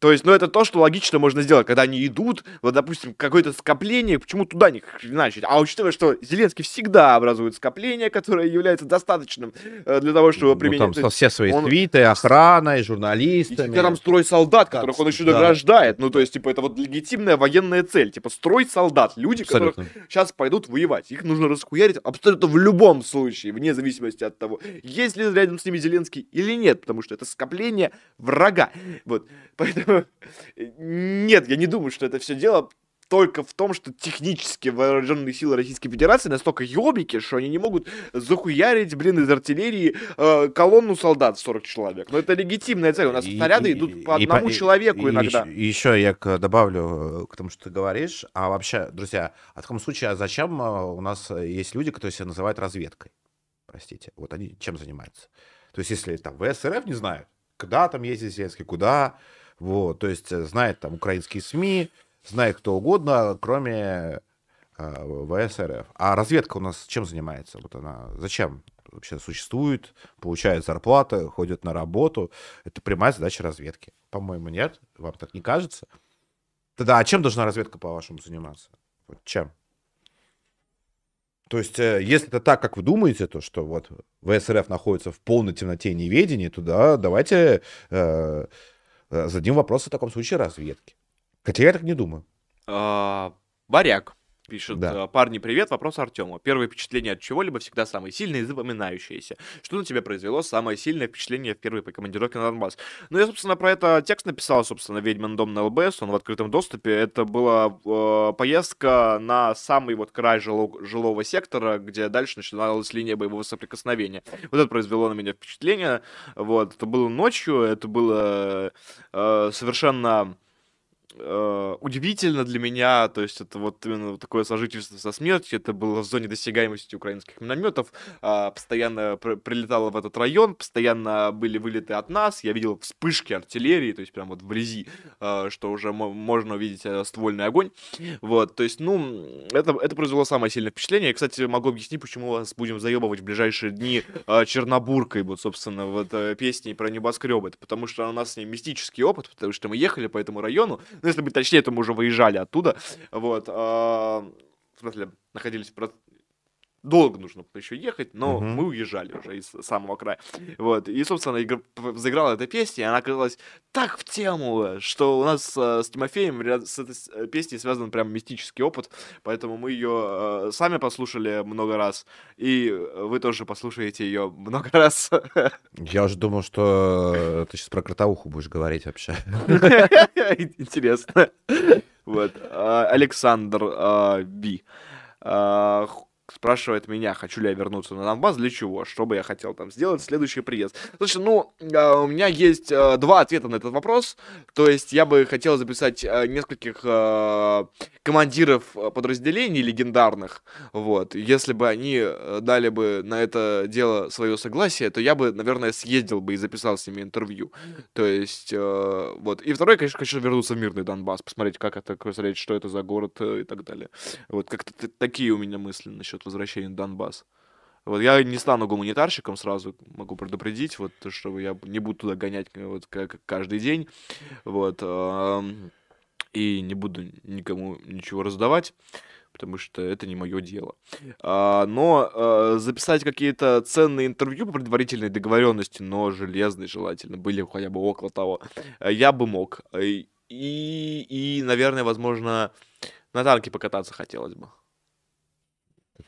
[SPEAKER 2] То есть, ну, это то, что логично можно сделать, когда они идут, вот, допустим, какое-то скопление, почему туда не хреначить? А учитывая, что Зеленский всегда образует скопление, которое является достаточным э, для того, чтобы
[SPEAKER 1] Ну,
[SPEAKER 2] применять...
[SPEAKER 1] там
[SPEAKER 2] То
[SPEAKER 1] все свои
[SPEAKER 2] он-
[SPEAKER 1] свиты, охраной,
[SPEAKER 2] и
[SPEAKER 1] журналистами.
[SPEAKER 2] теперь там строй солдат, которых он еще
[SPEAKER 1] да.
[SPEAKER 2] награждает. Ну, то есть, типа, это вот легитимная военная цель. Типа, строй солдат. Люди,
[SPEAKER 1] Абсолютно.
[SPEAKER 2] которые сейчас пойдут воевать. Их нужно расхуярить абсолютно в любом случае, вне зависимости от того, есть ли рядом с ними Зеленский или нет, потому что это скопление врага. Вот. Поэтому нет, я не думаю, что это все дело только в том, что технически вооруженные силы Российской Федерации настолько ёбики, что они не могут захуярить, блин, из артиллерии э, колонну солдат в 40 человек. Но это легитимная цель. У нас
[SPEAKER 1] И-
[SPEAKER 2] снаряды
[SPEAKER 1] и-
[SPEAKER 2] идут по
[SPEAKER 1] и-
[SPEAKER 2] одному
[SPEAKER 1] и-
[SPEAKER 2] человеку
[SPEAKER 1] и
[SPEAKER 2] иногда.
[SPEAKER 1] И еще я к- добавлю э, к тому, что ты говоришь. А вообще, друзья, а в таком случае, а зачем э, у нас э, есть люди, которые себя называют разведкой? Простите. Вот они чем занимаются? То есть, если там ВСРФ не знают, куда там ездит Зеленский, куда, вот, то есть э, знает там украинские СМИ, знает кто угодно, кроме э, ВСРФ. А разведка у нас чем занимается? Вот она зачем вообще существует, получает зарплаты, ходит на работу? Это прямая задача разведки. По-моему, нет? Вам так не кажется? Тогда а чем должна разведка, по-вашему, заниматься? Вот чем? То есть, э, если это так, как вы думаете, то что вот ВСРФ находится в полной темноте и неведении, то да, давайте э, зададим вопрос в таком случае разведки. Хотя я так не думаю.
[SPEAKER 2] А, Варяг пишет,
[SPEAKER 1] Да.
[SPEAKER 2] э, парни, привет, вопрос Артему. Первое впечатление от чего-либо всегда самое сильное и запоминающееся. Что на тебя произвело самое сильное впечатление в первой по командировке на Донбасс? Ну, я, собственно, про это текст написал, собственно, «Ведьмин дом» на ЛБС, он в открытом доступе. Это была э, поездка на самый вот край жило- жилого сектора, где дальше начиналась линия боевого соприкосновения. Вот это произвело на меня впечатление. Вот, это было ночью, это было э, совершенно э, удивительно для меня, то есть это вот именно такое сожительство со смертью, это было в зоне досягаемости украинских минометов, а, постоянно пр- прилетало в этот район, постоянно были вылеты от нас, я видел вспышки артиллерии, то есть прям вот вблизи, а, что уже мо- можно увидеть э, ствольный огонь, вот, то есть, ну, это, это произвело самое сильное впечатление, я, кстати, могу объяснить, почему вас будем заебывать в ближайшие дни а, Чернобуркой, вот, собственно, вот э, песней про небоскребы, это потому что у нас с ней мистический опыт, потому что мы ехали по этому району, ну, если быть точнее, то мы уже выезжали оттуда. Вот. а, в смысле, находились Долго нужно еще ехать, но
[SPEAKER 1] Мгм.
[SPEAKER 2] мы уезжали уже из самого края. Вот. И, собственно, игр- заиграла эта песня, и она оказалась так в тему, что у нас э, с Тимофеем ряд- с этой э, песней связан прям мистический опыт, поэтому мы ее сами послушали много раз, и э, вы тоже послушаете ее много раз.
[SPEAKER 1] Я уже думал, что э, ты сейчас про кротоуху будешь говорить вообще. [laughs]
[SPEAKER 2] Интересно. Вот. а, Александр Би спрашивает меня, хочу ли я вернуться на Донбасс, для чего, что бы я хотел там сделать, следующий приезд. Слушай, ну, а, у меня есть а, два ответа на этот вопрос, то есть я бы хотел записать а, нескольких а, командиров подразделений легендарных, вот, если бы они э, дали бы на это дело свое согласие, то я бы, наверное, съездил бы и записал с ними интервью. То есть, э, вот. И второе, конечно, хочу вернуться в мирный Донбасс, посмотреть, как это, посмотреть, что это за город э, и так далее. Вот, как-то такие у меня мысли насчет возвращения в Донбасс. Вот я не стану гуманитарщиком сразу, могу предупредить, вот, то, что я не буду туда гонять э, вот, как каждый день, вот, и не буду никому ничего раздавать, потому что это не мое дело. А, но э, записать какие-то ценные интервью по предварительной договоренности, но железные желательно, были хотя бы около того, э, я бы мог. И, и, наверное, возможно, на танке покататься хотелось бы.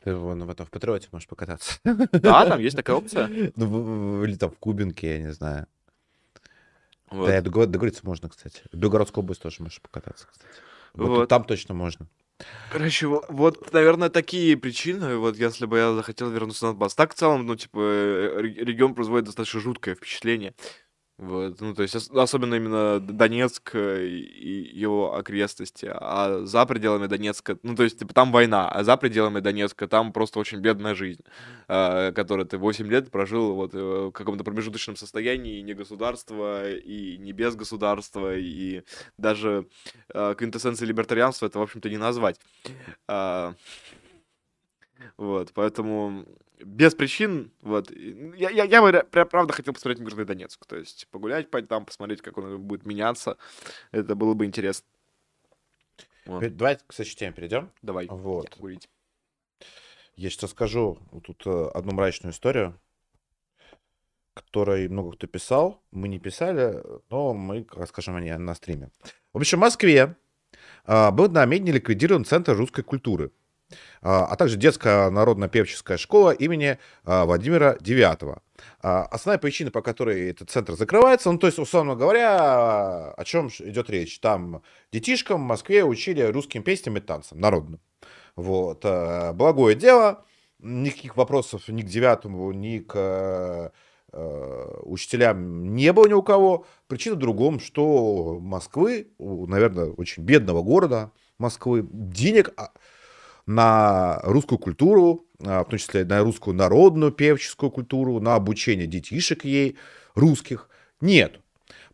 [SPEAKER 1] Ты вон в этом в Патриоте можешь покататься.
[SPEAKER 2] Да, там есть такая опция. [laughs]
[SPEAKER 1] Ну, или там в Кубинке, я не знаю.
[SPEAKER 2] Вот.
[SPEAKER 1] Да, дого- договориться можно, кстати. В Белгородскую область тоже можешь покататься, кстати. Вот,
[SPEAKER 2] Вот.
[SPEAKER 1] там точно можно.
[SPEAKER 2] Короче, во- вот, наверное, такие причины, вот если бы я захотел вернуться на Донбасс. Так, в целом, ну, типа, э, ре- регион производит достаточно жуткое впечатление. Вот, ну, то есть, ос- особенно именно Донецк э, и его окрестности, а за пределами Донецка, ну, то есть, типа, там война, а за пределами Донецка там просто очень бедная жизнь, э, которую ты 8 лет прожил вот э, в каком-то промежуточном состоянии, и не государства, и не без государства, и даже э, квинтэссенцией либертарианства это, в общем-то, не назвать. А, вот, поэтому без причин, вот, я, я, я бы, правда, хотел посмотреть Мирный Донецк, то есть погулять по там, посмотреть, как он будет меняться, это было бы интересно. Вот,
[SPEAKER 1] Давай к теме перейдем.
[SPEAKER 2] давай,
[SPEAKER 1] Вот.
[SPEAKER 2] курить.
[SPEAKER 1] Я сейчас расскажу вот тут э, одну мрачную историю, которой много кто писал. Мы не писали, но мы расскажем о ней на стриме. В общем, в Москве а, был на Медне ликвидирован Центр русской культуры, а а также детская народно-певческая школа имени а, Владимира Девятого. А, Основная причина, по которой этот центр закрывается, ну, то есть, условно говоря, о чем идет речь? Там детишкам в Москве учили русским песням и танцам народным. Вот. э, Благое дело. Никаких вопросов ни к девятому, ни к э, э, учителям не было ни у кого. Причина в другом, что Москвы, наверное, очень бедного города Москвы, денег на русскую культуру, а, в том числе на русскую народную певческую культуру, на обучение детишек ей, русских, нет.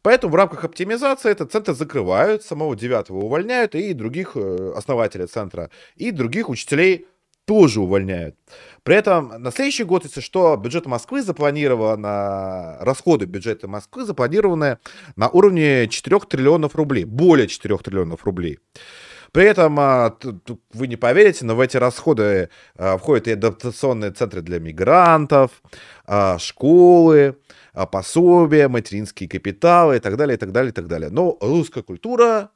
[SPEAKER 1] Поэтому в рамках оптимизации этот центр закрывают, самого девятого увольняют, и других э, основателей центра, и других учителей тоже увольняют. При этом на следующий год, если что, бюджет Москвы запланировано, расходы бюджета Москвы запланированы на уровне 4 триллионов рублей, более 4 триллионов рублей. При этом, а, вы не поверите, но в эти расходы а, входят и адаптационные центры для мигрантов, а, школы, пособия, материнские капиталы и так далее, и так далее, и так далее. Но русская культура,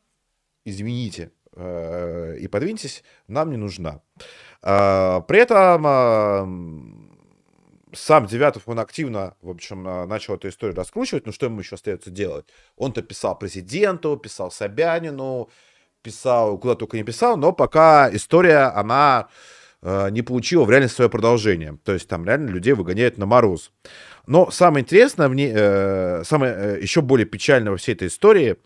[SPEAKER 1] извините, э, и подвиньтесь, нам не нужна. При этом сам Девятов, он активно, в общем, начал эту историю раскручивать, ну что ему еще остается делать? Он-то писал президенту, писал Собянину, писал, куда только не писал, но пока история, она э, не получила в реальности свое продолжение. То есть там реально людей выгоняют на мороз. Но самое интересное, в ней, э, самое э, еще более печальное во всей этой истории,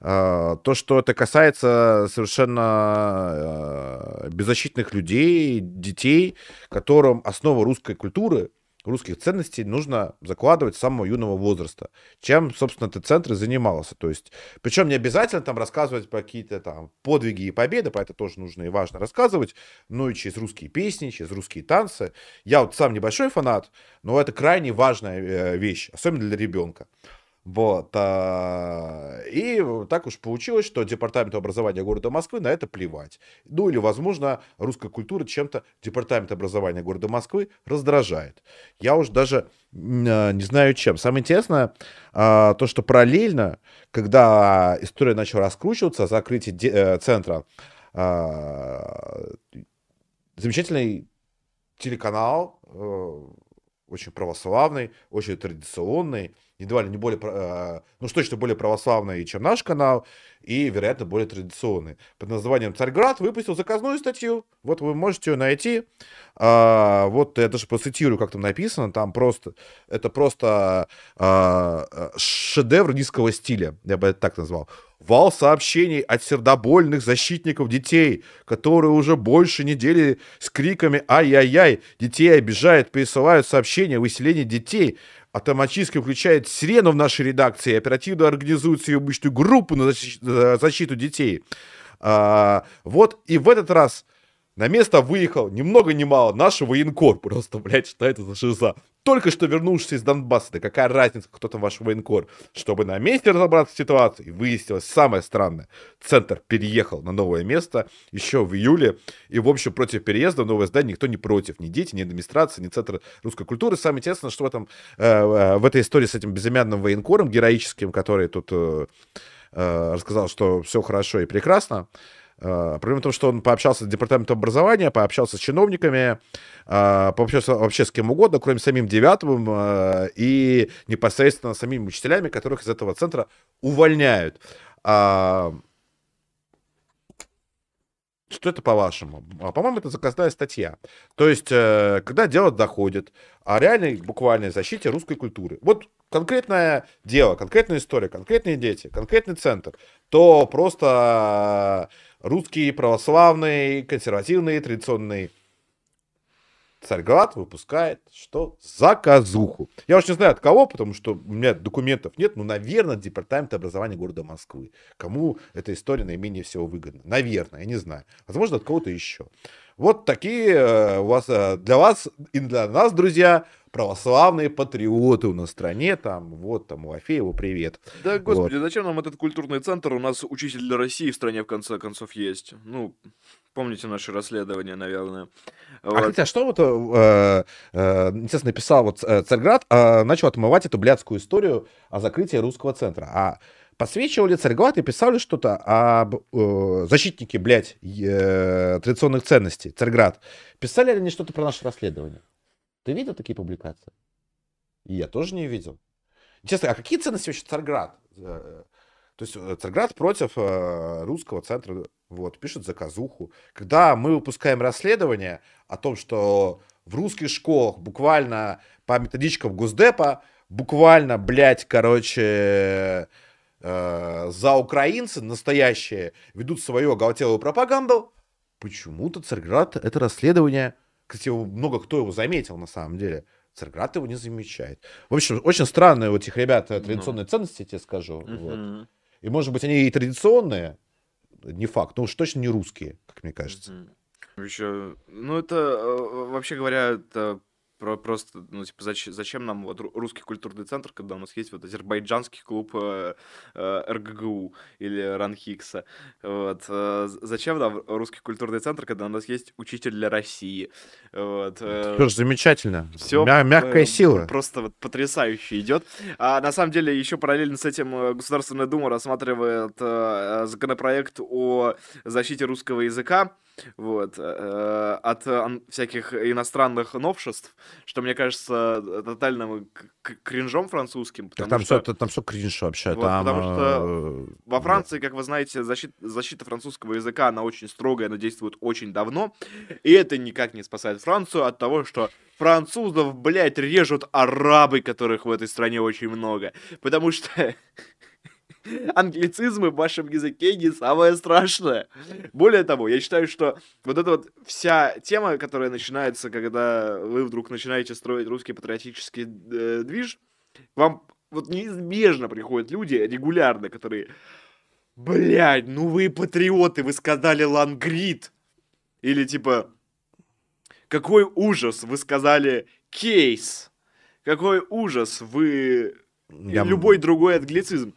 [SPEAKER 1] э, то, что это касается совершенно э, беззащитных людей, детей, которым основа русской культуры, русских ценностей нужно закладывать с самого юного возраста. Чем, собственно, этот центр и занимался. То есть, причем не обязательно там рассказывать про какие-то там подвиги и победы, про это тоже нужно и важно рассказывать, но и через русские песни, через русские танцы. Я вот сам небольшой фанат, но это крайне важная э, вещь, особенно для ребенка. Вот. а, И так уж получилось, что департаменту образования города Москвы на это плевать. Ну или, возможно, русская культура чем-то департамент образования города Москвы раздражает. Я уж даже а, не знаю чем. Самое интересное, а, то, что параллельно, когда история начала раскручиваться де- э, центра, замечательный телеканал, э, очень православный, очень традиционный, едва ли не более, э, ну уж точно более православный, чем наш канал, и, вероятно, более традиционный. Под названием «Царьград» выпустил заказную статью, вот вы можете ее найти. А, вот я даже процитирую, как там написано, там просто, это просто а, а, шедевр низкого стиля, я бы это так назвал. Вал сообщений от сердобольных защитников детей, которые уже больше недели с криками «Ай-яй-яй!» детей обижают, присылают сообщения о выселении детей. Автоматически включает сирену в нашей редакции оперативно организует съемочную группу на за защиту детей. А, вот и в этот раз на место выехал ни много ни мало наш военкор. Просто, блядь, что это за шиза? Только что вернувшийся из Донбасса. Да какая разница, кто там ваш военкор? Чтобы на месте разобраться с ситуацией, выяснилось самое странное. Центр переехал на новое место еще в июле. И, в общем, против переезда в новое здание никто не против. Ни дети, ни администрация, ни Центр русской культуры. Самое интересное, что в, этом, э, э, в этой истории с этим безымянным военкором героическим, который тут э, рассказал, что все хорошо и прекрасно. Э, Проблема в том, что он пообщался с департаментом образования, пообщался с чиновниками, э, пообщался вообще с кем угодно, кроме самим Девятовым э, и непосредственно самими учителями, которых из этого центра увольняют. А, Что это по-вашему? А, По-моему, это заказная статья. То есть, когда дело доходит о реальной, буквальной защите русской культуры. Вот конкретное дело, конкретная история, конкретные дети, конкретный центр, то просто русский православный, консервативный, Царьград выпускает что? Заказуху. Я уж не знаю от кого, потому что у меня документов нет, но, наверное, департамент образования города Москвы. Кому эта история наименее всего выгодна? Наверное, я не знаю. Возможно, от кого-то еще. Вот такие э, у вас, э, для вас и для нас, друзья, православные патриоты у нас в стране, там, вот, там, у Афеева привет.
[SPEAKER 2] Да, господи,
[SPEAKER 1] Вот.
[SPEAKER 2] зачем нам этот культурный центр? У нас учитель для России в стране, в конце концов, есть. Ну, помните наши расследования, наверное.
[SPEAKER 1] А
[SPEAKER 2] Вот.
[SPEAKER 1] хотя что вот, э, э, естественно, написал вот э, Царьград, э, начал отмывать эту блядскую историю о закрытии русского центра. А подсвечивал ли Царьград и писал ли что-то об э, защитнике, блядь, э, традиционных ценностей, Царьград? Писали ли они что-то про наше расследование? Ты видел такие публикации? И я тоже не видел. Честно, а какие ценности вообще Царьград? То есть э, Царьград против э, русского центра, вот, пишет заказуху. Когда мы выпускаем расследование о том, что в русских школах буквально по методичкам Госдепа, буквально, блядь, короче, э, за украинцы настоящие ведут свою оголтелую пропаганду, почему-то Царьград это расследование, кстати, много кто его заметил на самом деле, Царьград его не замечает. В общем, очень странные у этих ребят э, традиционные ценности, я тебе скажу. вот. И, может быть, они и традиционные, не факт, но уж точно не русские, как мне кажется.
[SPEAKER 2] Еще, ну это, э, вообще говоря, это про- просто, ну, типа, зачем, зачем нам вот ру- русский культурный центр, когда у нас есть вот азербайджанский клуб э, э, РГГУ или Ранхикса, вот, э, зачем нам русский культурный центр, когда у нас есть учитель для России, вот, э,
[SPEAKER 1] Тоже замечательно.
[SPEAKER 2] Всё,
[SPEAKER 1] Мя- мягкая
[SPEAKER 2] э,
[SPEAKER 1] сила.
[SPEAKER 2] Просто вот потрясающе идет. А на самом деле еще параллельно с этим э, Государственная Дума рассматривает э, законопроект о защите русского языка вот, э, от э, всяких иностранных новшеств, что мне кажется э, тотальным кринжом французским.
[SPEAKER 1] Так
[SPEAKER 2] Потому
[SPEAKER 1] там,
[SPEAKER 2] что
[SPEAKER 1] все, там все кринж вообще.
[SPEAKER 2] Вот,
[SPEAKER 1] там,
[SPEAKER 2] потому что
[SPEAKER 1] э,
[SPEAKER 2] во. Франции, как вы знаете, защита, защита французского языка, она очень строгая, она действует очень давно. И это никак не спасает Францию от того, что французов, блядь, режут арабы, которых в этой стране очень много. Потому что англицизмы в вашем языке не самое страшное. Более того, я считаю, что вот эта вот вся тема, которая начинается, когда вы вдруг начинаете строить русский патриотический э, движ, вам вот неизбежно приходят люди регулярно, которые, блядь, ну вы патриоты, вы сказали лангрид. Или типа, какой ужас, вы сказали кейс. Какой ужас, вы...
[SPEAKER 1] Я-
[SPEAKER 2] Любой другой англицизм.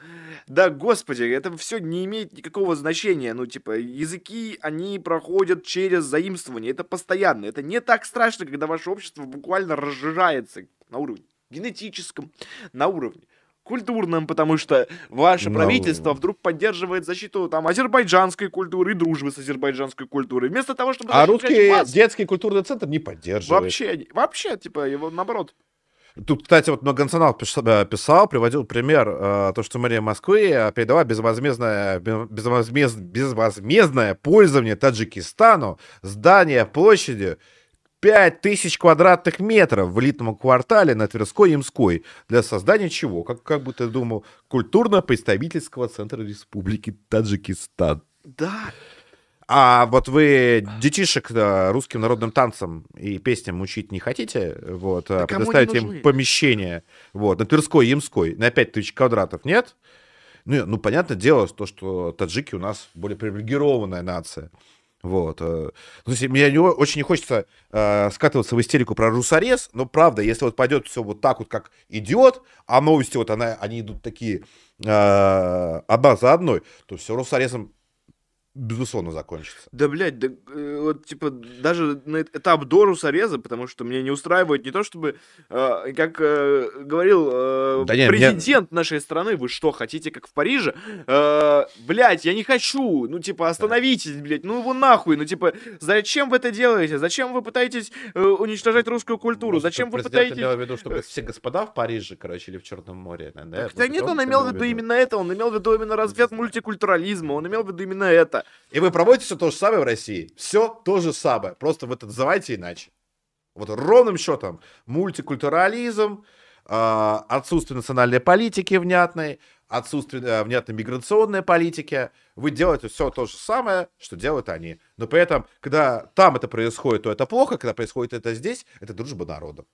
[SPEAKER 2] Да, господи, это все не имеет никакого значения. Ну, типа, языки, они проходят через заимствование. Это постоянно. Это не так страшно, когда ваше общество буквально разжижается на уровне генетическом, на уровне культурном, потому что ваше
[SPEAKER 1] На
[SPEAKER 2] правительство вдруг поддерживает защиту там азербайджанской культуры и дружбы с азербайджанской культурой, вместо того, чтобы
[SPEAKER 1] А русский
[SPEAKER 2] вас.
[SPEAKER 1] детский культурный центр не поддерживает.
[SPEAKER 2] вообще, вообще, типа, его наоборот.
[SPEAKER 1] Тут, кстати, вот многонационал пис- э, писал, приводил пример, э, то, что мэрия Москвы передала безвозмездное, бе- безвозмез- безвозмездное пользование Таджикистану здания площадью 5000 квадратных метров в элитном квартале на Тверской и Имской. Для создания чего? Как, как бы ты думал, культурно-представительского центра Республики Таджикистан.
[SPEAKER 2] Да,
[SPEAKER 1] А вот вы детишек э, русским народным танцам и песням учить не хотите? Вот, а
[SPEAKER 2] Да
[SPEAKER 1] предоставить им помещение вот, на Тверской и Имской на 5000 квадратов, нет? Ну, ну, понятное дело, то, что таджики у нас более привилегированная нация. Вот. э. То есть мне не очень не хочется э, скатываться в истерику про русорез, но правда, если вот пойдет все вот так вот, как идет, а новости вот она, они идут такие э, одна за одной, то все русорезом безусловно закончится.
[SPEAKER 2] Да, блядь, да, э, вот, типа, даже на эт- этап до русореза, потому что мне не устраивает не то, чтобы, э, как э, говорил э,
[SPEAKER 1] Да не, мне-
[SPEAKER 2] президент нашей страны, вы что, хотите, как в Париже? Э, блядь, я не хочу, ну, типа, остановитесь, блядь, ну его нахуй, ну, типа, зачем вы это делаете? Зачем вы пытаетесь э, уничтожать русскую культуру?
[SPEAKER 1] Может,
[SPEAKER 2] Зачем вы пытаетесь...
[SPEAKER 1] имел в виду, чтобы все господа в Париже, короче, или в Черном море? да, да?
[SPEAKER 2] Да
[SPEAKER 1] это
[SPEAKER 2] нет, он имел в виду именно это, он имел в виду именно развет мультикультурализма, он имел в виду именно это.
[SPEAKER 1] И вы проводите все то же самое в России. Все то же самое. Просто вы это называете иначе. Вот ровным счетом мультикультурализм, а, отсутствие национальной политики внятной, отсутствие э, внятной миграционной политики. Вы делаете все то же самое, что делают они. Но при этом, когда там это происходит, то это плохо, когда происходит это здесь, это дружба народов.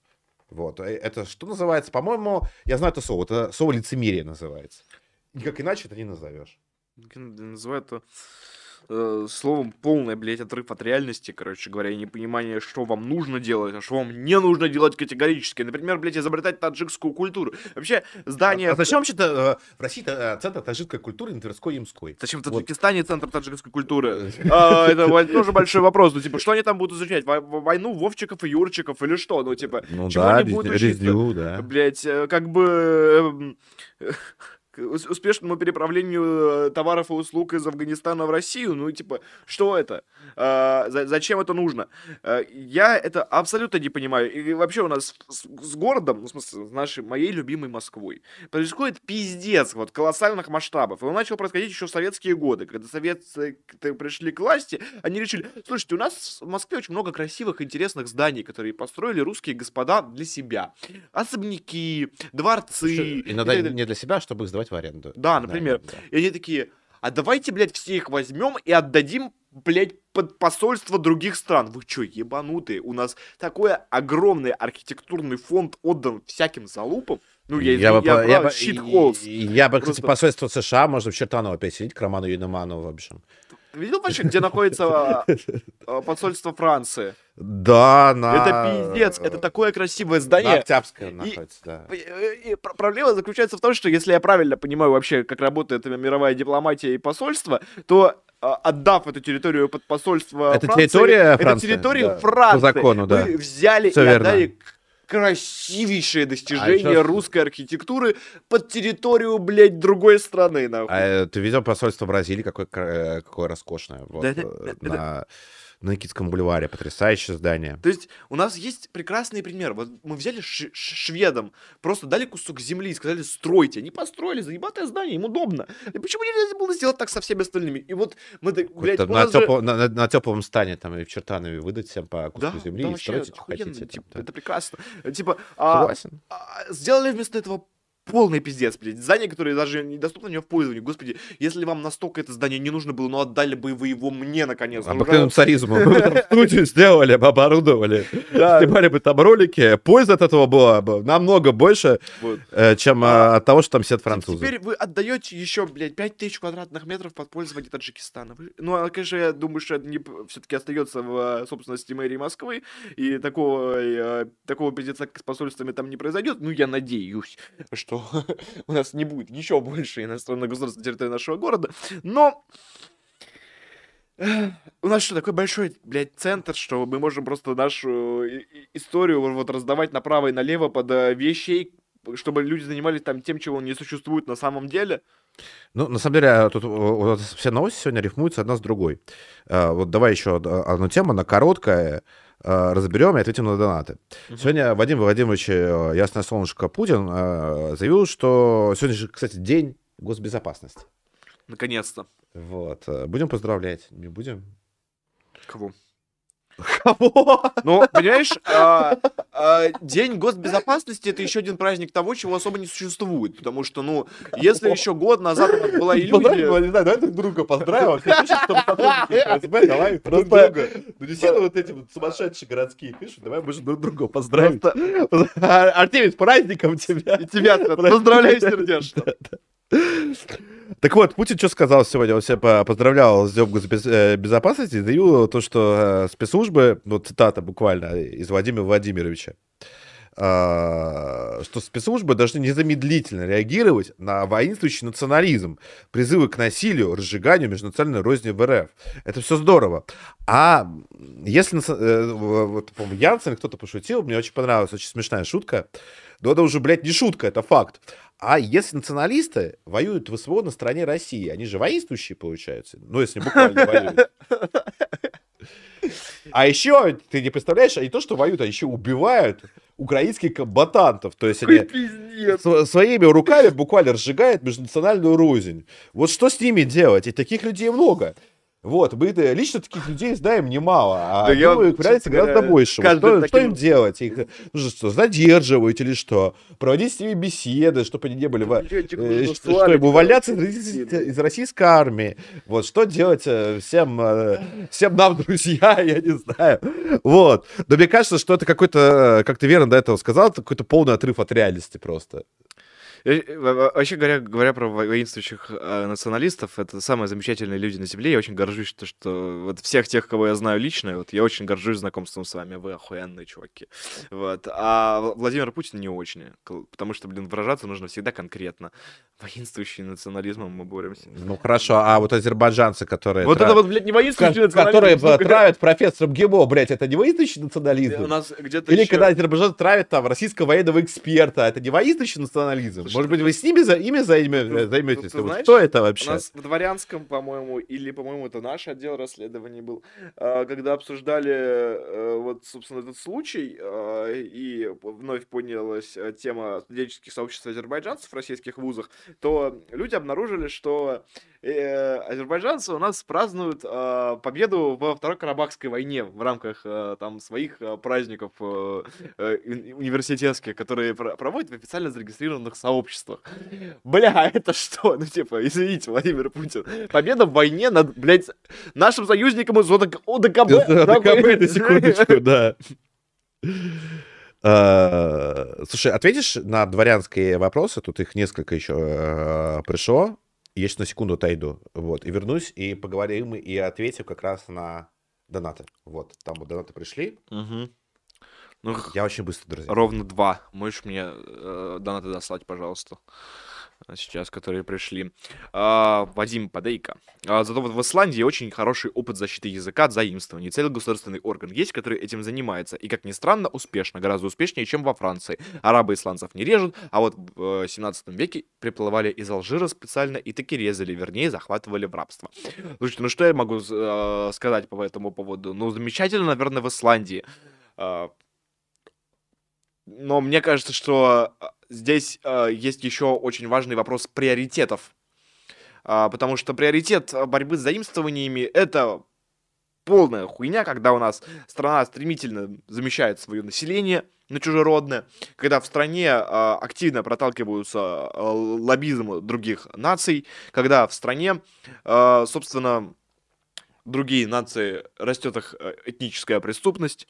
[SPEAKER 1] Вот. Э, Это что называется? По-моему, я знаю это слово. Это слово лицемерие называется. Никак иначе это не назовешь.
[SPEAKER 2] Называют это э, словом полный, блядь, отрыв от реальности, короче говоря, и непонимание, что вам нужно делать, а что вам не нужно делать категорически. Например, блядь, изобретать таджикскую культуру. Вообще, здание...
[SPEAKER 1] А зачем вообще-то э, в России э, центр таджикской культуры на Тверской и Имской?
[SPEAKER 2] Зачем в
[SPEAKER 1] Вот.
[SPEAKER 2] Таджикистане центр таджикской культуры? [laughs] А, Это вот тоже большой вопрос. Ну, типа, что они там будут изучать? Во- во- Войну Вовчиков и Юрчиков или что? Ну, типа,
[SPEAKER 1] Ну
[SPEAKER 2] чего они будут учиться?
[SPEAKER 1] резню, да.
[SPEAKER 2] Блять, как бы эм, [laughs] к успешному переправлению э, товаров и услуг из Афганистана в Россию, ну, типа, что это? А, за- зачем это нужно? А, я это абсолютно не понимаю. И вообще у нас с, с городом, ну, в смысле, с нашей, моей любимой Москвой, происходит пиздец вот колоссальных масштабов. И он начал происходить еще в советские годы, когда советцы пришли к власти, они решили, слушайте, у нас в Москве очень много красивых, интересных зданий, которые построили русские господа для себя. Особняки, дворцы. и
[SPEAKER 1] не для себя, а чтобы их сдавать в аренду.
[SPEAKER 2] Да, например.
[SPEAKER 1] да.
[SPEAKER 2] И они такие, а давайте, блядь, все их возьмем и отдадим, блядь, под посольство других стран. Вы чё, ебанутые? У нас такой огромный архитектурный фонд отдан всяким залупам. Ну, я,
[SPEAKER 1] я, бы,
[SPEAKER 2] я,
[SPEAKER 1] я, бы, и-
[SPEAKER 2] holes.
[SPEAKER 1] и- я бы, кстати, посольство США, можно в Чертаново переселить к Роману Юноману, в общем.
[SPEAKER 2] Видел вообще, где находится а, а, посольство Франции?
[SPEAKER 1] Да, на...
[SPEAKER 2] Это пиздец, это такое красивое
[SPEAKER 1] На
[SPEAKER 2] здание.
[SPEAKER 1] Октябрьском находится, да.
[SPEAKER 2] И пр- проблема заключается в том, что если я правильно понимаю вообще, как работает э, мировая дипломатия и посольство, то а, отдав эту территорию под посольство
[SPEAKER 1] Это
[SPEAKER 2] Франции,
[SPEAKER 1] территория
[SPEAKER 2] это
[SPEAKER 1] Франции,
[SPEAKER 2] территорию
[SPEAKER 1] да, по
[SPEAKER 2] Франции.
[SPEAKER 1] закону, да.
[SPEAKER 2] Вы взяли
[SPEAKER 1] Всё
[SPEAKER 2] и
[SPEAKER 1] верно.
[SPEAKER 2] отдали красивейшее достижение
[SPEAKER 1] А
[SPEAKER 2] русской архитектуры под территорию, блядь, другой страны. нахуй.
[SPEAKER 1] А э, ты видел посольство Бразилии, какое, э, какое роскошное? Вот,
[SPEAKER 2] Да, да,
[SPEAKER 1] э,
[SPEAKER 2] да,
[SPEAKER 1] на, Никитском бульваре. Потрясающее здание.
[SPEAKER 2] То есть у нас есть прекрасный пример. Вот мы взяли шведам, просто дали кусок земли и сказали, стройте. Они построили заебатое здание, им удобно. И почему нельзя было сделать так со всеми остальными? И вот мы, блядь,
[SPEAKER 1] на,
[SPEAKER 2] же-
[SPEAKER 1] на, на- на теплом стане там и в Чертанове выдать всем по куску
[SPEAKER 2] Да,
[SPEAKER 1] земли
[SPEAKER 2] да,
[SPEAKER 1] и стройте, что хотите. там,
[SPEAKER 2] типа,
[SPEAKER 1] да.
[SPEAKER 2] Это прекрасно. Типа, а, а, сделали вместо этого полный пиздец, блядь. Здание, которое даже недоступно мне в пользовании. Господи, если вам настолько это здание не нужно было, ну отдали бы вы его мне, наконец. Ну, уже-
[SPEAKER 1] царизмом. Мы там студию [laughs] сделали, бы, оборудовали. Снимали бы там ролики. Польза от этого была бы намного больше, э, чем
[SPEAKER 2] А,
[SPEAKER 1] э, от того, что там сидят французы.
[SPEAKER 2] Теперь вы отдаете еще, блядь, 5000 квадратных метров под пользование Таджикистана. Ну, а, конечно, я думаю, что это не все-таки остается в э, собственности мэрии Москвы, и такого, такого пиздеца с посольствами там не произойдет. Ну, я надеюсь, что [laughs] у нас не будет еще больше иностранных государств на территории нашего города. Но э, у нас что, такой большой, блядь, центр, что мы можем просто нашу и- историю вот раздавать направо и налево под э, вещей, чтобы люди занимались там тем, чего не существует на самом деле.
[SPEAKER 1] Ну, на самом деле, тут э, нас все новости сегодня рифмуются одна с другой. Э, Вот давай еще од- одну тему, она короткая, э, разберем и ответим на донаты. Сегодня Вадим Владимирович э, Ясное Солнышко Путин э, заявил, что сегодня же, кстати, день госбезопасности.
[SPEAKER 2] Наконец-то.
[SPEAKER 1] Вот. э, Будем поздравлять, не будем?
[SPEAKER 2] Кого?
[SPEAKER 1] Кого?
[SPEAKER 2] Ну, понимаешь, а, а, День госбезопасности это еще один праздник того, чего особо не существует. Потому что, ну, если еще год назад нас была иллюзия.
[SPEAKER 1] не знаю, давай друг друга поздравим. чтобы сотрудники ФСБ, давай друг друга. Ну, действительно, вот эти вот сумасшедшие городские пишут, давай мы же друг друга поздравим. [laughs] Артемий, с праздником тебя.
[SPEAKER 2] и тебя [laughs] поздравляю сердечно.
[SPEAKER 1] Так вот, Путин что сказал сегодня? Он себя по- поздравлял с Днем госбезопасности и заявил то, что э, спецслужбы, вот цитата буквально из Владимира Владимировича, а, что спецслужбы должны незамедлительно реагировать на воинствующий национализм, призывы к насилию, разжиганию межнациональной розни в РФ. Это все здорово. А если, э, вот, по-моему, Янсен кто-то пошутил, мне очень понравилась, очень смешная шутка, но это уже, блядь, не шутка, это факт. А если националисты воюют в СВО на стороне России, они же воинствующие, получаются. Ну, если буквально воюют. А еще, ты не представляешь, они то, что воюют, они еще убивают украинских комбатантов. То есть
[SPEAKER 2] Какой
[SPEAKER 1] они
[SPEAKER 2] пиздец.
[SPEAKER 1] своими руками буквально разжигают межнациональную рознь. Вот что с ними делать? И таких людей много. Вот, мы лично таких людей знаем немало, а
[SPEAKER 2] Да
[SPEAKER 1] думаю, их
[SPEAKER 2] честно
[SPEAKER 1] гораздо больше. Что, что
[SPEAKER 2] таким-
[SPEAKER 1] им делать? Их ну, что, задерживать или что? Проводить с ними беседы, чтобы они не были... э, что, что им увольняться из, из российской армии? Вот, что делать э, всем, э, всем нам, друзья, [laughs] я не знаю. Вот. Но мне кажется, что это какой-то, э, как ты верно до этого сказал, какой-то полный отрыв от реальности просто.
[SPEAKER 2] Во- во- Вообще говоря, говоря про во- воинствующих э, националистов, это самые замечательные люди на Земле. Я очень горжусь, что, что вот всех тех, кого я знаю лично, вот я очень горжусь знакомством с вами. Вы охуенные чуваки. Вот. А Владимир Путин не очень. Потому что, блин, выражаться нужно всегда конкретно. Воинствующий национализмом мы боремся.
[SPEAKER 1] Ну хорошо, а вот азербайджанцы, которые...
[SPEAKER 2] Вот
[SPEAKER 1] тра-
[SPEAKER 2] это вот, блядь, не
[SPEAKER 1] ко-
[SPEAKER 2] воинствующий национализм.
[SPEAKER 1] которые э, травят профессором ГИМО, блядь, это не воинствующий национализм?
[SPEAKER 2] У нас где-то
[SPEAKER 1] Или
[SPEAKER 2] еще-
[SPEAKER 1] когда Азербайджан травит там российского военного эксперта, это не воинствующий национализм? Может быть, вы с ними за, ими займе-
[SPEAKER 2] ты-
[SPEAKER 1] займетесь?
[SPEAKER 2] ты
[SPEAKER 1] Вот
[SPEAKER 2] знаешь,
[SPEAKER 1] Что это
[SPEAKER 2] У
[SPEAKER 1] вообще?
[SPEAKER 2] нас в Дворянском, по-моему, или, по-моему, это наш отдел расследований был, а, когда обсуждали э, вот, собственно, этот случай, а, и вновь поднялась э, тема студенческих сообществ азербайджанцев в российских вузах, то люди обнаружили, что э, азербайджанцы у нас празднуют а, победу во Второй Карабахской войне в рамках э, там своих э, праздников э, э, уни- университетских, которые про- проводят в официально зарегистрированных сообществах. [laughs] Бля, это что? Ну, типа, извините, Владимир Путин. Победа в войне над, блядь, нашим союзником из ОДК, ОДКБ.
[SPEAKER 1] Это
[SPEAKER 2] нахуй.
[SPEAKER 1] ДКБ, [laughs] на секундочку, да. А, Слушай, ответишь на дворянские вопросы? Тут их несколько еще э, пришло. Я сейчас на секунду отойду. Вот, и вернусь, и поговорим, и ответим как раз на донаты. Вот, там вот донаты пришли.
[SPEAKER 2] Мгм. Ну,
[SPEAKER 1] Я очень быстро, друзья.
[SPEAKER 2] ровно два. Можешь мне э, донаты дослать, пожалуйста? Сейчас, которые пришли. А, Вадим Подейко. А, зато вот в Исландии очень хороший опыт защиты языка от заимствований. Целый государственный орган есть, который этим занимается. И, как ни странно, успешно. Гораздо успешнее, чем во Франции. Арабы исландцев не режут, а вот в э, 17 веке приплывали из Алжира специально и таки резали, вернее, захватывали в рабство. Слушайте, ну что я могу э, сказать по этому поводу? Ну, замечательно, наверное, в Исландии. А, но мне кажется, что а, здесь а, есть еще очень важный вопрос приоритетов. А, потому что приоритет борьбы с заимствованиями это полная хуйня, когда у нас страна стремительно замещает свое население на чужеродное, когда в стране а, активно проталкиваются а, лоббизм других наций, когда в стране, а, собственно, другие нации растет их э, этническая преступность,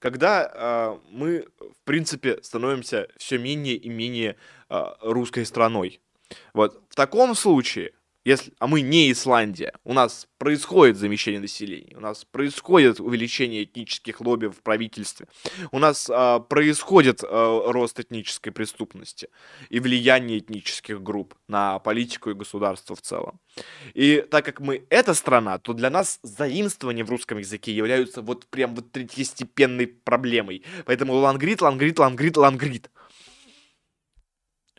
[SPEAKER 2] когда а, мы, в принципе, становимся все менее и менее а, русской страной. Вот в таком случае, если, а мы не Исландия, у нас происходит замещение населения, у нас происходит увеличение этнических лобби в правительстве, у нас а, происходит а, рост этнической преступности и влияние этнических групп на политику и государство в целом. И так как мы эта страна, то для нас заимствования в русском языке являются вот прям вот третьестепенной проблемой. Поэтому лонгрид, лонгрид, лонгрид, лонгрид.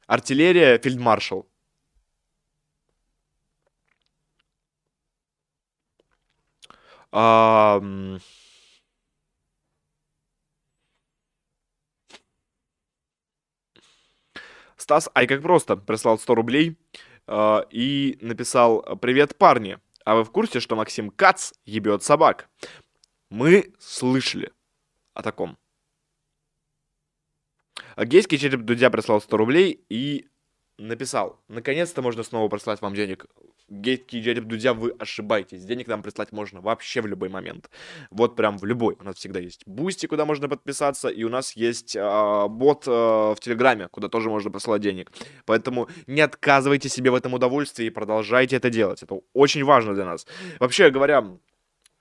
[SPEAKER 2] Артиллерия, фельдмаршал. А, Стас, ай как просто, прислал 100 рублей э, и написал «Привет, парни, а вы в курсе, что Максим Кац ебет собак?» Мы слышали о таком. А Гейский череп Дудя прислал 100 рублей и написал «Наконец-то можно снова прислать вам денег. Гейский череп Дудя, вы ошибаетесь. Денег нам прислать можно вообще в любой момент. Вот прям в любой. У нас всегда есть Boosty, куда можно подписаться, и у нас есть а, бот а, в Телеграме, куда тоже можно присылать денег. Поэтому не отказывайте себе в этом удовольствии и продолжайте это делать. Это очень важно для нас. Вообще говоря,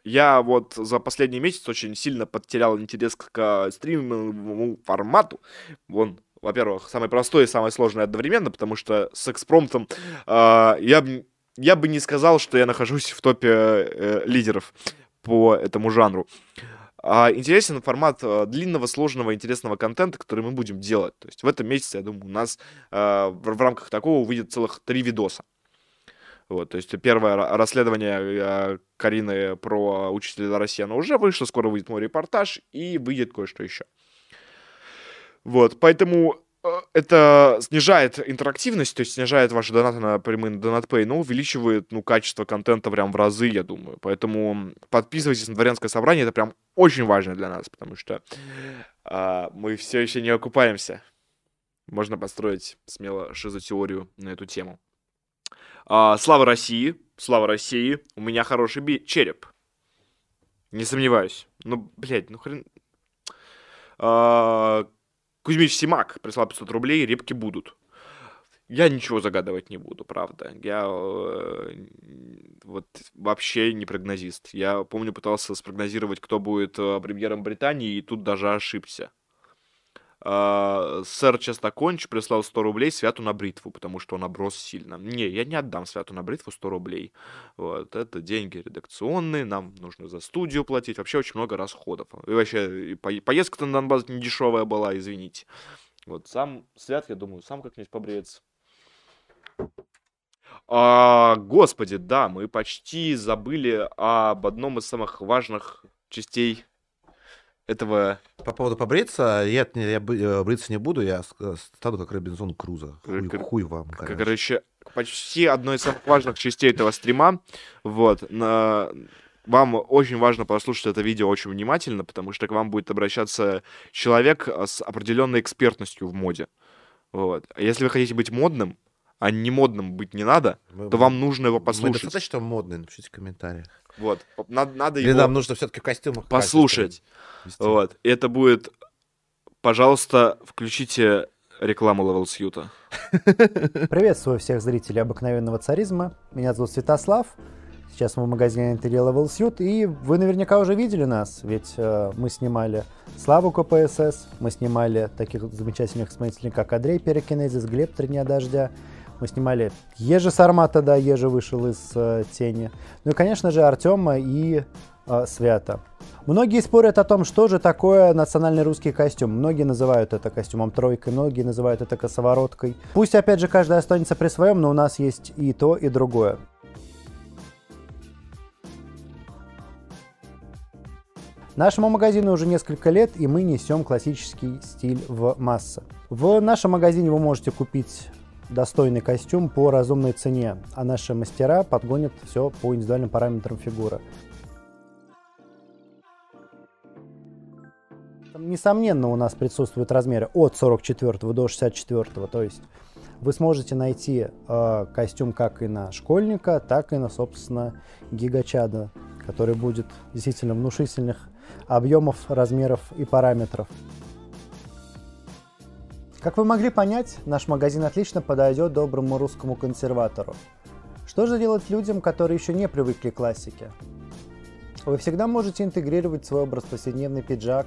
[SPEAKER 2] я вот за последний месяц очень сильно потерял интерес к стриминговому формату. Вон, во-первых, самый простой и самый сложный одновременно, потому что с экспромтом э, я, я бы не сказал, что я нахожусь в топе э, лидеров по этому жанру. А интересен формат э, длинного, сложного, интересного контента, который мы будем делать. То есть в этом месяце, я думаю, у нас э, в, в рамках такого выйдет целых три видоса. Вот, то есть первое ра- расследование э, Карины про учителя России, оно уже вышло, скоро выйдет мой репортаж и выйдет кое-что еще. Вот, поэтому это снижает интерактивность, то есть снижает ваши донаты на прямые донатпей, но увеличивает, ну, качество контента прям в разы, я думаю. Поэтому подписывайтесь на дворянское собрание, это прям очень важно для нас, потому что а, мы все еще не окупаемся. Можно построить смело шизотеорию на эту тему. А, слава России, слава России, у меня хороший би- череп. Не сомневаюсь. Ну, блядь, ну хрен... А, Кузьмич Симак прислал 500 рублей, репки будут. Я ничего загадывать не буду, правда. Я э, вот вообще не прогнозист. Я помню, пытался спрогнозировать, кто будет э, премьером Британии, и тут даже ошибся. А, сэр Частоконч прислал 100 рублей Святу на бритву, потому что он оброс сильно. Не, я не отдам Святу на бритву 100 рублей. Вот, это деньги редакционные, нам нужно за студию платить. Вообще очень много расходов. И вообще, и по- поездка на Донбасс не дешевая была, извините. Вот, сам Свят, я думаю, сам как-нибудь побреется. А, господи, да, мы почти забыли об одном из самых важных частей этого...
[SPEAKER 1] По поводу побриться, я, я э, бриться не буду, я э, стану как Робинзон Крузо. Хуй,
[SPEAKER 2] Кор-
[SPEAKER 1] хуй вам.
[SPEAKER 2] Как,
[SPEAKER 1] конечно.
[SPEAKER 2] короче, почти одной из самых важных частей этого стрима. Вот. На... Вам очень важно послушать это видео очень внимательно, потому что к вам будет обращаться человек а, с определенной экспертностью в моде. Вот. А если вы хотите быть модным, а не модным быть не надо,
[SPEAKER 1] Мы-
[SPEAKER 2] то вам нужно его
[SPEAKER 1] Мы
[SPEAKER 2] послушать.
[SPEAKER 1] достаточно модные, напишите в комментариях.
[SPEAKER 2] Вот. Надо, надо
[SPEAKER 1] Или
[SPEAKER 2] его
[SPEAKER 1] нам нужно все-таки в костюмах
[SPEAKER 2] послушать.
[SPEAKER 1] вести?
[SPEAKER 2] Вот. И это будет... Пожалуйста, включите рекламу Level Suite.
[SPEAKER 9] Приветствую всех зрителей обыкновенного царизма. Меня зовут Святослав. Сейчас мы в магазине Interior Level Suit, и вы наверняка уже видели нас, ведь э, мы снимали Славу КПСС, мы снимали таких замечательных исполнителей, как Андрей Перекинезис, Глеб Три дня дождя, мы снимали Ежи Сармата, да, Ежи вышел из э, тени, ну и, конечно же, Артема и э, Свята. Многие спорят о том, что же такое национальный русский костюм. Многие называют это костюмом тройкой, многие называют это косовороткой. Пусть, опять же, каждый останется при своем, но у нас есть и то, и другое. Нашему магазину уже несколько лет, и мы несем классический стиль в массы. В нашем магазине вы можете купить достойный костюм по разумной цене, а наши мастера подгонят все по индивидуальным параметрам фигуры. Несомненно, у нас присутствуют размеры от 44 до 64, то есть вы сможете найти э, костюм как и на школьника, так и на, собственно, гигачада, который будет действительно внушительных объемов, размеров и параметров. Как вы могли понять, наш магазин отлично подойдет доброму русскому консерватору. Что же делать людям, которые еще не привыкли к классике? Вы всегда можете интегрировать в свой образ повседневный пиджак,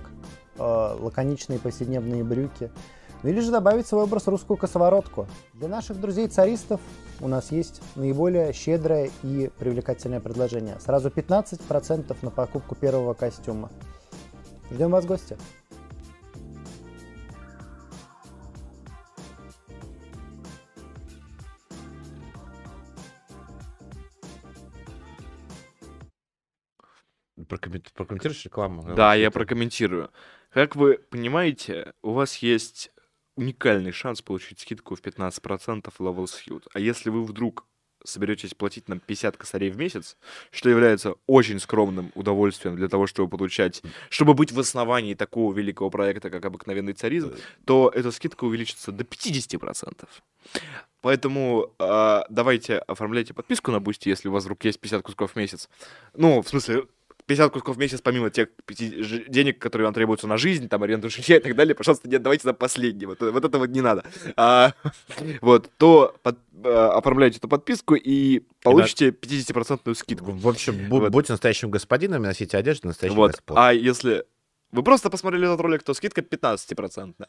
[SPEAKER 9] э, лаконичные повседневные брюки, ну или же добавить в свой образ русскую косоворотку. Для наших друзей-царистов у нас есть наиболее щедрое и привлекательное предложение. Сразу 15% на покупку первого костюма. Ждем вас в гости.
[SPEAKER 1] Прокоммент- Прокомментируешь рекламу?
[SPEAKER 2] Да, я прокомментирую. Как вы понимаете, у вас есть уникальный шанс получить скидку в 15% Level Suite. А если вы вдруг соберетесь платить нам 50 косарей в месяц, что является очень скромным удовольствием для того, чтобы получать, чтобы быть в основании такого великого проекта, как обыкновенный царизм, то эта скидка увеличится до 50%. Поэтому э, давайте оформляйте подписку на Boosty, если у вас вдруг есть 50 кусков в месяц. Ну, в смысле, 50 кусков в месяц, помимо тех пяти ж- денег, которые вам требуются на жизнь, там, аренду жилья и так далее, пожалуйста, нет, давайте на последний, вот, вот это вот не надо. А, [laughs] вот, то под- э, оформляйте эту подписку и получите 50% скидку.
[SPEAKER 1] В общем, бу-
[SPEAKER 2] Вот.
[SPEAKER 1] будьте настоящим господином и носите одежду настоящих
[SPEAKER 2] Вот.
[SPEAKER 1] господ.
[SPEAKER 2] А если вы просто посмотрели этот ролик, то скидка 15%.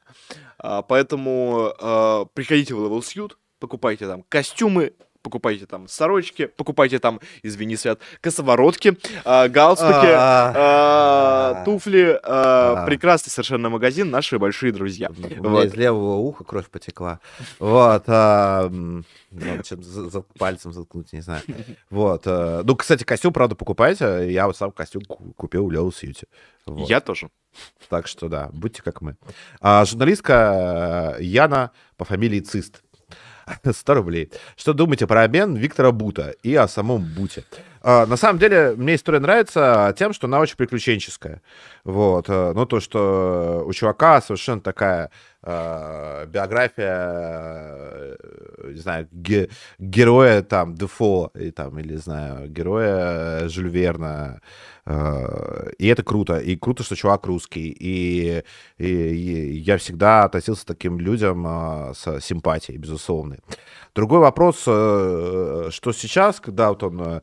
[SPEAKER 2] А, поэтому а, приходите в Level Suit, покупайте там костюмы, покупайте там сорочки, покупайте там, извини, Свят, косоворотки, а, галстуки, а, туфли. а, Прекрасный совершенно магазин, наши большие друзья. Вот.
[SPEAKER 1] из левого уха кровь потекла. Вот. м, надо что-то за- пальцем заткнуть, не знаю. Вот. э, Ну, кстати, костюм, правда, покупайте. Я вот сам костюм ку- купил у Лео Сьюти. Вот.
[SPEAKER 2] Я тоже.
[SPEAKER 1] Так что да, будьте как мы. А, журналистка э, Яна по фамилии Цист. [laughs] 100 рублей. Что думаете про обмен Виктора Бута и о самом Буте? А, на самом деле, мне история нравится тем, что она очень приключенческая. Вот. э, Ну, то, что у чувака совершенно такая э, биография, э, не знаю, ге- героя там Дефо, и, там, или, знаю, героя Жюль Верна. Э, И это круто. И круто, что чувак русский. И, и- и я всегда относился к таким людям э, с симпатией, безусловно. Другой вопрос, э, что сейчас, когда вот он э, э,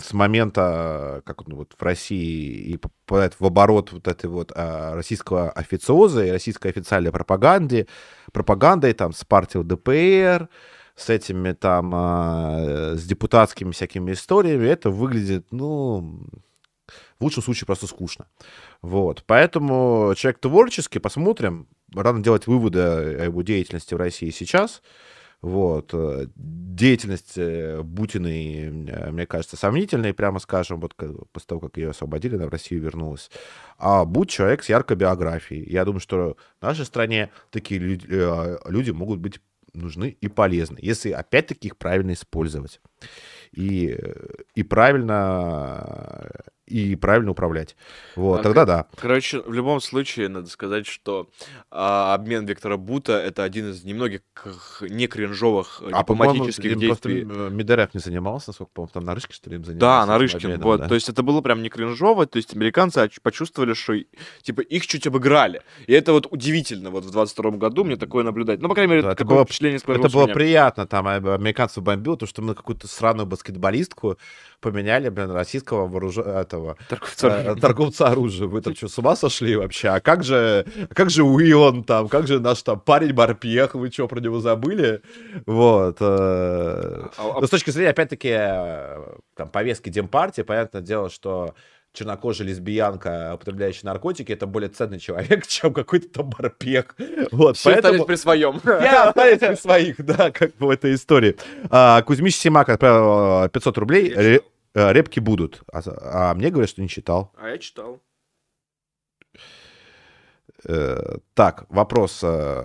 [SPEAKER 1] с момента, как он вот в России и попадает в оборот вот этой вот а, российского официоза и российской официальной пропаганды, пропагандой там с партией ДПР, с этими там, а, с депутатскими всякими историями, это выглядит, ну, в лучшем случае просто скучно. Вот. Поэтому человек творческий, посмотрим. Рано делать выводы о его деятельности в России сейчас. Вот. э, Деятельность э, Бутиной, э, мне кажется, сомнительной, прямо скажем, вот после того, как ее освободили, она в Россию вернулась. А Будь человек с яркой биографией. Я думаю, что в нашей стране такие лю- люди могут быть нужны и полезны, если опять-таки их правильно использовать и, и правильно и правильно управлять. Вот,
[SPEAKER 2] А
[SPEAKER 1] тогда да.
[SPEAKER 2] Короче, в любом случае, надо сказать, что а, обмен Виктора Бута это один из немногих не кринжовых э,
[SPEAKER 1] А,
[SPEAKER 2] дипломатических действий.
[SPEAKER 1] м, Медерев не занимался, насколько, по-моему, там Нарышкин, что ли, им занимался?
[SPEAKER 2] Да, Нарышкин,
[SPEAKER 1] обменом,
[SPEAKER 2] вот.
[SPEAKER 1] да.
[SPEAKER 2] То есть это было прям не кринжово, то есть американцы оч- почувствовали, что типа их чуть обыграли. И это вот удивительно вот в 22 году мне такое наблюдать. Ну, по крайней мере,
[SPEAKER 1] Да, это
[SPEAKER 2] такое
[SPEAKER 1] было-
[SPEAKER 2] впечатление
[SPEAKER 1] Это было приятно, там а, американцев бомбило, то, что мы какую-то сраную баскетболистку поменяли, блин, российского вооружа... этого
[SPEAKER 2] Торговца
[SPEAKER 1] э, торговца оружием. Вы там что, с ума сошли вообще? А как же, как же Уилон там, как же наш там парень Барпех, вы что, про него забыли? Вот. э,
[SPEAKER 2] А- а-
[SPEAKER 1] Но с точки зрения, опять-таки, э, там, повестки Демпартии, понятное дело, что чернокожая лесбиянка, употребляющая наркотики, это более ценный человек, [laughs] чем какой-то там барпех. Вот,
[SPEAKER 2] Все остались
[SPEAKER 1] поэтому...
[SPEAKER 2] при своем.
[SPEAKER 1] Я остались при своих, да, как бы в этой истории. А, Кузьмич Симак отправил э, 500 рублей.
[SPEAKER 2] Я
[SPEAKER 1] Ре-
[SPEAKER 2] читал.
[SPEAKER 1] э, Репки будут. А, а мне говорят, что не читал.
[SPEAKER 2] А я читал.
[SPEAKER 1] Э, Так, вопрос. э,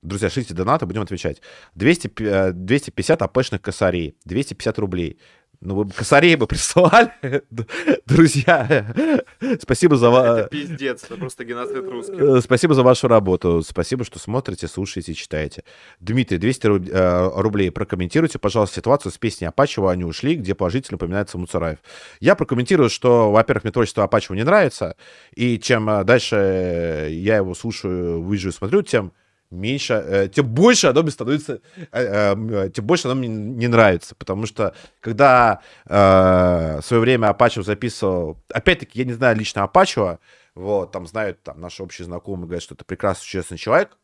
[SPEAKER 1] Друзья, шлите донаты, будем отвечать. 200, пи- э, 250 апэшных косарей, 250 рублей. Ну, вы бы косарей бы прислали, [laughs] друзья. Спасибо за...
[SPEAKER 2] Это пиздец, это просто геноцид русских.
[SPEAKER 1] Э, Спасибо за вашу работу. Спасибо, что смотрите, слушаете, читаете. Дмитрий, 200 руб- э, рублей. Прокомментируйте, пожалуйста, ситуацию с песней Апачева «Они ушли», где положительно упоминается Муцараев. Я прокомментирую, что, во-первых, мне творчество Апачева не нравится, и чем э, дальше я его слушаю, вижу и смотрю, тем меньше, э, тем больше оно мне становится, э, э, тем больше оно мне не нравится, потому что когда в свое время Апачев записывал, опять-таки, я не знаю лично Апачева, вот, там знают, там, наши общие знакомые говорят, что это прекрасный, честный человек,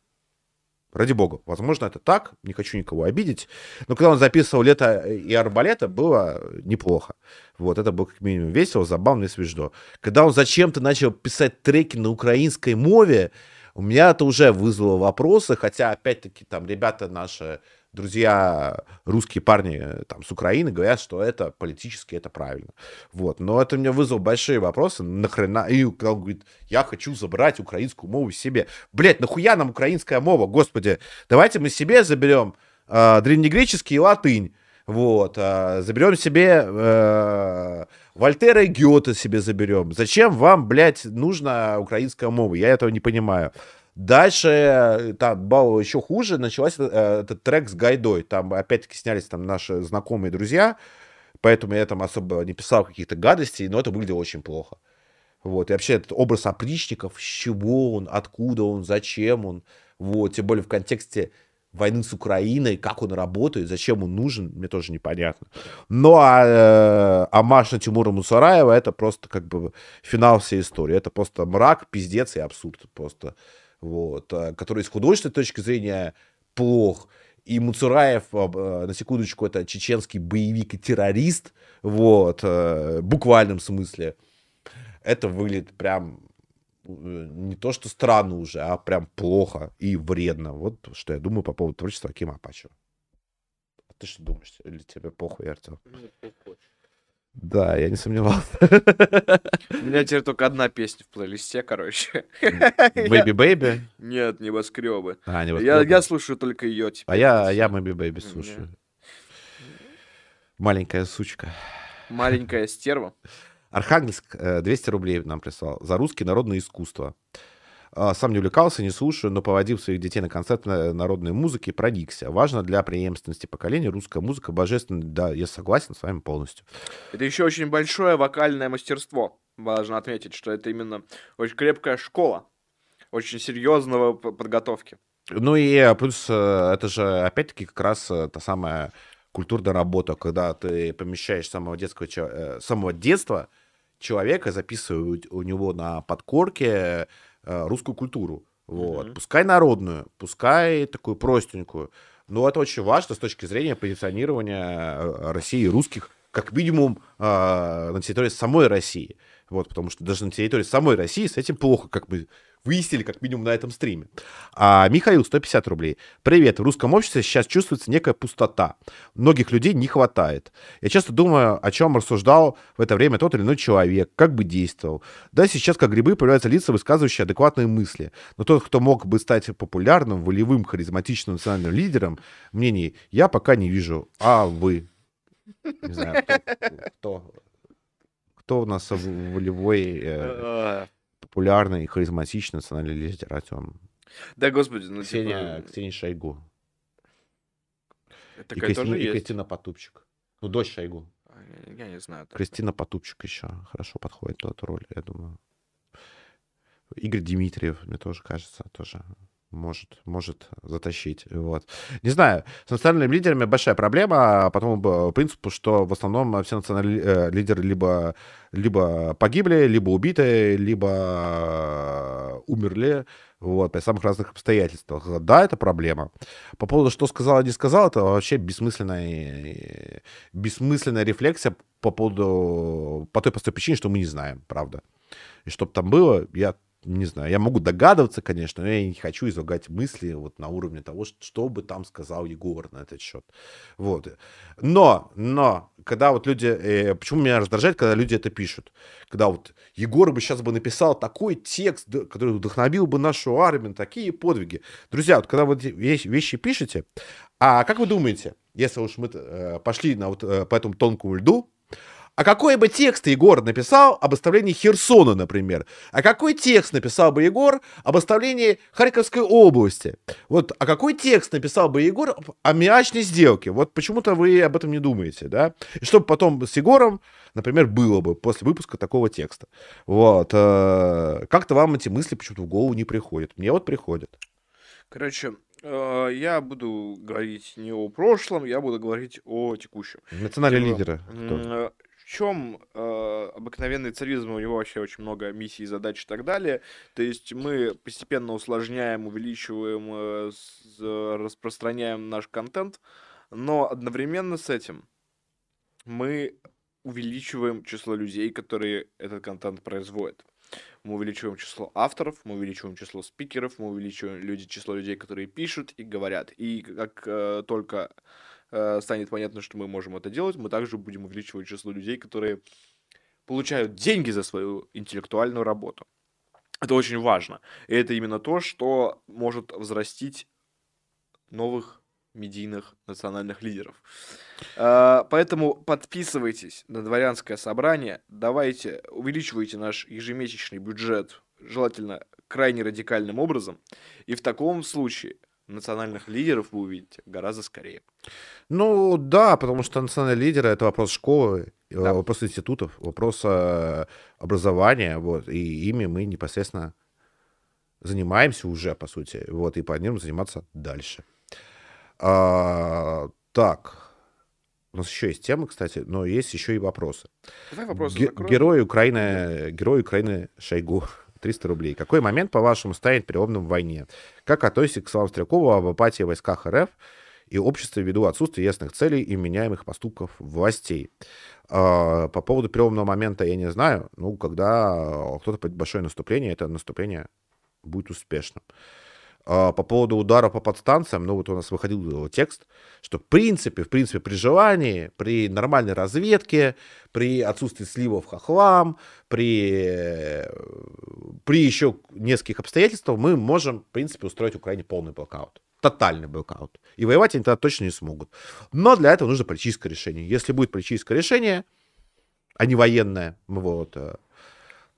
[SPEAKER 1] Ради бога. Возможно, это так. Не хочу никого обидеть. Но когда он записывал «Лето и арбалета», было неплохо. Вот, это было как минимум весело, забавно и свежо. Когда он зачем-то начал писать треки на украинской мове, у меня это уже вызвало вопросы, хотя, опять-таки, там ребята наши, друзья, русские парни э, там с Украины говорят, что это политически, это правильно. Вот, но это мне вызвало большие вопросы, нахрена, и он говорит, я хочу забрать украинскую мову себе. Блять, нахуя нам украинская мова, господи, давайте мы себе заберем э, древнегреческий и латынь, вот, э, заберем себе э, Вольтера и Гёте себе заберем. Зачем вам, блядь, нужна украинская мова? Я этого не понимаю. Дальше, там, было еще хуже, началась э, этот трек с Гайдой. Там, опять-таки, снялись там наши знакомые друзья, поэтому я там особо не писал каких-то гадостей, но это выглядело очень плохо. Вот, и вообще этот образ опричников, с чего он, откуда он, зачем он, вот, тем более в контексте войны с Украиной, как он работает, зачем он нужен, мне тоже непонятно. Ну, а э, Амаш на Тимура Мусараева это просто как бы финал всей истории. Это просто мрак, пиздец и абсурд просто. Вот, э, который с художественной точки зрения плох. И Муцураев, э, на секундочку, это чеченский боевик и террорист, вот, э, в буквальном смысле. Это выглядит прям э, не то, что странно уже, а прям плохо и вредно. Вот что я думаю по поводу творчества Акима Апачева. А ты что думаешь? Или тебе похуй, Артем? Да, я не сомневался.
[SPEAKER 2] У меня теперь только одна песня в плейлисте, короче.
[SPEAKER 1] Baby Baby?
[SPEAKER 2] Нет, небоскребы.
[SPEAKER 1] А,
[SPEAKER 2] Я,
[SPEAKER 1] небоскребы.
[SPEAKER 2] я слушаю только ее теперь.
[SPEAKER 1] А я, я Baby Baby слушаю. Маленькая сучка.
[SPEAKER 2] Маленькая стерва.
[SPEAKER 1] Архангельск э, 200 рублей нам прислал. За русские народное искусство. А, Сам не увлекался, не слушаю, но поводил своих детей на концерт на- народной музыки, проникся. Важно для преемственности поколения русская музыка божественная. Да, я согласен с вами полностью.
[SPEAKER 2] Это еще очень большое вокальное мастерство. Важно отметить, что это именно очень крепкая школа. Очень серьезного подготовки.
[SPEAKER 1] Ну и э, плюс э, это же опять-таки как раз э, та самая культурная работа, когда ты помещаешь самого детского, э, самого детства человека, записывая у, него на подкорке э, русскую культуру. Вот.
[SPEAKER 2] Мгм.
[SPEAKER 1] Пускай народную, пускай такую простенькую. Но это очень важно с точки зрения позиционирования э, России и русских, как минимум, э, на территории самой России. Вот, потому что даже на территории самой России с этим плохо, как мы выяснили, как минимум на этом стриме. А Михаил, 150 рублей. Привет, в русском обществе сейчас чувствуется некая пустота. Многих людей не хватает. Я часто думаю, о чем рассуждал в это время тот или иной человек, как бы действовал. Да, сейчас как грибы появляются лица, высказывающие адекватные мысли. Но тот, кто мог бы стать популярным, волевым, харизматичным национальным лидером, мнений я пока не вижу. А вы? Не знаю, кто, кто, кто у нас волевой, э, [laughs] Популярный, харизматичный национальный лидер, Артем?
[SPEAKER 2] Да, господи, ну
[SPEAKER 1] Ксения,
[SPEAKER 2] типа...
[SPEAKER 1] Ксения Шойгу. И
[SPEAKER 2] Такая
[SPEAKER 1] Кристина,
[SPEAKER 2] тоже
[SPEAKER 1] и
[SPEAKER 2] есть.
[SPEAKER 1] Кристина Потупчик. Ну, дочь Шойгу.
[SPEAKER 2] А, Я я не знаю. так.
[SPEAKER 1] Кристина Потупчик еще хорошо подходит под эту роль, я думаю. Игорь Дмитриев, мне тоже кажется, тоже может, может затащить. Вот. Не знаю, с национальными лидерами большая проблема по тому б- принципу, что в основном все национальные э, лидеры либо, либо погибли, либо убиты, либо э, умерли вот, при самых разных обстоятельствах. Да, это проблема. По поводу, что сказал, не сказал, это вообще бессмысленная, бессмысленная рефлексия по поводу, по той простой причине, что мы не знаем, правда. И чтобы там было, я не знаю, я могу догадываться, конечно, но я не хочу излагать мысли вот на уровне того, что, бы там сказал Егор на этот счет. Вот. Но, но, когда вот люди, э, почему меня раздражает, когда люди это пишут, когда вот Егор бы сейчас бы написал такой текст, который вдохновил бы нашу армию такие подвиги. Друзья, вот когда вы вещи, вещи пишете, а как вы думаете, если уж мы э, пошли на вот, э, по этому тонкому льду, а какой бы текст Егор написал об оставлении Херсона, например? А какой текст написал бы Егор об оставлении Харьковской области? Вот, а какой текст написал бы Егор об аммиачной сделке? Вот почему-то вы об этом не думаете, да? И чтобы потом с Егором, например, было бы после выпуска такого текста. Вот. э, Как-то вам эти мысли почему-то в голову не приходят. Мне вот приходят.
[SPEAKER 2] Короче, э, я буду говорить не о прошлом, я буду говорить о текущем.
[SPEAKER 1] Национальные лидеры. кто?
[SPEAKER 2] Э, В чем обыкновенный царизм, у него вообще очень много миссий, задач и так далее. То есть мы постепенно усложняем, увеличиваем, э, с- распространяем наш контент, но одновременно с этим мы увеличиваем число людей, которые этот контент производят. Мы увеличиваем число авторов, мы увеличиваем число спикеров, мы увеличиваем люди, число людей, которые пишут и говорят. И как э, только э, станет понятно, что мы можем это делать, мы также будем увеличивать число людей, которые получают деньги за свою интеллектуальную работу. Это очень важно. И это именно то, что может взрастить новых медийных национальных лидеров. Э, Поэтому подписывайтесь на дворянское собрание, давайте увеличивайте наш ежемесячный бюджет, желательно крайне радикальным образом, и в таком случае национальных лидеров вы увидите гораздо скорее.
[SPEAKER 1] Ну да, потому что национальные лидеры это вопрос школы, э,
[SPEAKER 2] Да.
[SPEAKER 1] вопрос институтов, вопрос э, образования, вот, и ими мы непосредственно занимаемся уже, по сути, вот, и планируем заниматься дальше. А, так, у нас еще есть темы, кстати, но есть еще и вопросы.
[SPEAKER 2] Давай вопросы
[SPEAKER 1] Ге-
[SPEAKER 2] закроем.
[SPEAKER 1] герой Украины, герой Украины Шойгу. 300 рублей. Какой момент, по-вашему, станет переломным в войне? Как относитесь к словам Стрелкова об апатии в войсках РФ и обществе ввиду отсутствия ясных целей и меняемых поступков властей? А, По поводу переломного момента я не знаю. Ну, когда кто-то пойдет большое наступление, это наступление будет успешным. А, По поводу удара по подстанциям, ну вот у нас выходил текст, что в принципе, в принципе, при желании, при нормальной разведке, при отсутствии сливов хохлам, при, при еще нескольких обстоятельствах мы можем, в принципе, устроить Украине полный блэкаут. Тотальный блэкаут. И воевать они тогда точно не смогут. Но для этого нужно политическое решение. Если будет политическое решение, а не военное, вот, э,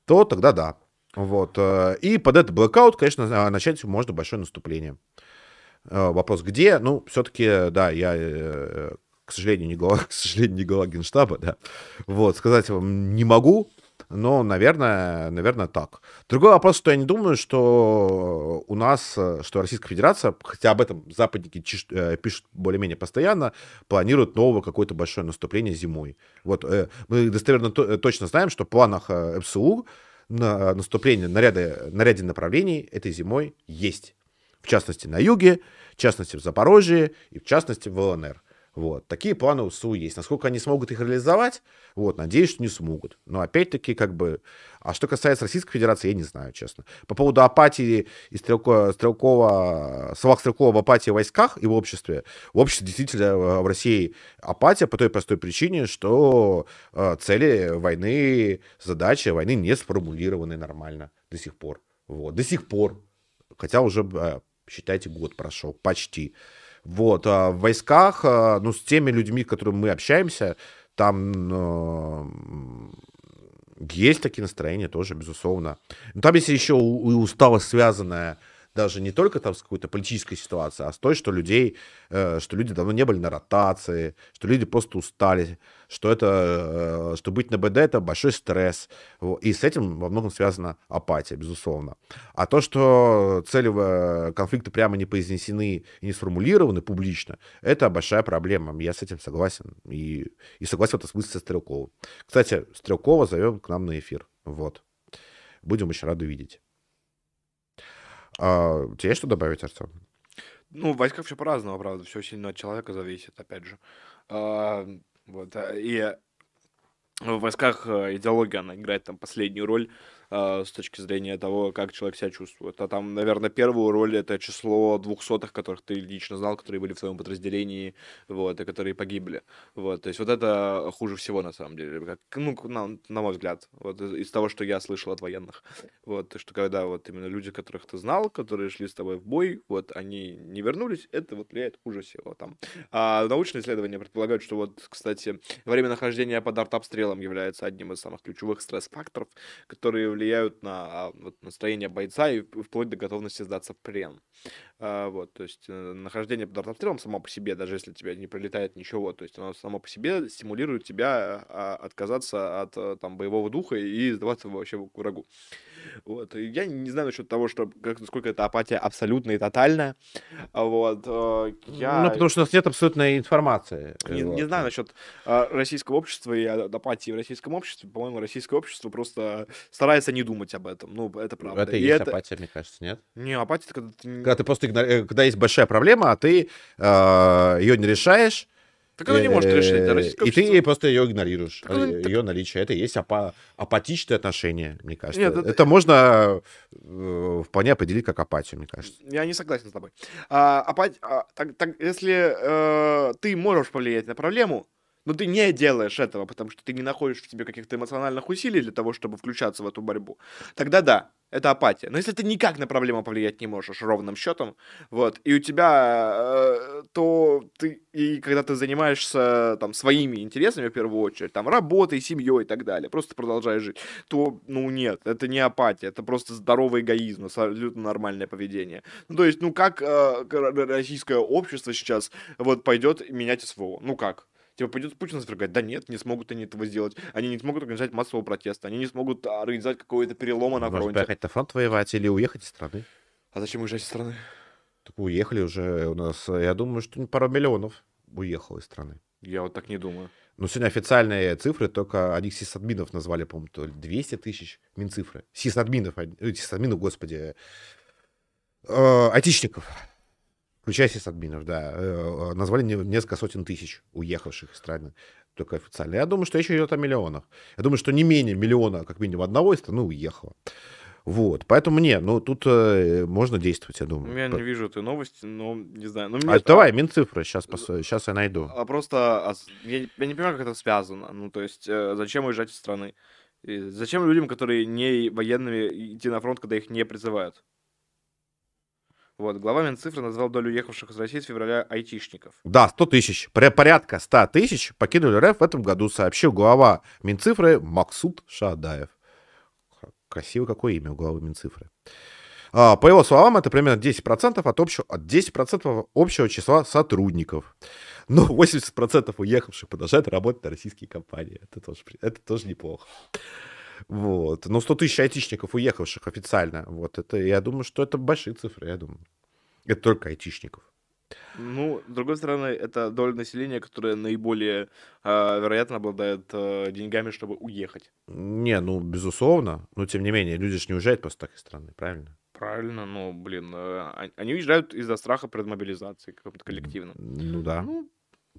[SPEAKER 1] то тогда да. Вот. э, И под этот блокаут, конечно, а, начать можно большое наступление. Э, Вопрос где? Ну, все-таки, да, я, э, к сожалению, не глава, [laughs] к сожалению, не глава генштаба, да. Вот, сказать вам не могу, но, наверное, наверное, так. Другой вопрос, что я не думаю, что у нас, что Российская Федерация, хотя об этом западники пишут более-менее постоянно, планирует новое какое-то большое наступление зимой. Вот мы достоверно то- точно знаем, что в планах ФСУ на наступление на ряде, на ряде направлений этой зимой есть. В частности, на юге, в частности, в Запорожье и в частности, в ЛНР. Вот. Такие планы у СУ есть. Насколько они смогут их реализовать, вот, надеюсь, что не смогут. Но опять-таки, как бы... А что касается Российской Федерации, я не знаю, честно. По поводу апатии и Стрелко, Стрелкова, словах Стрелкова в апатии в войсках и в обществе. В обществе действительно э, в России апатия по той простой причине, что э, цели войны, задачи войны не сформулированы нормально до сих пор. Вот. До сих пор. Хотя уже, э, считайте, год прошел. Почти. Вот, а в войсках, а, ну, с теми людьми, с которыми мы общаемся, там э, есть такие настроения тоже, безусловно. Но там есть еще и усталость, связанная даже не только там с какой-то политической ситуацией, а с той, что людей, э, что люди давно не были на ротации, что люди просто устали, что это, э, что быть на БД это большой стресс. И с этим во многом связана апатия, безусловно. А то, что цели э, конфликта прямо не произнесены и не сформулированы публично, это большая проблема. Я с этим согласен. И, и согласен в этом смысле со Стрелковым. Кстати, Стрелкова зовем к нам на эфир. Вот. Будем очень рады видеть. А, у тебя есть что добавить, Артем?
[SPEAKER 2] Ну, в войсках все по-разному, правда, все сильно от человека зависит, опять же. А, вот, а, и в войсках э, идеология, она играет там последнюю роль а, с точки зрения того, как человек себя чувствует. А там, наверное, первую роль это число двухсотых, которых ты лично знал, которые были в твоем подразделении, вот, и которые погибли. Вот, то есть вот это хуже всего, на самом деле, как, ну, на, на мой взгляд, вот из, из того, что я слышал от военных. Вот, что когда вот именно люди, которых ты знал, которые шли с тобой в бой, вот, они не вернулись, это вот влияет хуже всего там. А научные исследования предполагают, что вот, кстати, время нахождения под артобстрелом является одним из самых ключевых стресс-факторов, которые влияют на а, вот, настроение бойца и вплоть до готовности сдаться в плен. А, вот, то есть э, нахождение под артобстрелом само по себе, даже если тебя не прилетает ничего, то есть оно само по себе стимулирует тебя а, отказаться от э, там боевого духа и сдаваться вообще к врагу. Вот. И я не знаю насчет того, что как, насколько эта апатия абсолютная и тотальная. Вот. э, Я
[SPEAKER 1] Ну, потому что у нас нет абсолютной информации.
[SPEAKER 2] не,
[SPEAKER 1] Вот.
[SPEAKER 2] не знаю насчет а, российского общества и апатии в российском обществе. По-моему, российское общество просто старается не думать об этом. Ну, это правда.
[SPEAKER 1] Это и
[SPEAKER 2] И
[SPEAKER 1] есть
[SPEAKER 2] это-
[SPEAKER 1] апатия, мне кажется, нет?
[SPEAKER 2] Не, апатия, это когда ты...
[SPEAKER 1] Когда ты просто э, когда есть большая проблема, а ты ее не решаешь.
[SPEAKER 2] Так она не может решить.
[SPEAKER 1] э,
[SPEAKER 2] а российское
[SPEAKER 1] И ты
[SPEAKER 2] общество-
[SPEAKER 1] просто ее игнорируешь.
[SPEAKER 2] Так она- так-
[SPEAKER 1] Ее наличие. Это есть апа- апатичное отношение, мне кажется.
[SPEAKER 2] Нет,
[SPEAKER 1] это...
[SPEAKER 2] это-
[SPEAKER 1] можно э, вполне определить как апатию, мне кажется.
[SPEAKER 2] Я не согласен с тобой. А, апат- а, так, так, если э, ты можешь повлиять на проблему, но ты не делаешь этого, потому что ты не находишь в себе каких-то эмоциональных усилий для того, чтобы включаться в эту борьбу, тогда да, это апатия. Но если ты никак на проблему повлиять не можешь ровным счетом, вот, и у тебя, э, то ты, и когда ты занимаешься там своими интересами в первую очередь, там, работой, семьей и так далее, просто продолжаешь жить, то, ну, нет, это не апатия, это просто здоровый эгоизм, абсолютно нормальное поведение. Ну, то есть, ну, как э, российское общество сейчас вот пойдет менять СВО? Ну, как? Типа пойдет Путин свергать? Да нет, не смогут они этого сделать. Они не смогут организовать массового протеста, они не смогут а, организовать какого-то перелома на фронте.
[SPEAKER 1] поехать на фронт воевать или уехать из страны.
[SPEAKER 2] А зачем уезжать из страны?
[SPEAKER 1] Так уехали уже у нас, я думаю, что пару миллионов уехало из страны.
[SPEAKER 2] Я вот так не думаю.
[SPEAKER 1] Но сегодня официальные цифры только одних сисадминов назвали, по-моему, то ли 200 тысяч минцифры. Сисадминов, э, сисадминов, господи, э, айтишников. Включая сисадминов, да. э, Назвали не- несколько сотен тысяч уехавших из страны. Только официально. Я думаю, что еще идет о миллионах. Я думаю, что не менее миллиона, как минимум, одного из страны уехало. Вот. Поэтому не, ну тут э, можно действовать, я думаю.
[SPEAKER 2] Ну, Я не вижу этой новости, но не знаю. Ну,
[SPEAKER 1] А,
[SPEAKER 2] мне-
[SPEAKER 1] давай, Минцифры, сейчас, сейчас я найду.
[SPEAKER 2] А просто а я, не- я не понимаю, как это связано. Ну, то есть, э, зачем уезжать из страны? И зачем людям, которые не военными, идти на фронт, когда их не призывают? Вот, глава Минцифры назвал долю уехавших из России с февраля айтишников.
[SPEAKER 1] Да, 100 тысяч. Порядка 100 тысяч покинули РФ в этом году, сообщил глава Минцифры Максут Шадаев. Красивое какое имя у главы Минцифры. А, По его словам, это примерно 10% от общего, от 10% общего числа сотрудников. Но 80% уехавших продолжают работать на российские компании. Это тоже, это тоже неплохо. Вот. Но 100 тысяч айтишников уехавших официально. Вот это, я думаю, что это большие цифры, я думаю. Это только айтишников.
[SPEAKER 2] Ну, с другой стороны, это доля населения, которая наиболее а, вероятно обладает а, деньгами, чтобы уехать.
[SPEAKER 1] Не, ну, безусловно. Но, тем не менее, люди же не уезжают просто так из страны, правильно?
[SPEAKER 2] Правильно, но, блин, э, он- они уезжают из-за страха предмобилизации какого-то коллективного.
[SPEAKER 1] Ну да.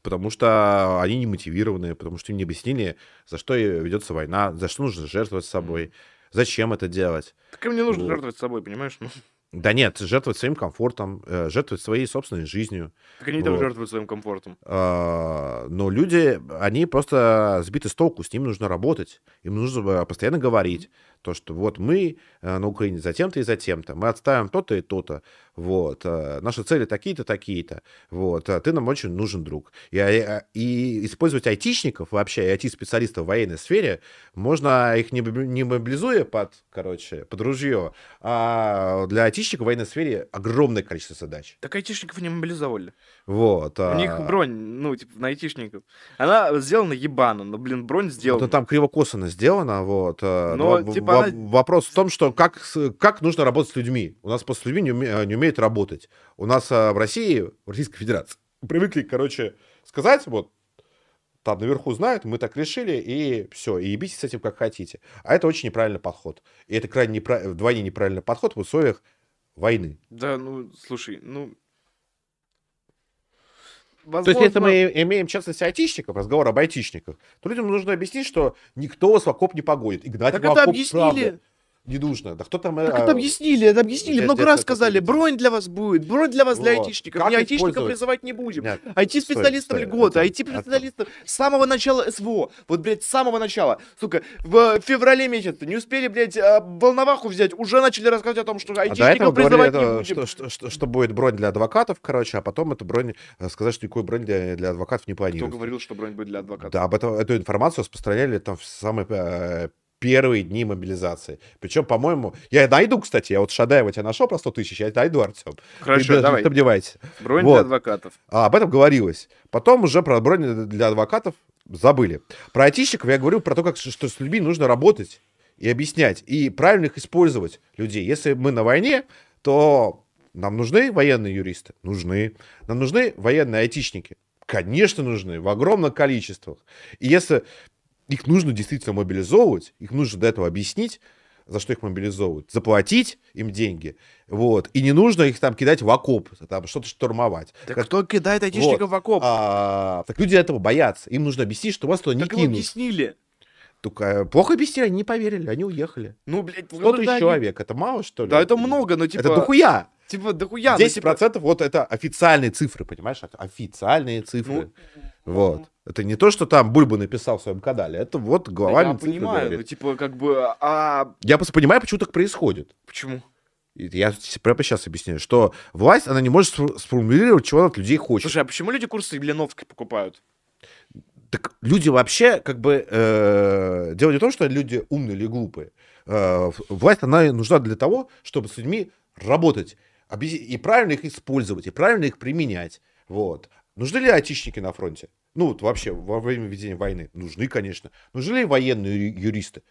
[SPEAKER 1] Потому что они не мотивированы, потому что им не объяснили, за что ведется война, за что нужно жертвовать собой, зачем это делать.
[SPEAKER 2] Так им не нужно
[SPEAKER 1] Вот.
[SPEAKER 2] жертвовать собой, понимаешь? Ну,
[SPEAKER 1] Да нет, жертвовать своим комфортом, э, жертвовать своей собственной жизнью.
[SPEAKER 2] так они
[SPEAKER 1] Вот.
[SPEAKER 2] жертвуют своим комфортом.
[SPEAKER 1] А, Но люди, они просто сбиты с толку, с ним нужно работать. Им нужно постоянно говорить, то, что вот мы э, на Украине затем-то и затем-то, мы отставим то-то и то-то, вот, э, наши цели такие-то, такие-то, вот, а ты нам очень нужен друг. И, а- и использовать айтишников вообще, и IT-специалистов в военной сфере, можно их не, не мобилизуя под, короче, под ружье, а для айтишников в военной сфере огромное количество задач.
[SPEAKER 2] Так айтишников не мобилизовали.
[SPEAKER 1] Вот.
[SPEAKER 2] У них бронь, ну, типа, на айтишников. Она сделана ебано, но, блин, бронь сделана.
[SPEAKER 1] Вот, ну, там криво-косано сделано, вот. э,
[SPEAKER 2] Но,
[SPEAKER 1] в-
[SPEAKER 2] типа,
[SPEAKER 1] во-
[SPEAKER 2] она-
[SPEAKER 1] Вопрос в том, что как, как нужно работать с людьми. У нас просто с людьми не, уме- не умеют работать. У нас э, в России, в Российской Федерации, привыкли, короче, сказать, вот, там наверху знают, мы так решили, и все, и ебитесь с этим как хотите. А это очень неправильный подход. И это крайне непра- вдвойне неправильный подход в условиях войны.
[SPEAKER 2] Да, ну, слушай, ну...
[SPEAKER 1] То есть, если
[SPEAKER 2] возможно-
[SPEAKER 1] мы имеем, в частности, айтишников, разговор об айтишниках, то людям нужно объяснить, что никто вас в окоп не погонит. И гнать
[SPEAKER 2] Так
[SPEAKER 1] в окоп,
[SPEAKER 2] объяснили.
[SPEAKER 1] правда, Не нужно. Да кто там...
[SPEAKER 2] Так
[SPEAKER 1] э,
[SPEAKER 2] это объяснили, это объяснили. Много раз сказали, бронь для вас будет, бронь для вас, для айтишников. Не айтишников призывать не будем. IT-специалистам
[SPEAKER 1] это-
[SPEAKER 2] IT-специалистам с самого начала СВО. Вот, блядь, с самого начала. Сука, в феврале месяце не успели, блядь, а, волноваху взять, уже начали рассказывать о том, что
[SPEAKER 1] А
[SPEAKER 2] айтишников призывать не
[SPEAKER 1] это,
[SPEAKER 2] будем.
[SPEAKER 1] что, будет бронь для адвокатов, короче, а потом эту бронь, э, сказать, что никакой бронь для, адвокатов не
[SPEAKER 2] Кто
[SPEAKER 1] планируется.
[SPEAKER 2] говорил, что бронь будет для адвоката?
[SPEAKER 1] Да, об этом, эту информацию распространяли там в самые э, первые дни мобилизации. Причем, по-моему, я найду, кстати, я вот Шадаева тебя нашел про 100 тысяч, я найду, Артем.
[SPEAKER 2] Хорошо, давай.
[SPEAKER 1] Не сомневайся.
[SPEAKER 2] Бронь
[SPEAKER 1] Вот.
[SPEAKER 2] для адвокатов.
[SPEAKER 1] А об этом говорилось. Потом уже про бронь для адвокатов забыли. Про айтишников я говорю про то, как, что с людьми нужно работать и объяснять, и правильно их использовать, людей. Если мы на войне, то нам нужны военные юристы? Нужны. Нам нужны военные айтишники? Конечно, нужны, в огромных количествах. И если их нужно действительно мобилизовывать, их нужно до этого объяснить, за что их мобилизовывают, заплатить им деньги, вот, и не нужно их там кидать в окоп, там что-то штурмовать.
[SPEAKER 2] Так
[SPEAKER 1] Как-
[SPEAKER 2] кто кидает айтишников в окоп?
[SPEAKER 1] а, так люди этого боятся. Им нужно объяснить, что вас туда не
[SPEAKER 2] Так
[SPEAKER 1] кинут.
[SPEAKER 2] объяснили.
[SPEAKER 1] Только э, плохо объяснили, они не поверили, они уехали.
[SPEAKER 2] Ну, блядь,
[SPEAKER 1] 100
[SPEAKER 2] ну,
[SPEAKER 1] тысяч
[SPEAKER 2] да,
[SPEAKER 1] человек, это мало, что ли?
[SPEAKER 2] Да, это много, но типа...
[SPEAKER 1] Это дохуя.
[SPEAKER 2] Типа, дохуя. ну,
[SPEAKER 1] 10% вот это официальные цифры, понимаешь? Официальные цифры.
[SPEAKER 2] Ну,
[SPEAKER 1] вот. Это не то, что там Бульба написал в своем канале, это вот
[SPEAKER 2] Да
[SPEAKER 1] глава
[SPEAKER 2] я
[SPEAKER 1] Минцифры
[SPEAKER 2] понимаю, ну, типа, как бы, а
[SPEAKER 1] Я просто понимаю, почему так происходит.
[SPEAKER 2] почему?
[SPEAKER 1] Я прямо сейчас объясняю, что власть, она не может сфор- сформулировать, чего она от людей хочет.
[SPEAKER 2] Слушай, а почему люди курсы Блиновской покупают?
[SPEAKER 1] Так люди вообще, как бы, э, дело не в том, что люди умные или глупые. Э, власть, она нужна для того, чтобы с людьми работать и правильно их использовать, и правильно их применять. Вот. Нужны ли айтишники на фронте? Ну, вот вообще, во время ведения войны. Нужны, конечно. Нужны ли военные юристы?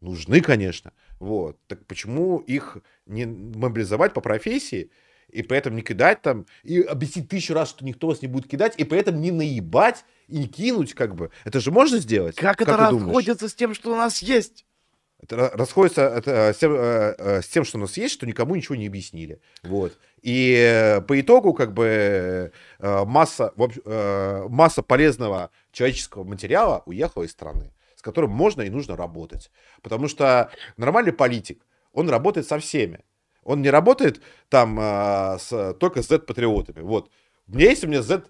[SPEAKER 1] Нужны, конечно. Вот. Так почему их не мобилизовать по профессии и при этом не кидать там, и объяснить тысячу раз, что никто вас не будет кидать, и при этом не наебать и не кинуть, как бы. Это же можно сделать?
[SPEAKER 2] Как, это
[SPEAKER 1] ты думаешь?
[SPEAKER 2] расходится с тем, что у нас есть?
[SPEAKER 1] Расходится это, э, с, тем, э, э, с тем, что у нас есть, что никому ничего не объяснили. Вот. И по итогу, как бы, масса, масса полезного человеческого материала уехала из страны, с которым можно и нужно работать. Потому что нормальный политик, он работает со всеми. Он не работает там с, только с Z-патриотами. Вот. У меня есть у меня Z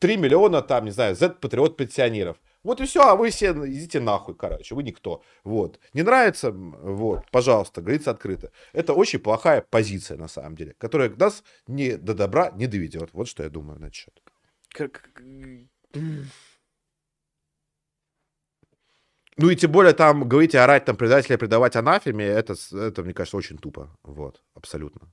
[SPEAKER 1] 3 миллиона, там, не знаю, Z-патриот пенсионеров. Вот и все, а вы все идите нахуй, короче, вы никто. Вот. Не нравится, вот, пожалуйста, говорится открыто. Это очень плохая позиция, на самом деле, которая нас не, до добра не доведет. Вот что я думаю на этот счет.
[SPEAKER 2] Как...
[SPEAKER 1] Ну и тем более там говорить, орать, там, предателя предавать анафеме, это, это, мне кажется, очень тупо. Вот, абсолютно.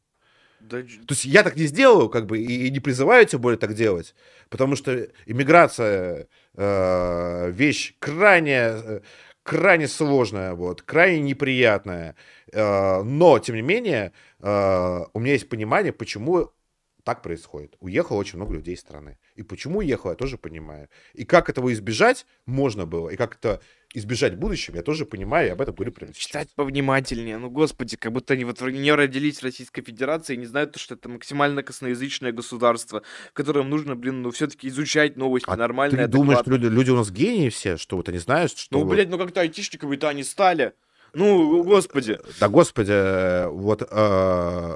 [SPEAKER 2] Да,
[SPEAKER 1] То есть я так не сделаю, как бы, и, и не призываю тем более так делать, потому что иммиграция э, вещь крайне, э, крайне сложная, вот, крайне неприятная, Э, но, тем не менее, э, у меня есть понимание, почему так происходит. Уехало очень много людей из страны. И почему уехало, я тоже понимаю. И как этого избежать можно было, и как это избежать в будущем, я тоже понимаю, и об этом говорю прямо сейчас.
[SPEAKER 2] Читать повнимательнее. Ну, господи, как будто они вот не родились в Российской Федерации и не знают, что это максимально косноязычное государство, в котором нужно, блин, ну, все-таки изучать новости
[SPEAKER 1] А
[SPEAKER 2] нормально.
[SPEAKER 1] Ты думаешь, что люди, люди у нас гении все, что вот они знают, что...
[SPEAKER 2] Ну, блядь, ну как-то айтишниками-то они стали. Ну, господи.
[SPEAKER 1] Да, господи, вот э,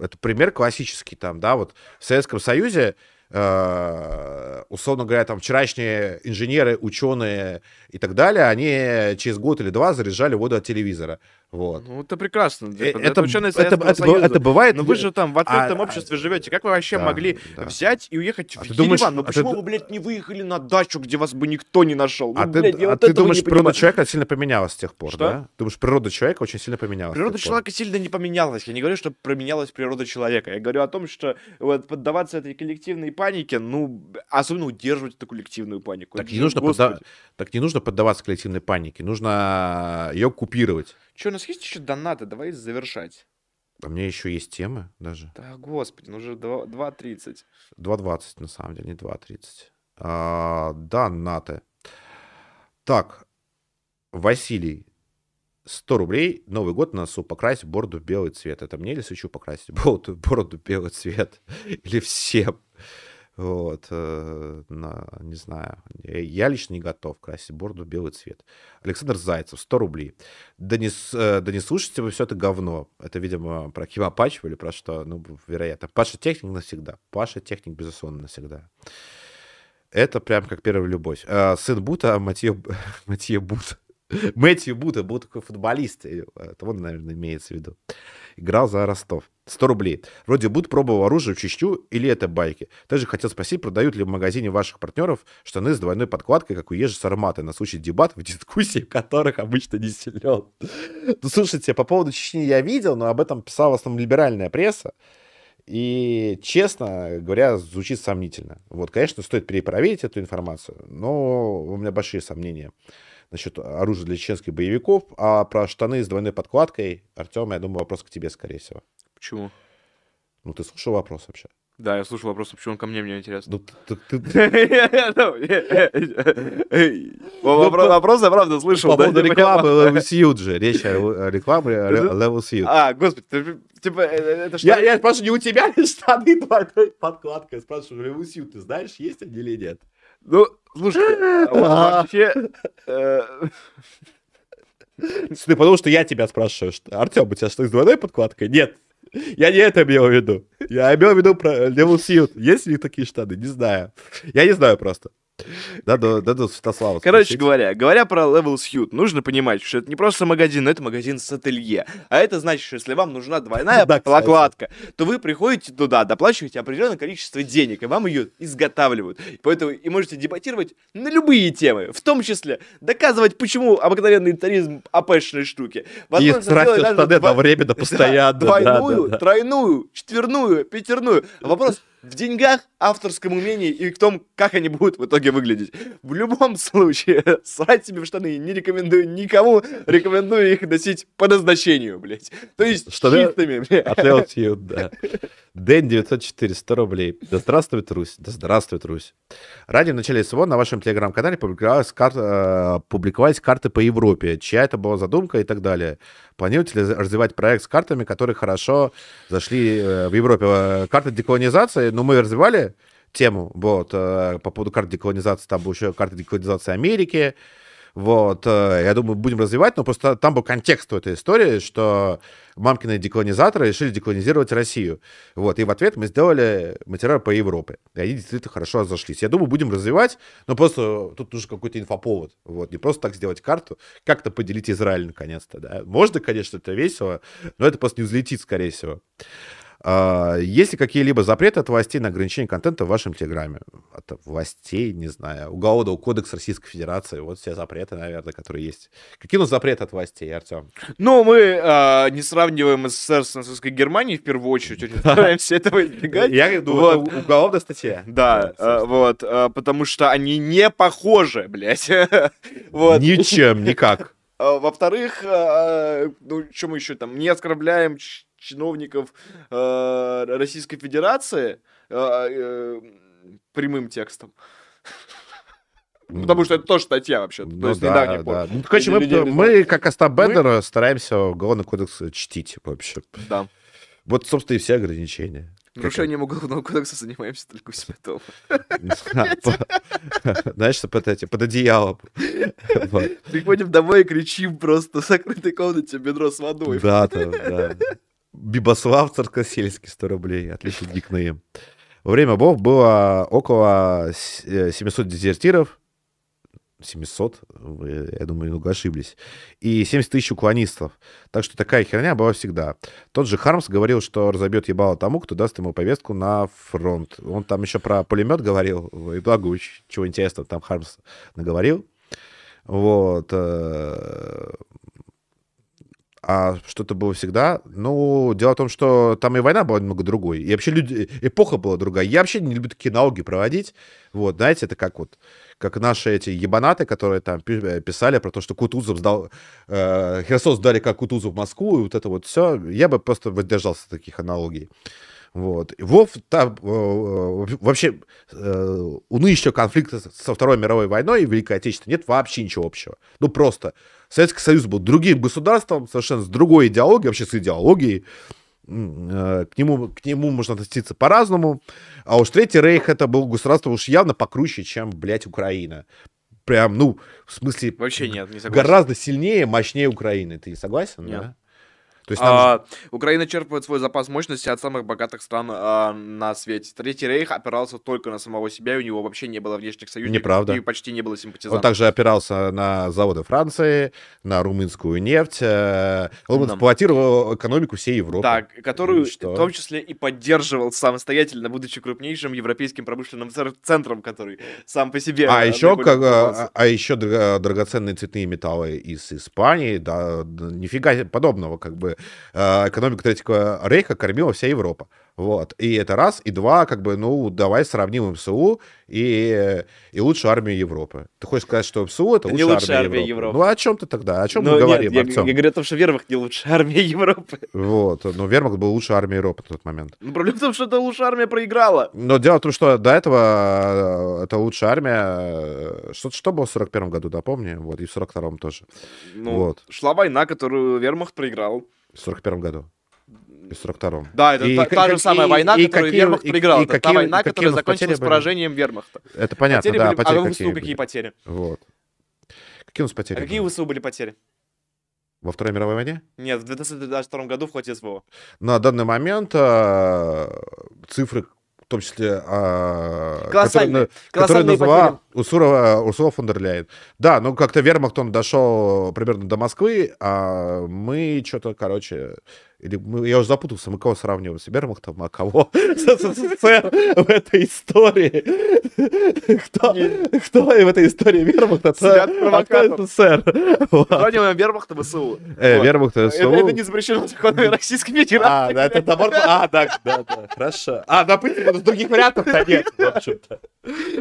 [SPEAKER 1] это пример классический там, да, вот в Советском Союзе, условно говоря, там вчерашние инженеры, ученые и так далее, они через год или два заряжали воду от телевизора. Вот.
[SPEAKER 2] Ну, это прекрасно.
[SPEAKER 1] Э,
[SPEAKER 2] типа,
[SPEAKER 1] это,
[SPEAKER 2] ученые
[SPEAKER 1] это, это,
[SPEAKER 2] Союза.
[SPEAKER 1] это бывает.
[SPEAKER 2] Но вы же там в открытом
[SPEAKER 1] а,
[SPEAKER 2] обществе живете. Как вы вообще
[SPEAKER 1] да,
[SPEAKER 2] могли
[SPEAKER 1] да.
[SPEAKER 2] взять и уехать
[SPEAKER 1] А
[SPEAKER 2] в
[SPEAKER 1] ты думаешь,
[SPEAKER 2] Ереван? Ну
[SPEAKER 1] а ты
[SPEAKER 2] почему
[SPEAKER 1] д-
[SPEAKER 2] вы, блядь, не выехали на дачу, где вас бы никто не нашел? Ну,
[SPEAKER 1] А ты,
[SPEAKER 2] блядь, я
[SPEAKER 1] а
[SPEAKER 2] вот
[SPEAKER 1] ты думаешь, природа
[SPEAKER 2] понимаю.
[SPEAKER 1] человека сильно поменялась с тех пор,
[SPEAKER 2] Что?
[SPEAKER 1] да? Думаешь, природа человека очень сильно поменялась.
[SPEAKER 2] Природа
[SPEAKER 1] тех пор?
[SPEAKER 2] человека сильно не поменялась. Я не говорю, что поменялась природа человека. Я говорю о том, что вот поддаваться этой коллективной панике, ну, особенно удерживать эту коллективную панику.
[SPEAKER 1] Так
[SPEAKER 2] Это
[SPEAKER 1] не, нужно подда- так не нужно поддаваться коллективной панике, нужно ее купировать.
[SPEAKER 2] Че, у нас есть еще донаты? Давай завершать.
[SPEAKER 1] А у меня еще есть темы даже.
[SPEAKER 2] Да, господи, ну уже два- 2.30.
[SPEAKER 1] 2.20, на самом деле, не 2.30. А, да, НАТО. Так, Василий, 100 рублей, Новый год на носу, покрасить бороду в белый цвет. Это мне или свечу покрасить [laughs] бороду, бороду в белый цвет? Или всем? Вот, э, на- не знаю. Я- Я лично не готов красить бороду в белый цвет. Александр Зайцев, 100 рублей. Да не, э, да не слушайте вы все это говно. Это, видимо, про Кима Пачева или про что, ну, вероятно. Паша Техник навсегда. Паша Техник, безусловно, навсегда. Это прям как первая любовь. А, сын Бута, Матье, [laughs] Матье Бут. Мэтью Бута был такой футболист. Это он, наверное, имеется в виду. Играл за Ростов. 100 рублей. Вроде Бут пробовал оружие в Чечню или это байки. Также хотел спросить, продают ли в магазине ваших партнеров штаны с двойной подкладкой, как у Ежи Сарматы, на случай дебатов, дискуссий, в которых обычно не силен. Ну, слушайте, по поводу Чечни я видел, но об этом писала в основном либеральная пресса. И, честно говоря, звучит сомнительно. Вот, конечно, стоит перепроверить эту информацию, но у меня большие сомнения насчет оружия для чеченских боевиков. А про штаны с двойной подкладкой, Артем, я думаю, вопрос к тебе, скорее всего.
[SPEAKER 2] Почему?
[SPEAKER 1] Ну, ты слушал вопрос вообще?
[SPEAKER 2] Да, я слушал вопрос, почему он ко мне, мне интересно.
[SPEAKER 1] Ну, ты- ты- ты-
[SPEAKER 2] Вопрос, вопрос я правда слышал.
[SPEAKER 1] по поводу рекламы Level же. Речь о рекламе Level Suit.
[SPEAKER 2] А, господи, типа, э, э, это что?
[SPEAKER 1] Я, я спрашиваю, не у тебя ли штаны подкладкой? Я спрашиваю, Level Suit, ты знаешь, есть они или нет?
[SPEAKER 2] Ну, слушай, а вот вообще... э,
[SPEAKER 1] Ты потому что я тебя спрашиваю, что Артем, у тебя штаны с двойной подкладкой? Нет. Я не это имел в виду. Я имел в виду про Level Suit. Есть ли такие штаны? Не знаю. Я не знаю просто. Надо, надо Святослава
[SPEAKER 2] Короче
[SPEAKER 1] спросить.
[SPEAKER 2] говоря, говоря про Level Suit, нужно понимать, что это не просто магазин, но это магазин с ателье. А это значит, что если вам нужна двойная
[SPEAKER 1] Да,
[SPEAKER 2] прокладка, то вы приходите туда, доплачиваете определенное количество денег, и вам ее изготавливают. Поэтому и можете дебатировать на любые темы, в том числе доказывать, почему обыкновенный таризм апэшные штуки.
[SPEAKER 1] И тратить штаны
[SPEAKER 2] два-
[SPEAKER 1] одновременно, [laughs] постоянно. да,
[SPEAKER 2] Двойную,
[SPEAKER 1] да, да.
[SPEAKER 2] тройную, четверную, пятерную. Вопрос, в деньгах, авторском умении и в том, как они будут в итоге выглядеть. В любом случае, [laughs] срать себе в штаны не рекомендую никому, рекомендую их носить по назначению, блядь. То есть
[SPEAKER 1] Штаны
[SPEAKER 2] чистыми, [laughs] блядь.
[SPEAKER 1] От LTU, да. Дэн 904, 100 рублей. Да здравствует Русь, да здравствует Русь. Ранее в начале СВО на вашем телеграм-канале публиковались, э, публиковались карты по Европе. Чья это была задумка и так далее. Планируете ли развивать проект с картами, которые хорошо зашли э, в Европе? Э, Карты деколонизации, ну, мы развивали тему, вот, э, по поводу карт деколонизации, там была еще карта деколонизации Америки, вот, э, я думаю, будем развивать, но просто там был контекст у этой истории, что мамкины деколонизаторы решили деколонизировать Россию. Вот, и в ответ мы сделали материал по Европе. И они действительно хорошо разошлись. Я думаю, будем развивать, но просто тут нужен какой-то инфоповод. Вот, не просто так сделать карту, как-то поделить Израиль наконец-то, да. Можно, конечно, это весело, но это просто не взлетит, скорее всего. А, Есть ли какие-либо запреты от властей на ограничение контента в вашем Телеграме? От властей, не знаю, Уголовного кодекса Российской Федерации. Вот все запреты, наверное, которые есть. Какие у нас запреты от властей, Артем?
[SPEAKER 2] Ну, мы э, не сравниваем СССР с нацистской Германией в первую очередь, очень стараемся этого избегать. [laughs]
[SPEAKER 1] Я думаю,
[SPEAKER 2] Вот.
[SPEAKER 1] уголовная статья.
[SPEAKER 2] Да, э, вот, потому что они не похожи, блядь. [laughs] Вот.
[SPEAKER 1] Ничем, никак. [laughs]
[SPEAKER 2] А, Во-вторых, ну, что мы еще там, не оскорбляем чиновников э, Российской Федерации э, э, прямым текстом. Потому что это тоже статья вообще. То
[SPEAKER 1] Ну
[SPEAKER 2] есть
[SPEAKER 1] да, да. Ну, короче, мы,
[SPEAKER 2] Людей
[SPEAKER 1] мы, как Остап Бендер, стараемся уголовный кодекс чтить вообще.
[SPEAKER 2] Да.
[SPEAKER 1] Вот, собственно, и все ограничения.
[SPEAKER 2] Нарушением уголовного кодекса занимаемся только у себя дома. [laughs]
[SPEAKER 1] Знаешь, что под, эти, под одеялом.
[SPEAKER 2] Приходим домой и кричим просто в закрытой комнате бедро с водой.
[SPEAKER 1] Да, да, да. Бибослав Царкосельский, 100 рублей. Отличный никнейм. Во время бов было около с- э, 700 дезертиров. 700, вы, я думаю, немного ошиблись. И 70 тысяч уклонистов. Так что такая херня была всегда. Тот же Хармс говорил, что разобьет ебало тому, кто даст ему повестку на фронт. Он там еще про пулемет говорил. И благо, чего интересного там Хармс наговорил. Вот. А что-то было всегда. Ну, дело в том, что там и война была немного другой. И вообще люди, эпоха была другая. Я вообще не люблю такие налоги проводить. Вот, знаете, это как вот как наши эти ебанаты, которые там э, писали про то, что Кутузов сдал, э, Херсон сдали как Кутузов в Москву, и вот это вот все. Я бы просто воздержался от таких аналогий. Вот. Вов там э, вообще э, у нынешнего конфликта со Второй мировой войной и Великой Отечественной нет вообще ничего общего. Ну просто. Советский Союз был другим государством, совершенно с другой идеологией, вообще с идеологией. Э, К нему, к нему можно относиться по-разному. А уж Третий Рейх это был государство уж явно покруче, чем, блядь, Украина. Прям, ну, в смысле,
[SPEAKER 2] Вообще нет, не согласен.
[SPEAKER 1] гораздо сильнее, мощнее Украины. Ты согласен?
[SPEAKER 2] Нет.
[SPEAKER 1] да? То есть же-
[SPEAKER 2] А, Украина черпает свой запас мощности от самых богатых стран а, на свете. Третий рейх опирался только на самого себя, и у него вообще не было внешних союзников.
[SPEAKER 1] Неправда.
[SPEAKER 2] И почти не было
[SPEAKER 1] Он
[SPEAKER 2] симпатизантов.
[SPEAKER 1] также опирался на заводы Франции, на румынскую нефть. э, Он эксплуатировал экономику всей Европы.
[SPEAKER 2] Так, которую
[SPEAKER 1] что?
[SPEAKER 2] в том числе и поддерживал самостоятельно, будучи крупнейшим европейским промышленным центром, который сам по себе...
[SPEAKER 1] А
[SPEAKER 2] э,
[SPEAKER 1] еще, как,
[SPEAKER 2] развивался.
[SPEAKER 1] а, а еще дра- драгоценные цветные металлы из Испании, да, нифига подобного, как бы э, экономика Третьего Рейха кормила вся Европа. Вот. И это раз. И два, как бы, ну, давай сравним МСУ и, и лучшую армию Европы. Ты хочешь сказать, что МСУ это
[SPEAKER 2] Это не
[SPEAKER 1] лучшая,
[SPEAKER 2] лучшая
[SPEAKER 1] армия,
[SPEAKER 2] армия
[SPEAKER 1] Европы?
[SPEAKER 2] Европы.
[SPEAKER 1] Ну, о чем ты тогда? О чем
[SPEAKER 2] Ну,
[SPEAKER 1] мы
[SPEAKER 2] нет,
[SPEAKER 1] говорим,
[SPEAKER 2] я,
[SPEAKER 1] Артем?
[SPEAKER 2] я говорю о том, что Вермахт не лучшая армия [laughs] Европы.
[SPEAKER 1] Вот. Но Вермахт был лучшей армией Европы в тот момент.
[SPEAKER 2] Но проблема в том, что эта лучшая армия проиграла.
[SPEAKER 1] Но дело в том, что до этого э, это лучшая армия. э, Что, что было в 41 году, да, помни? Вот, и в 42 тоже.
[SPEAKER 2] Ну,
[SPEAKER 1] Вот.
[SPEAKER 2] шла война, которую Вермахт проиграл.
[SPEAKER 1] В 41 году. И в 42
[SPEAKER 2] Да, это
[SPEAKER 1] И
[SPEAKER 2] та, та же
[SPEAKER 1] и-
[SPEAKER 2] самая
[SPEAKER 1] и-
[SPEAKER 2] война,
[SPEAKER 1] и
[SPEAKER 2] которую
[SPEAKER 1] какие-
[SPEAKER 2] Вермахт
[SPEAKER 1] и-
[SPEAKER 2] проиграл.
[SPEAKER 1] и
[SPEAKER 2] это та
[SPEAKER 1] какие-
[SPEAKER 2] война,
[SPEAKER 1] какие
[SPEAKER 2] которая
[SPEAKER 1] у
[SPEAKER 2] закончилась
[SPEAKER 1] были?
[SPEAKER 2] поражением Вермахта.
[SPEAKER 1] Это понятно,
[SPEAKER 2] потери
[SPEAKER 1] да,
[SPEAKER 2] были...
[SPEAKER 1] потери
[SPEAKER 2] а в
[SPEAKER 1] какие
[SPEAKER 2] ВСУ какие
[SPEAKER 1] были.
[SPEAKER 2] потери?
[SPEAKER 1] Вот. Какие у нас потери?
[SPEAKER 2] А какие ВСУ были потери?
[SPEAKER 1] Во Второй мировой войне?
[SPEAKER 2] Нет, в 2022 году в ходе СВО.
[SPEAKER 1] На данный момент э, цифры, в том числе,
[SPEAKER 2] Колоссальные.
[SPEAKER 1] которые, которые
[SPEAKER 2] Колоссальные
[SPEAKER 1] назвала Урсула, Урсула фон дер Ляйен. Да, ну как-то Вермахт, он дошел примерно до Москвы, а мы что-то, короче, Или мы, я уже запутался, мы кого сравниваем с Вермахтом, а кого [laughs] с СССР в этой истории? [laughs] Кто, кто в этой истории [laughs] Вермахта, а кто. СССР? Вот.
[SPEAKER 2] Сравниваем Вермахт и ВСУ.
[SPEAKER 1] Э,
[SPEAKER 2] Вот.
[SPEAKER 1] Вермахт и
[SPEAKER 2] Это,
[SPEAKER 1] ВСУ.
[SPEAKER 2] это не запрещено законами Российской
[SPEAKER 1] А,
[SPEAKER 2] Федерации.
[SPEAKER 1] да, это набор... А, да, да, да, хорошо. А, допустим, других вариантов-то нет, в общем-то.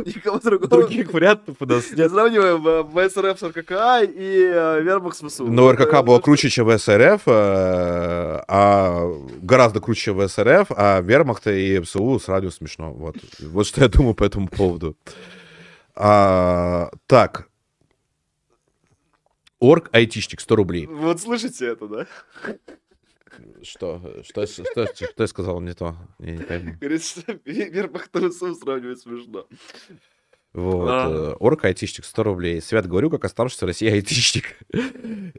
[SPEAKER 2] Никого другого.
[SPEAKER 1] Других вариантов у нас
[SPEAKER 2] Не
[SPEAKER 1] нет.
[SPEAKER 2] сравниваем э, ВСРФ с РККА и э, Вермахт с ВСУ.
[SPEAKER 1] Но РКК
[SPEAKER 2] Это-
[SPEAKER 1] было круче, чем СРФ, э, а гораздо круче, чем СРФ, а Вермахта и МСУ сравнивать смешно. Вот. вот что я думаю по этому поводу. А, так. Орг айтишник 100 рублей.
[SPEAKER 2] Вот слышите это, да?
[SPEAKER 1] Что? Что, что, что, что я сказал не то? Я не пойму.
[SPEAKER 2] Говорит, что Вермахт и ВСУ сравнивать смешно.
[SPEAKER 1] Вот.
[SPEAKER 2] А.
[SPEAKER 1] э, Орк айтишник 100 рублей. Свят говорю, как оставшийся в России айтишник. [laughs]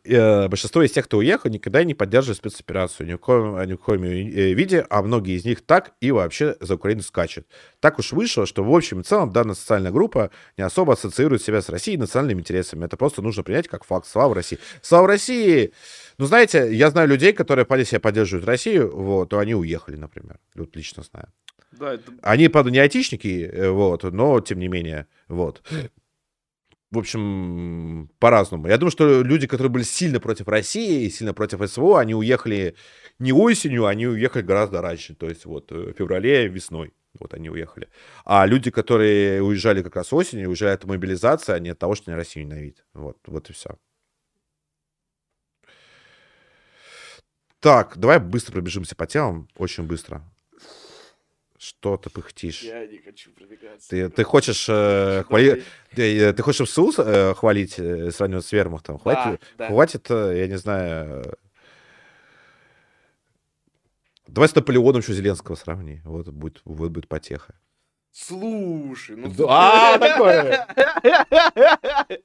[SPEAKER 1] Э, Большинство из тех, кто уехал, никогда не поддерживают спецоперацию ни в коем, ни в коем э, виде, а многие из них так и вообще за Украину скачут. Так уж вышло, что в общем и целом данная социальная группа не особо ассоциирует себя с Россией и национальными интересами. Это просто нужно принять как факт. Слава России. Слава России! Ну, знаете, я знаю людей, которые по себя поддерживают Россию, вот, то они уехали, например. Вот лично знаю.
[SPEAKER 2] Да, это
[SPEAKER 1] Они, правда, не айтишники, э, вот, но тем не менее, вот. В общем, по-разному. Я думаю, что люди, которые были сильно против России и сильно против СВО, они уехали не осенью, они уехали гораздо раньше, то есть вот э, в феврале, весной. Вот они уехали. А люди, которые уезжали как раз осенью, уезжают от мобилизации, а не от того, что они Россию ненавидят. Вот, вот и все. Так, давай быстро пробежимся по темам, очень быстро. Что ты пыхтишь?
[SPEAKER 2] я не хочу пробегаться.
[SPEAKER 1] Ты, ты хочешь э, хвали- ты, э, ты хочешь СУ э, хвалить, э, сравнивать с Вермахтом? Хватит,
[SPEAKER 2] да.
[SPEAKER 1] хватит, э, я не знаю... э, Давай с Наполеоном еще Зеленского сравни. Вот будет, вот будет потеха.
[SPEAKER 2] Слушай, ну...
[SPEAKER 1] А, такое. [laughs]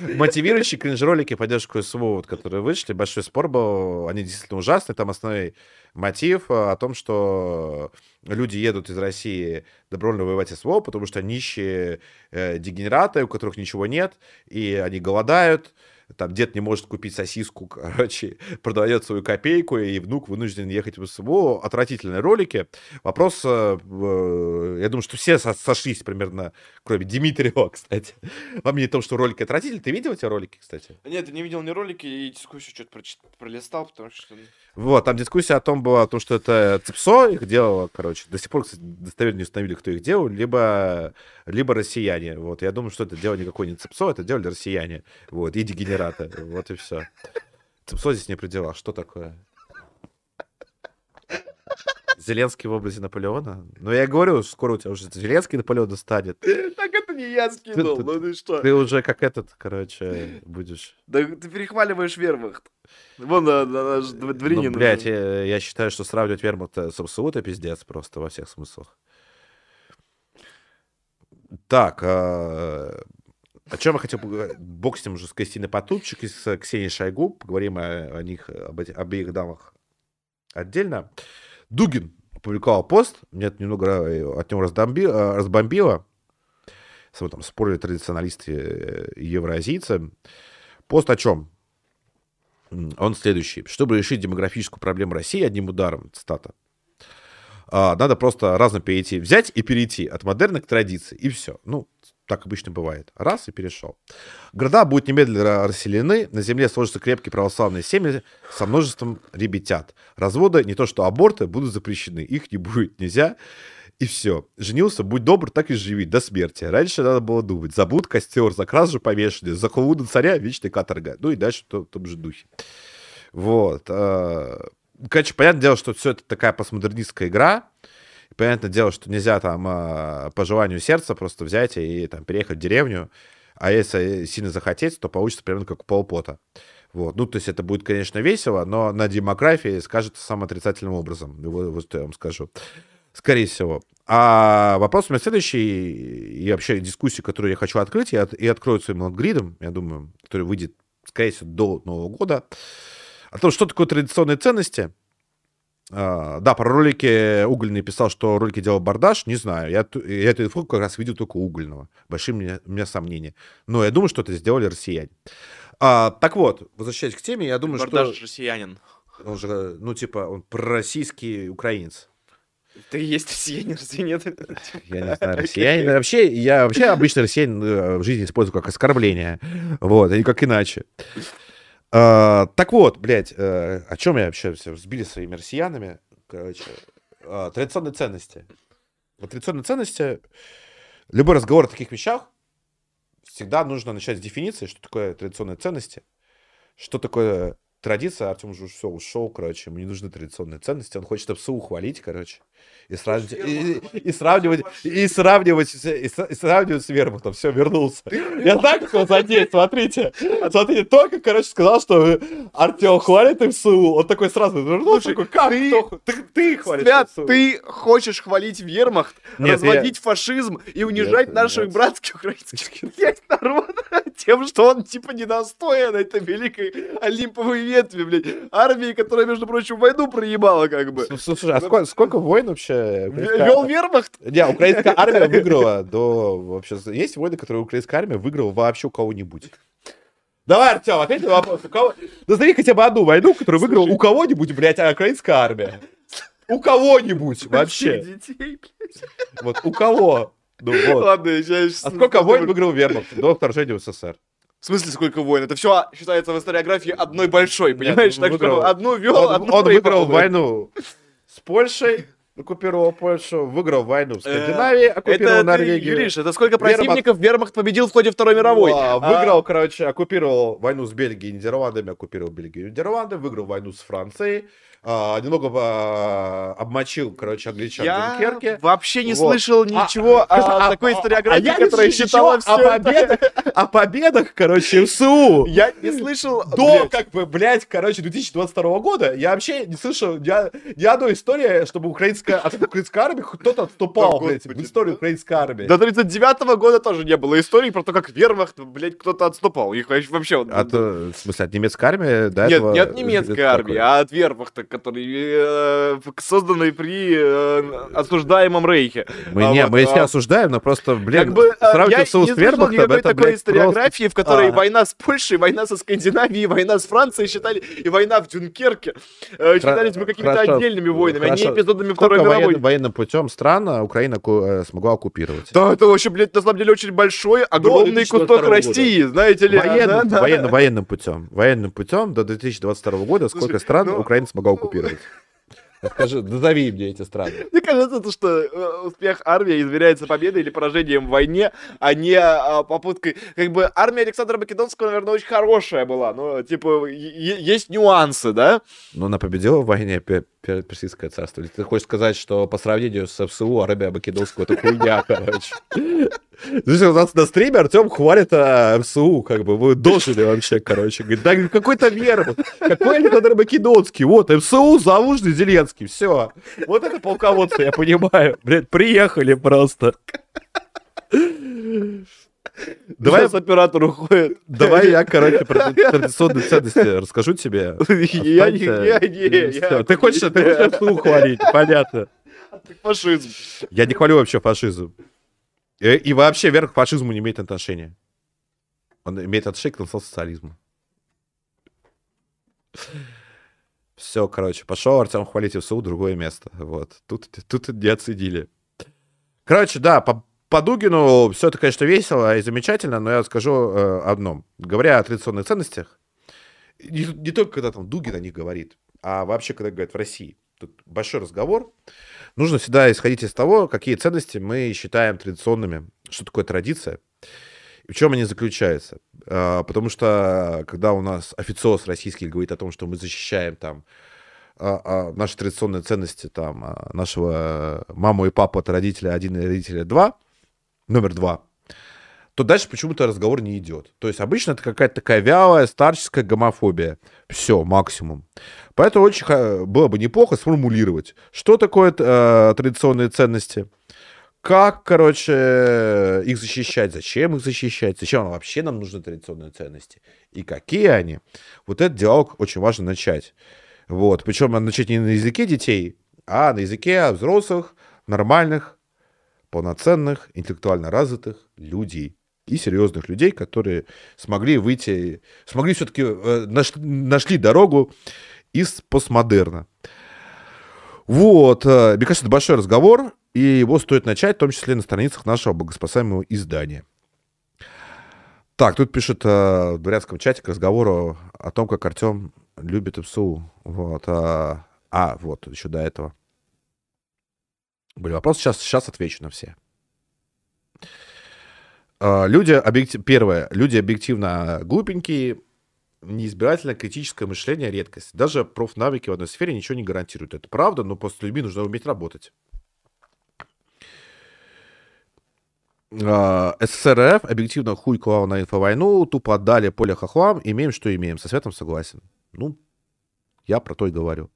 [SPEAKER 1] Мотивирующие кринж-ролики поддержку СВО, вот, которые вышли, большой спор был, они действительно ужасные. Там основной мотив э, о том, что люди едут из России добровольно воевать СВО, потому что нищие э, дегенераты, у которых ничего нет, и они голодают. Там дед не может купить сосиску, короче, [laughs] продает свою копейку, и внук вынужден ехать в СВО. Отвратительные ролики. Вопрос, э, э, я думаю, что все со- сошлись примерно, кроме Дмитриева, [laughs] кстати, во о том, что ролики отвратительные. Ты видел эти ролики, кстати?
[SPEAKER 2] Нет, я не видел ни ролики, и дискуссию что-то пролистал, потому что...
[SPEAKER 1] Вот, там дискуссия о том была, о том, что это ЦИПСО их делало, короче. До сих пор, кстати, достоверно не установили, кто их делал, либо, либо россияне. Вот, я думаю, что это дело никакое не ЦИПСО, это делали россияне. Вот, и дегенераты. Вот и все. ЦИПСО здесь не при делах. Что такое? Зеленский в образе Наполеона? Ну, я говорю, скоро у тебя уже Зеленский Наполеон станет.
[SPEAKER 2] Так это не я скинул,
[SPEAKER 1] Ты-
[SPEAKER 2] ну ты что?
[SPEAKER 1] Ты уже как этот, короче, будешь...
[SPEAKER 2] Да ты перехваливаешь Вермахт. Вон на, на наш дв- дворянин.
[SPEAKER 1] Ну, блядь, я, я считаю, что сравнивать Вермахт с МСУ это пиздец просто во всех смыслах. Так, а, о чем я хотел поговорить? Ним уже с Кристиной Потупчик и с Ксенией Шойгу. Поговорим о, о них, об этих, обеих дамах отдельно. Дугин опубликовал пост. Меня это немного э, от него раздомби- э, разбомбило. Там спорили традиционалисты э, и евроазийцы. Пост о чем? Он следующий. Чтобы решить демографическую проблему России одним ударом, цитата, а, надо просто разно перейти, взять и перейти от модерна к традиции, и все. Ну, так обычно бывает. Раз и перешел. Города будут немедленно расселены, на земле сложатся крепкие православные семьи со множеством ребятят. Разводы, не то что аборты, будут запрещены. Их не будет нельзя. И все. Женился, будь добр, так и живи, до смерти. Раньше надо было думать. Забуд, костер, за кражу повешали, за хулу на царя, вечная каторга. Ну и дальше в том, же духе. Вот. а, Короче, понятное дело, что все это такая постмодернистская игра. Понятное дело, что нельзя там а, по желанию сердца просто взять и там переехать в деревню. А если сильно захотеть, то получится примерно как у Полпота. Вот. Ну, то есть это будет, конечно, весело, но на демографии скажется самым отрицательным образом. Вот, вот я вам скажу. Скорее всего. А вопрос у меня следующий, и вообще дискуссию, которую я хочу открыть, от- и открою своим лонгридом, я думаю, который выйдет, скорее всего, до Нового года, о том, что такое традиционные ценности. А, да, про ролики угольный писал, что ролики делал Бардаш, не знаю. Я, я эту инфу как раз видел только угольного. Большие у меня, у меня сомнения. Но я думаю, что это сделали россияне. А, так вот, возвращаясь к теме, я думаю,
[SPEAKER 2] Бардаш
[SPEAKER 1] что...
[SPEAKER 2] россиянин.
[SPEAKER 1] Он же, ну, типа, он пророссийский украинец.
[SPEAKER 2] Ты есть россиянин, разве нет?
[SPEAKER 1] Я не знаю, россиянин. Вообще, я вообще обычно россиянин э, в жизни использую как оскорбление. Вот, а не как иначе. А, так вот, блядь, э, о чем я вообще все сбили своими россиянами? Короче, а, традиционные ценности. Традиционные ценности, любой разговор о таких вещах всегда нужно начать с дефиниции, что такое традиционные ценности, что такое традиция. Артем уже все ушел, короче, ему не нужны традиционные ценности, он хочет ПСУ ухвалить, короче, и сравнивать, и, и- сравнивать, и сравнивать, с- и, сравнивать с Вермахтом. Все, вернулся. Я как его задеть, смотрите. Смотрите, только, короче, сказал, что Артем хвалит МСУ, он такой сразу вернулся, такой, как кто? Ты, ты хвалишь
[SPEAKER 2] Свят, ты хочешь хвалить вермахт,
[SPEAKER 1] Нет,
[SPEAKER 2] разводить фашизм и унижать
[SPEAKER 1] Нет,
[SPEAKER 2] наших
[SPEAKER 1] нет.
[SPEAKER 2] братских украинских народ [laughs] тем, что он типа недостоин этой великой олимповой ветви, блядь, армии, которая, между прочим, войну проебала как бы.
[SPEAKER 1] Слушай, а сколько, сколько войн вообще? украинская-
[SPEAKER 2] Вел вермахт?
[SPEAKER 1] Не, украинская армия выиграла [laughs] до... Вообще, есть войны, которые украинская армия выиграла вообще у кого-нибудь. Давай, Артем, ответь на вопрос. У кого... Назови хотя бы одну войну, которую выиграла у кого-нибудь, блядь, а украинская армия. У кого-нибудь вообще.
[SPEAKER 2] Детей.
[SPEAKER 1] Вот у кого? Ну вот.
[SPEAKER 2] Ладно, я сейчас...
[SPEAKER 1] А сколько войн выиграл Вермахт до вторжения в СССР?
[SPEAKER 2] В смысле, сколько войн? Это все считается в историографии одной большой, понимаешь?
[SPEAKER 1] он
[SPEAKER 2] так
[SPEAKER 1] выиграл-
[SPEAKER 2] что одну вел,
[SPEAKER 1] Он,
[SPEAKER 2] одну
[SPEAKER 1] он выиграл войну с Польшей, оккупировал Польшу, выиграл войну в Скандинавии, оккупировал
[SPEAKER 2] Э, ты,
[SPEAKER 1] Норвегию.
[SPEAKER 2] Юриш, это сколько противников Вермахт победил в ходе Второй мировой?
[SPEAKER 1] А,
[SPEAKER 2] А,
[SPEAKER 1] Выиграл, короче, оккупировал войну с Бельгией и Нидерландами, оккупировал Бельгию и Нидерланды, выиграл войну с Францией, а, немного а, обмочил, короче, англичан в
[SPEAKER 2] Я
[SPEAKER 1] Дункерке.
[SPEAKER 2] вообще не
[SPEAKER 1] Вот.
[SPEAKER 2] слышал
[SPEAKER 1] А,
[SPEAKER 2] ничего [laughs]
[SPEAKER 1] а,
[SPEAKER 2] о такой
[SPEAKER 1] а,
[SPEAKER 2] историографии,
[SPEAKER 1] а я
[SPEAKER 2] которая считала
[SPEAKER 1] о
[SPEAKER 2] все
[SPEAKER 1] победах, о победах, короче, СУ.
[SPEAKER 2] Я не слышал...
[SPEAKER 1] До,
[SPEAKER 2] блядь,
[SPEAKER 1] как бы, блядь, короче, 2022 года я вообще не слышал ни, о- ни одной истории, чтобы украинская, от украинской армии кто-то отступал,
[SPEAKER 2] Да,
[SPEAKER 1] блядь, в историю
[SPEAKER 2] да.
[SPEAKER 1] украинской армии.
[SPEAKER 2] До 39 года тоже не было истории про то, как Вермахт, блядь, кто-то отступал. Их вообще...
[SPEAKER 1] От, э, в смысле, от немецкой армии до
[SPEAKER 2] Нет,
[SPEAKER 1] этого...
[SPEAKER 2] не от немецкой армии,
[SPEAKER 1] такое.
[SPEAKER 2] а от Вермахта, который э, созданный при э, осуждаемом Рейхе.
[SPEAKER 1] Мы,
[SPEAKER 2] А
[SPEAKER 1] не,
[SPEAKER 2] вот,
[SPEAKER 1] мы все
[SPEAKER 2] а,
[SPEAKER 1] осуждаем, но просто, блин,
[SPEAKER 2] Как бы, я
[SPEAKER 1] сравнивать
[SPEAKER 2] не
[SPEAKER 1] СУ с
[SPEAKER 2] слышал
[SPEAKER 1] Вермахтом,
[SPEAKER 2] никакой
[SPEAKER 1] это,
[SPEAKER 2] такой
[SPEAKER 1] блядь, просто...
[SPEAKER 2] историографии, в которой
[SPEAKER 1] А.
[SPEAKER 2] война с Польшей, война со Скандинавией, война с Францией считали, и война в Дюнкерке э, считались бы какими-то
[SPEAKER 1] хорошо,
[SPEAKER 2] отдельными войнами, а не
[SPEAKER 1] хорошо.
[SPEAKER 2] эпизодами
[SPEAKER 1] Сколько
[SPEAKER 2] Второй мировой.
[SPEAKER 1] воен- военным путем стран а, Украина ку- э, смогла оккупировать?
[SPEAKER 2] Да, это вообще, блядь, на самом деле очень большой, огромный
[SPEAKER 1] 2022
[SPEAKER 2] кусок
[SPEAKER 1] года.
[SPEAKER 2] России, знаете ли.
[SPEAKER 1] Военным,
[SPEAKER 2] да, да.
[SPEAKER 1] военно- военным путем. Военным путем до 2022 года сколько
[SPEAKER 2] Слушай,
[SPEAKER 1] стран
[SPEAKER 2] ну-
[SPEAKER 1] Украина смогла оккупировать? [laughs] Скажи, назови мне эти страны. [laughs]
[SPEAKER 2] Мне кажется, то, что э, успех армии измеряется победой или поражением в войне, а не а, попыткой... Как бы армия Александра Македонского, наверное, очень хорошая была, но, типа, есть нюансы, да?
[SPEAKER 1] Ну, она победила в войне Пе- Пе- Персидское царство. Или ты хочешь сказать, что по сравнению с ФСУ Арабия Македонского это хуйня, [laughs] короче? Слушай, у нас на стриме Артем хвалит а, МСУ, как бы, вы дожили вообще, короче. Говорит, да какой-то вермут, какой Александр Македонский, вот, МСУ, Залужный, Зеленский, все. Вот это полководцы, я понимаю. Блядь, приехали просто. Давай,
[SPEAKER 2] Сейчас оператор уходит.
[SPEAKER 1] давай я, короче, про традиционные ценности расскажу тебе.
[SPEAKER 2] Я не... Я не...
[SPEAKER 1] Ты хочешь, ты хочешь хвалить, понятно.
[SPEAKER 2] Фашизм.
[SPEAKER 1] Я не хвалю вообще фашизм. И, и вообще верх к фашизму не имеет отношения. Он имеет отношение к национал-социализму. Все, короче, пошел Артем хвалить ФСУ, другое место. Вот. Тут, тут не оценили. Короче, да, по, по Дугину все это, конечно, весело и замечательно, но я скажу э, одном. Говоря о традиционных ценностях, не, не только когда там Дугин о них говорит, а вообще, когда говорят в России. Тут большой разговор. Нужно всегда исходить из того, какие ценности мы считаем традиционными. Что такое традиция? И в чем они заключаются? А, Потому что, когда у нас официоз российский говорит о том, что мы защищаем там а, а, наши традиционные ценности там нашего маму и папу от родителя один и родителя два, номер два, то дальше почему-то разговор не идет. То есть обычно это какая-то такая вялая старческая гомофобия. Все, максимум. Поэтому очень было бы неплохо сформулировать, что такое э, традиционные ценности, как, короче, их защищать, зачем их защищать, зачем вообще нам нужны традиционные ценности, и какие они. Вот этот диалог очень важно начать. Вот. Причем начать не на языке детей, а на языке взрослых, нормальных, полноценных, интеллектуально развитых людей и серьезных людей, которые смогли выйти, смогли все-таки нашли дорогу из постмодерна. Вот, э, мне кажется, это большой разговор, и его стоит начать, в том числе на страницах нашего богоспасаемого издания. Так, тут пишет э, в дворянском чате к разговору о том, как Артем любит ИПСУ. Вот, а, а, вот, еще до этого. Были вопросы, сейчас, сейчас отвечу на все. А, люди, объектив... первое, люди объективно глупенькие, неизбирательно критическое мышление редкость. Даже профнавыки в одной сфере ничего не гарантируют. Это правда, но после людьми нужно уметь работать. А, СССРФ объективно хуй клал на инфовойну, тупо отдали поле хохлам, имеем, что имеем. Со Светом согласен. Ну, я про то и говорю.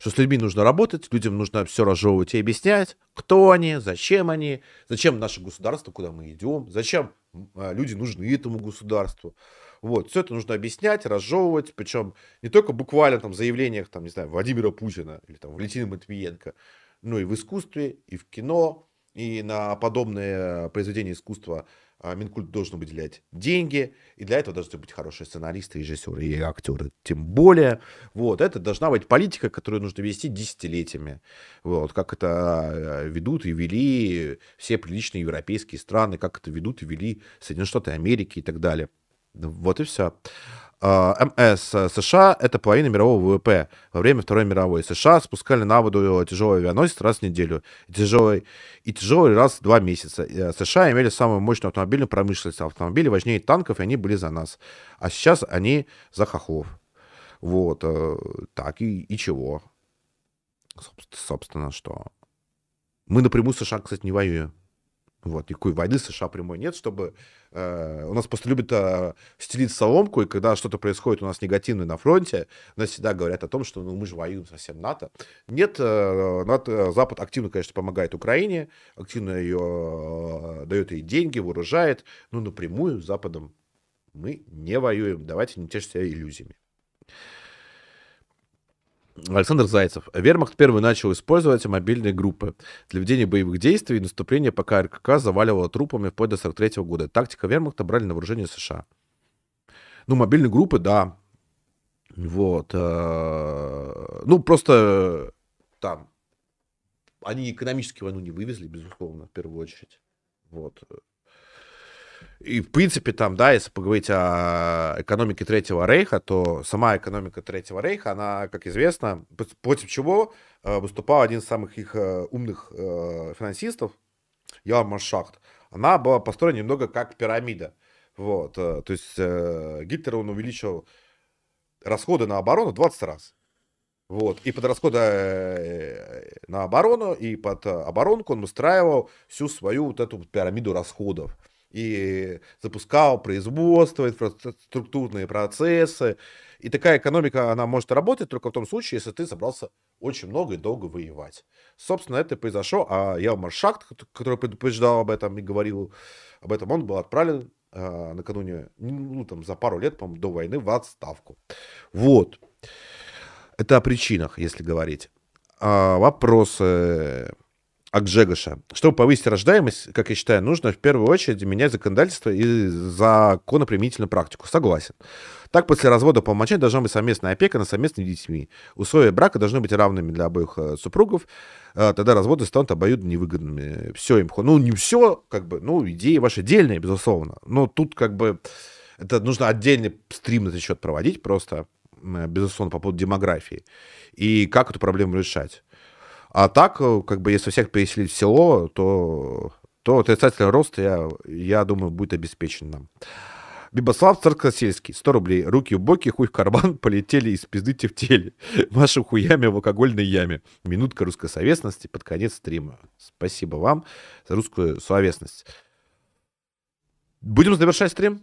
[SPEAKER 1] Что с людьми нужно работать, людям нужно все разжевывать и объяснять, кто они, зачем они, зачем наше государство, куда мы идем, зачем а, люди нужны этому государству. Вот, все это нужно объяснять, разжевывать, причем не только буквально там в заявлениях, там, не знаю, Владимира Путина или там Валентина Матвиенко, но и в искусстве, и в кино, и на подобные произведения искусства Минкульт должен выделять деньги, и для этого должны быть хорошие сценаристы, режиссеры и актеры, тем более. Вот, это должна быть политика, которую нужно вести десятилетиями. Вот, как это а, ведут и вели все приличные европейские страны, как это ведут и вели Соединенные Штаты Америки и так далее. Вот и все. А, МС США — это половина мирового ВВП. Во время Второй мировой США спускали на воду тяжелый авианосец раз в неделю. И тяжелый, и тяжелый раз в два месяца. Э, США имели самую мощную автомобильную промышленность. Автомобили важнее танков, и они были за нас. А сейчас они за хохлов. Вот. Э, так, и, и чего? Собственно, что? Мы напрямую с США, кстати, не воюем. Вот, никакой войны США прямой нет, чтобы... Э, у нас просто любят э, стелить соломку, и когда что-то происходит у нас негативное на фронте, нас всегда говорят о том, что ну, мы же воюем со всем НАТО. Нет, э, НАТО, Запад активно, конечно, помогает Украине, активно ее э, дает ей деньги, вооружает, но напрямую с Западом мы не воюем. Давайте не тешить себя иллюзиями. Александр Зайцев. Вермахт первый начал использовать мобильные группы для ведения боевых действий и наступления, пока РКК заваливало трупами вплоть до 43 года. Тактика Вермахта брали на вооружение США. Ну, мобильные группы, да. Вот. Э, ну, просто там они экономически войну не вывезли, безусловно, в первую очередь. Вот. И, в принципе, там, да, если поговорить о экономике Третьего Рейха, то сама экономика Третьего Рейха, она, как известно, против чего э, выступал один из самых их э, умных э, финансистов, Ян Маршахт. Она была построена немного как пирамида. Вот, то есть Гитлер, он увеличил расходы на оборону 20 раз. Вот. И под расходы на оборону, и под оборонку он устраивал всю свою вот эту пирамиду расходов и запускал производство, инфраструктурные процессы. И такая экономика, она может работать только в том случае, если ты собрался очень много и долго воевать. Собственно, это и произошло. А Ялмар Шахт, который предупреждал об этом и говорил об этом, он был отправлен э, накануне, ну, там, за пару лет, по до войны в отставку. Вот. Это о причинах, если говорить. А, вопросы Акжегаша. Чтобы повысить рождаемость, как я считаю, нужно в первую очередь менять законодательство и законоприменительную практику. Согласен. Так, после развода по умолчанию должна быть совместная опека над совместными детьми. Условия брака должны быть равными для обоих э, супругов. Э, тогда разводы станут обоюдно невыгодными. Все им... Ну, не все, как бы, ну, идеи ваши дельные, безусловно. Но тут, как бы, это нужно отдельный стрим на этот счет проводить просто, безусловно, по поводу демографии. И как эту проблему решать. А так, э, как бы, если всех переселить в село, то, то отрицательный рост, я, я думаю, будет обеспечен нам. Бибослав Царкосельский, 100 рублей. Руки в боки, хуй в карман, [laughs] полетели из пизды в теле. Машу хуями в алкогольной яме. Минутка русской словесности под конец стрима. Спасибо вам за русскую словесность. Будем завершать стрим?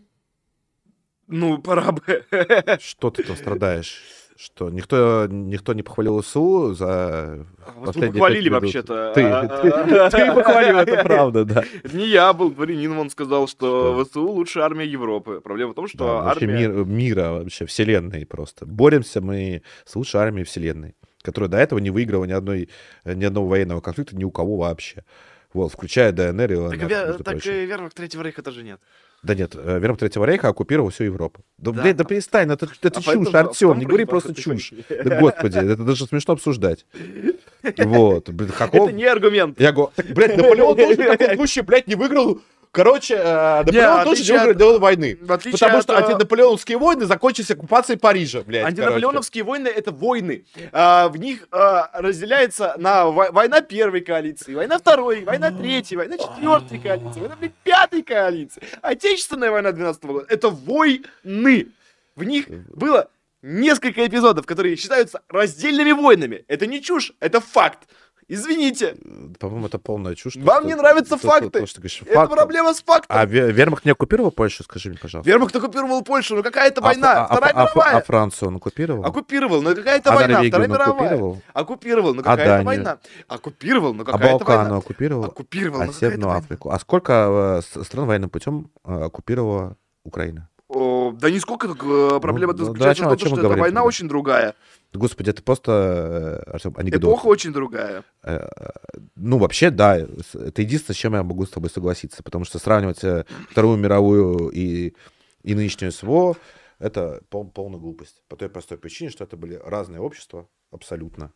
[SPEAKER 2] Ну, пора бы. [laughs]
[SPEAKER 1] Что ты там страдаешь? Что никто, никто не похвалил СУ за
[SPEAKER 2] Вас похвалили вообще-то.
[SPEAKER 1] Ты, а, ты, а, ты похвалил, это [laughs] правда, да.
[SPEAKER 2] Не я был, дворянин, он сказал, что ВСУ лучшая армия Европы. Проблема в том, что армия...
[SPEAKER 1] Мир, мира вообще, вселенной просто. Боремся мы с лучшей армией вселенной, которая до этого не выиграла ни, одной, ни одного военного конфликта ни у кого вообще. Вот, включая ДНР и ЛНР,
[SPEAKER 2] Так, так и вермахт Третьего Рейха тоже нет.
[SPEAKER 1] Да нет, э, вермахт Третьего Рейха оккупировал всю Европу. Да,
[SPEAKER 2] Да.
[SPEAKER 1] блядь, да перестань, это, это
[SPEAKER 2] А
[SPEAKER 1] чушь, Артем, не говори просто чушь. Да господи, это даже смешно обсуждать. Вот, какого... [laughs]
[SPEAKER 2] Это не аргумент.
[SPEAKER 1] Я говорю, так, блядь, Наполеон тоже случае, [laughs] блядь, не выиграл... Короче, э, Наполеон
[SPEAKER 2] в
[SPEAKER 1] тоже не выиграл
[SPEAKER 2] от-
[SPEAKER 1] дело войны. Потому
[SPEAKER 2] от,
[SPEAKER 1] что
[SPEAKER 2] э,
[SPEAKER 1] антинаполеоновские войны закончились оккупацией Парижа, блядь. короче.
[SPEAKER 2] Антинаполеоновские войны это войны. А, в них а, разделяется на во- война первой коалиции, война второй, война третьей, война четвертой коалиции, война блядь, пятой коалиции. Отечественная война 12 года это войны. В них было несколько эпизодов, которые считаются раздельными войнами. Это не чушь, это факт. Извините,
[SPEAKER 1] По-моему, это полная чушь.
[SPEAKER 2] вам
[SPEAKER 1] что-
[SPEAKER 2] не нравятся
[SPEAKER 1] то- то-
[SPEAKER 2] факты.
[SPEAKER 1] то, что говоришь,
[SPEAKER 2] это проблема с фактом.
[SPEAKER 1] А Ве- Вермахт не оккупировал Польшу, скажи мне, пожалуйста.
[SPEAKER 2] Вермахт оккупировал Польшу, но какая это
[SPEAKER 1] А
[SPEAKER 2] война?
[SPEAKER 1] Фра- а-
[SPEAKER 2] Вторая
[SPEAKER 1] а- а-
[SPEAKER 2] мировая.
[SPEAKER 1] а Францию он оккупировал?
[SPEAKER 2] Оккупировал, но какая это
[SPEAKER 1] А
[SPEAKER 2] война? Вторая мировая.
[SPEAKER 1] оккупировал?
[SPEAKER 2] Оккупировал, но
[SPEAKER 1] А
[SPEAKER 2] какая это
[SPEAKER 1] Данию?
[SPEAKER 2] война? Оккупировал, но
[SPEAKER 1] А
[SPEAKER 2] какая это
[SPEAKER 1] Балканы
[SPEAKER 2] война?
[SPEAKER 1] оккупировал?
[SPEAKER 2] Оккупировал,
[SPEAKER 1] А
[SPEAKER 2] но какая это
[SPEAKER 1] Северную? Африку? А сколько э, стран военным путем э, оккупировала Украина?
[SPEAKER 2] Да нисколько, э, проблема
[SPEAKER 1] Ну, да,
[SPEAKER 2] заключается
[SPEAKER 1] о
[SPEAKER 2] в том, что эта война очень другая.
[SPEAKER 1] Господи, это просто э, Артём, анекдот.
[SPEAKER 2] Эпоха очень другая.
[SPEAKER 1] Э, Ну, вообще, да, это единственное, с чем я могу с тобой согласиться, потому что сравнивать э, Вторую мировую и, и нынешнюю СВО, это пол- полная глупость. По той простой причине, что это были разные общества, абсолютно.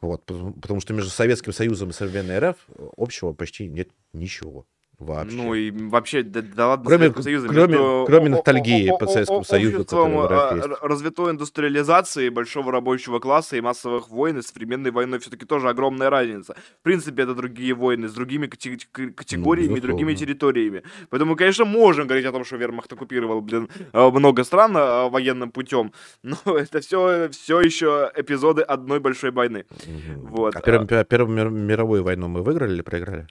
[SPEAKER 1] Вот, потому, потому что между Советским Союзом и современной РФ общего почти нет ничего вообще.
[SPEAKER 2] Ну и вообще, да, да ладно,
[SPEAKER 1] Кроме-
[SPEAKER 2] Советского Союза,
[SPEAKER 1] кроме-
[SPEAKER 2] между
[SPEAKER 1] кроме
[SPEAKER 2] о- о-
[SPEAKER 1] ностальгии
[SPEAKER 2] о-
[SPEAKER 1] по Советскому Союзу,
[SPEAKER 2] а, р- развитой индустриализации, большого рабочего класса и массовых войн, и современной войной все-таки тоже огромная разница. В принципе, это другие войны с другими категориями,
[SPEAKER 1] Ну,
[SPEAKER 2] другими
[SPEAKER 1] безусловно.
[SPEAKER 2] территориями. Поэтому, конечно, можем говорить о том, что Вермахт оккупировал, блин, э, много стран э, военным путем, [laughs] но это все, все еще эпизоды одной большой войны.
[SPEAKER 1] Мгм.
[SPEAKER 2] Вот,
[SPEAKER 1] А Первую, пе- Первую мир- мировую войну мы выиграли или проиграли?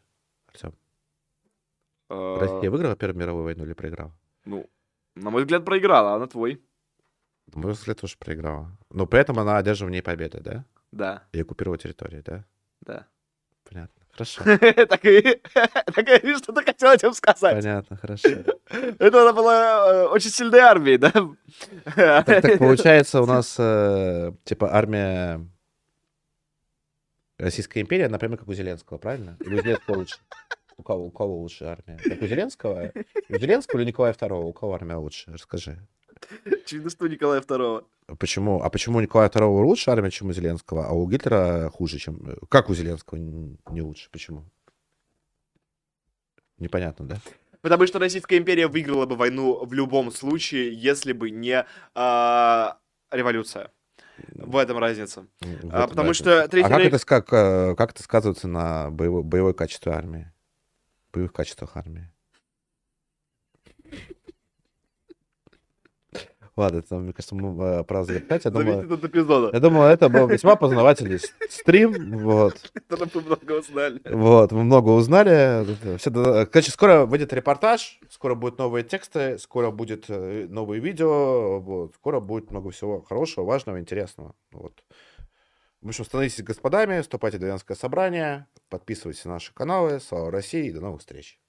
[SPEAKER 1] Россия выиграла Первую мировую войну или проиграла?
[SPEAKER 2] Ну, на мой взгляд, проиграла, а на твой?
[SPEAKER 1] На мой взгляд, тоже проиграла. Но при этом она одержала в ней победы, да?
[SPEAKER 2] Да,
[SPEAKER 1] И оккупировала территорию, да?
[SPEAKER 2] да.
[SPEAKER 1] Понятно. Хорошо. [laughs]
[SPEAKER 2] Так и [laughs] так и что ты хотел этим сказать.
[SPEAKER 1] Понятно, хорошо. [laughs]
[SPEAKER 2] Это она была э, очень сильной армией, да?
[SPEAKER 1] Так, так получается, у нас э, типа армия Российской империи, она прямо как у Зеленского, правильно? Или у Зеленского лучше? У кого, у кого лучше армия? Как у Зеленского? У Зеленского или Николая II? У кого армия лучше? Расскажи.
[SPEAKER 2] Очевидно, что у Николая II.
[SPEAKER 1] Почему? А почему у Николая II лучше армия, чем у Зеленского, а у Гитлера хуже, чем... Как у Зеленского не лучше? Почему? Непонятно, да?
[SPEAKER 2] Потому что Российская империя выиграла бы войну в любом случае, если бы не а, революция. В этом разница. А, потому
[SPEAKER 1] разница.
[SPEAKER 2] что Третий
[SPEAKER 1] А как
[SPEAKER 2] рейх-
[SPEAKER 1] это, как, э, как это сказывается на боевой, боевой качестве армии? Боевых качествах армии? Ладно, это, мне кажется, мы э, пора завершать. Я думаю,
[SPEAKER 2] Зависит от эпизода.
[SPEAKER 1] я думаю, это был весьма познавательный стрим. Вот.
[SPEAKER 2] Это мы много узнали.
[SPEAKER 1] Вот, мы много узнали. Все, Короче, скоро выйдет репортаж, скоро будут новые тексты, скоро будет э, новые видео, вот, скоро будет много всего хорошего, важного, интересного. Вот. В общем, становитесь господами, вступайте в дворянское собрание, подписывайтесь на наши каналы. Слава России и до новых встреч.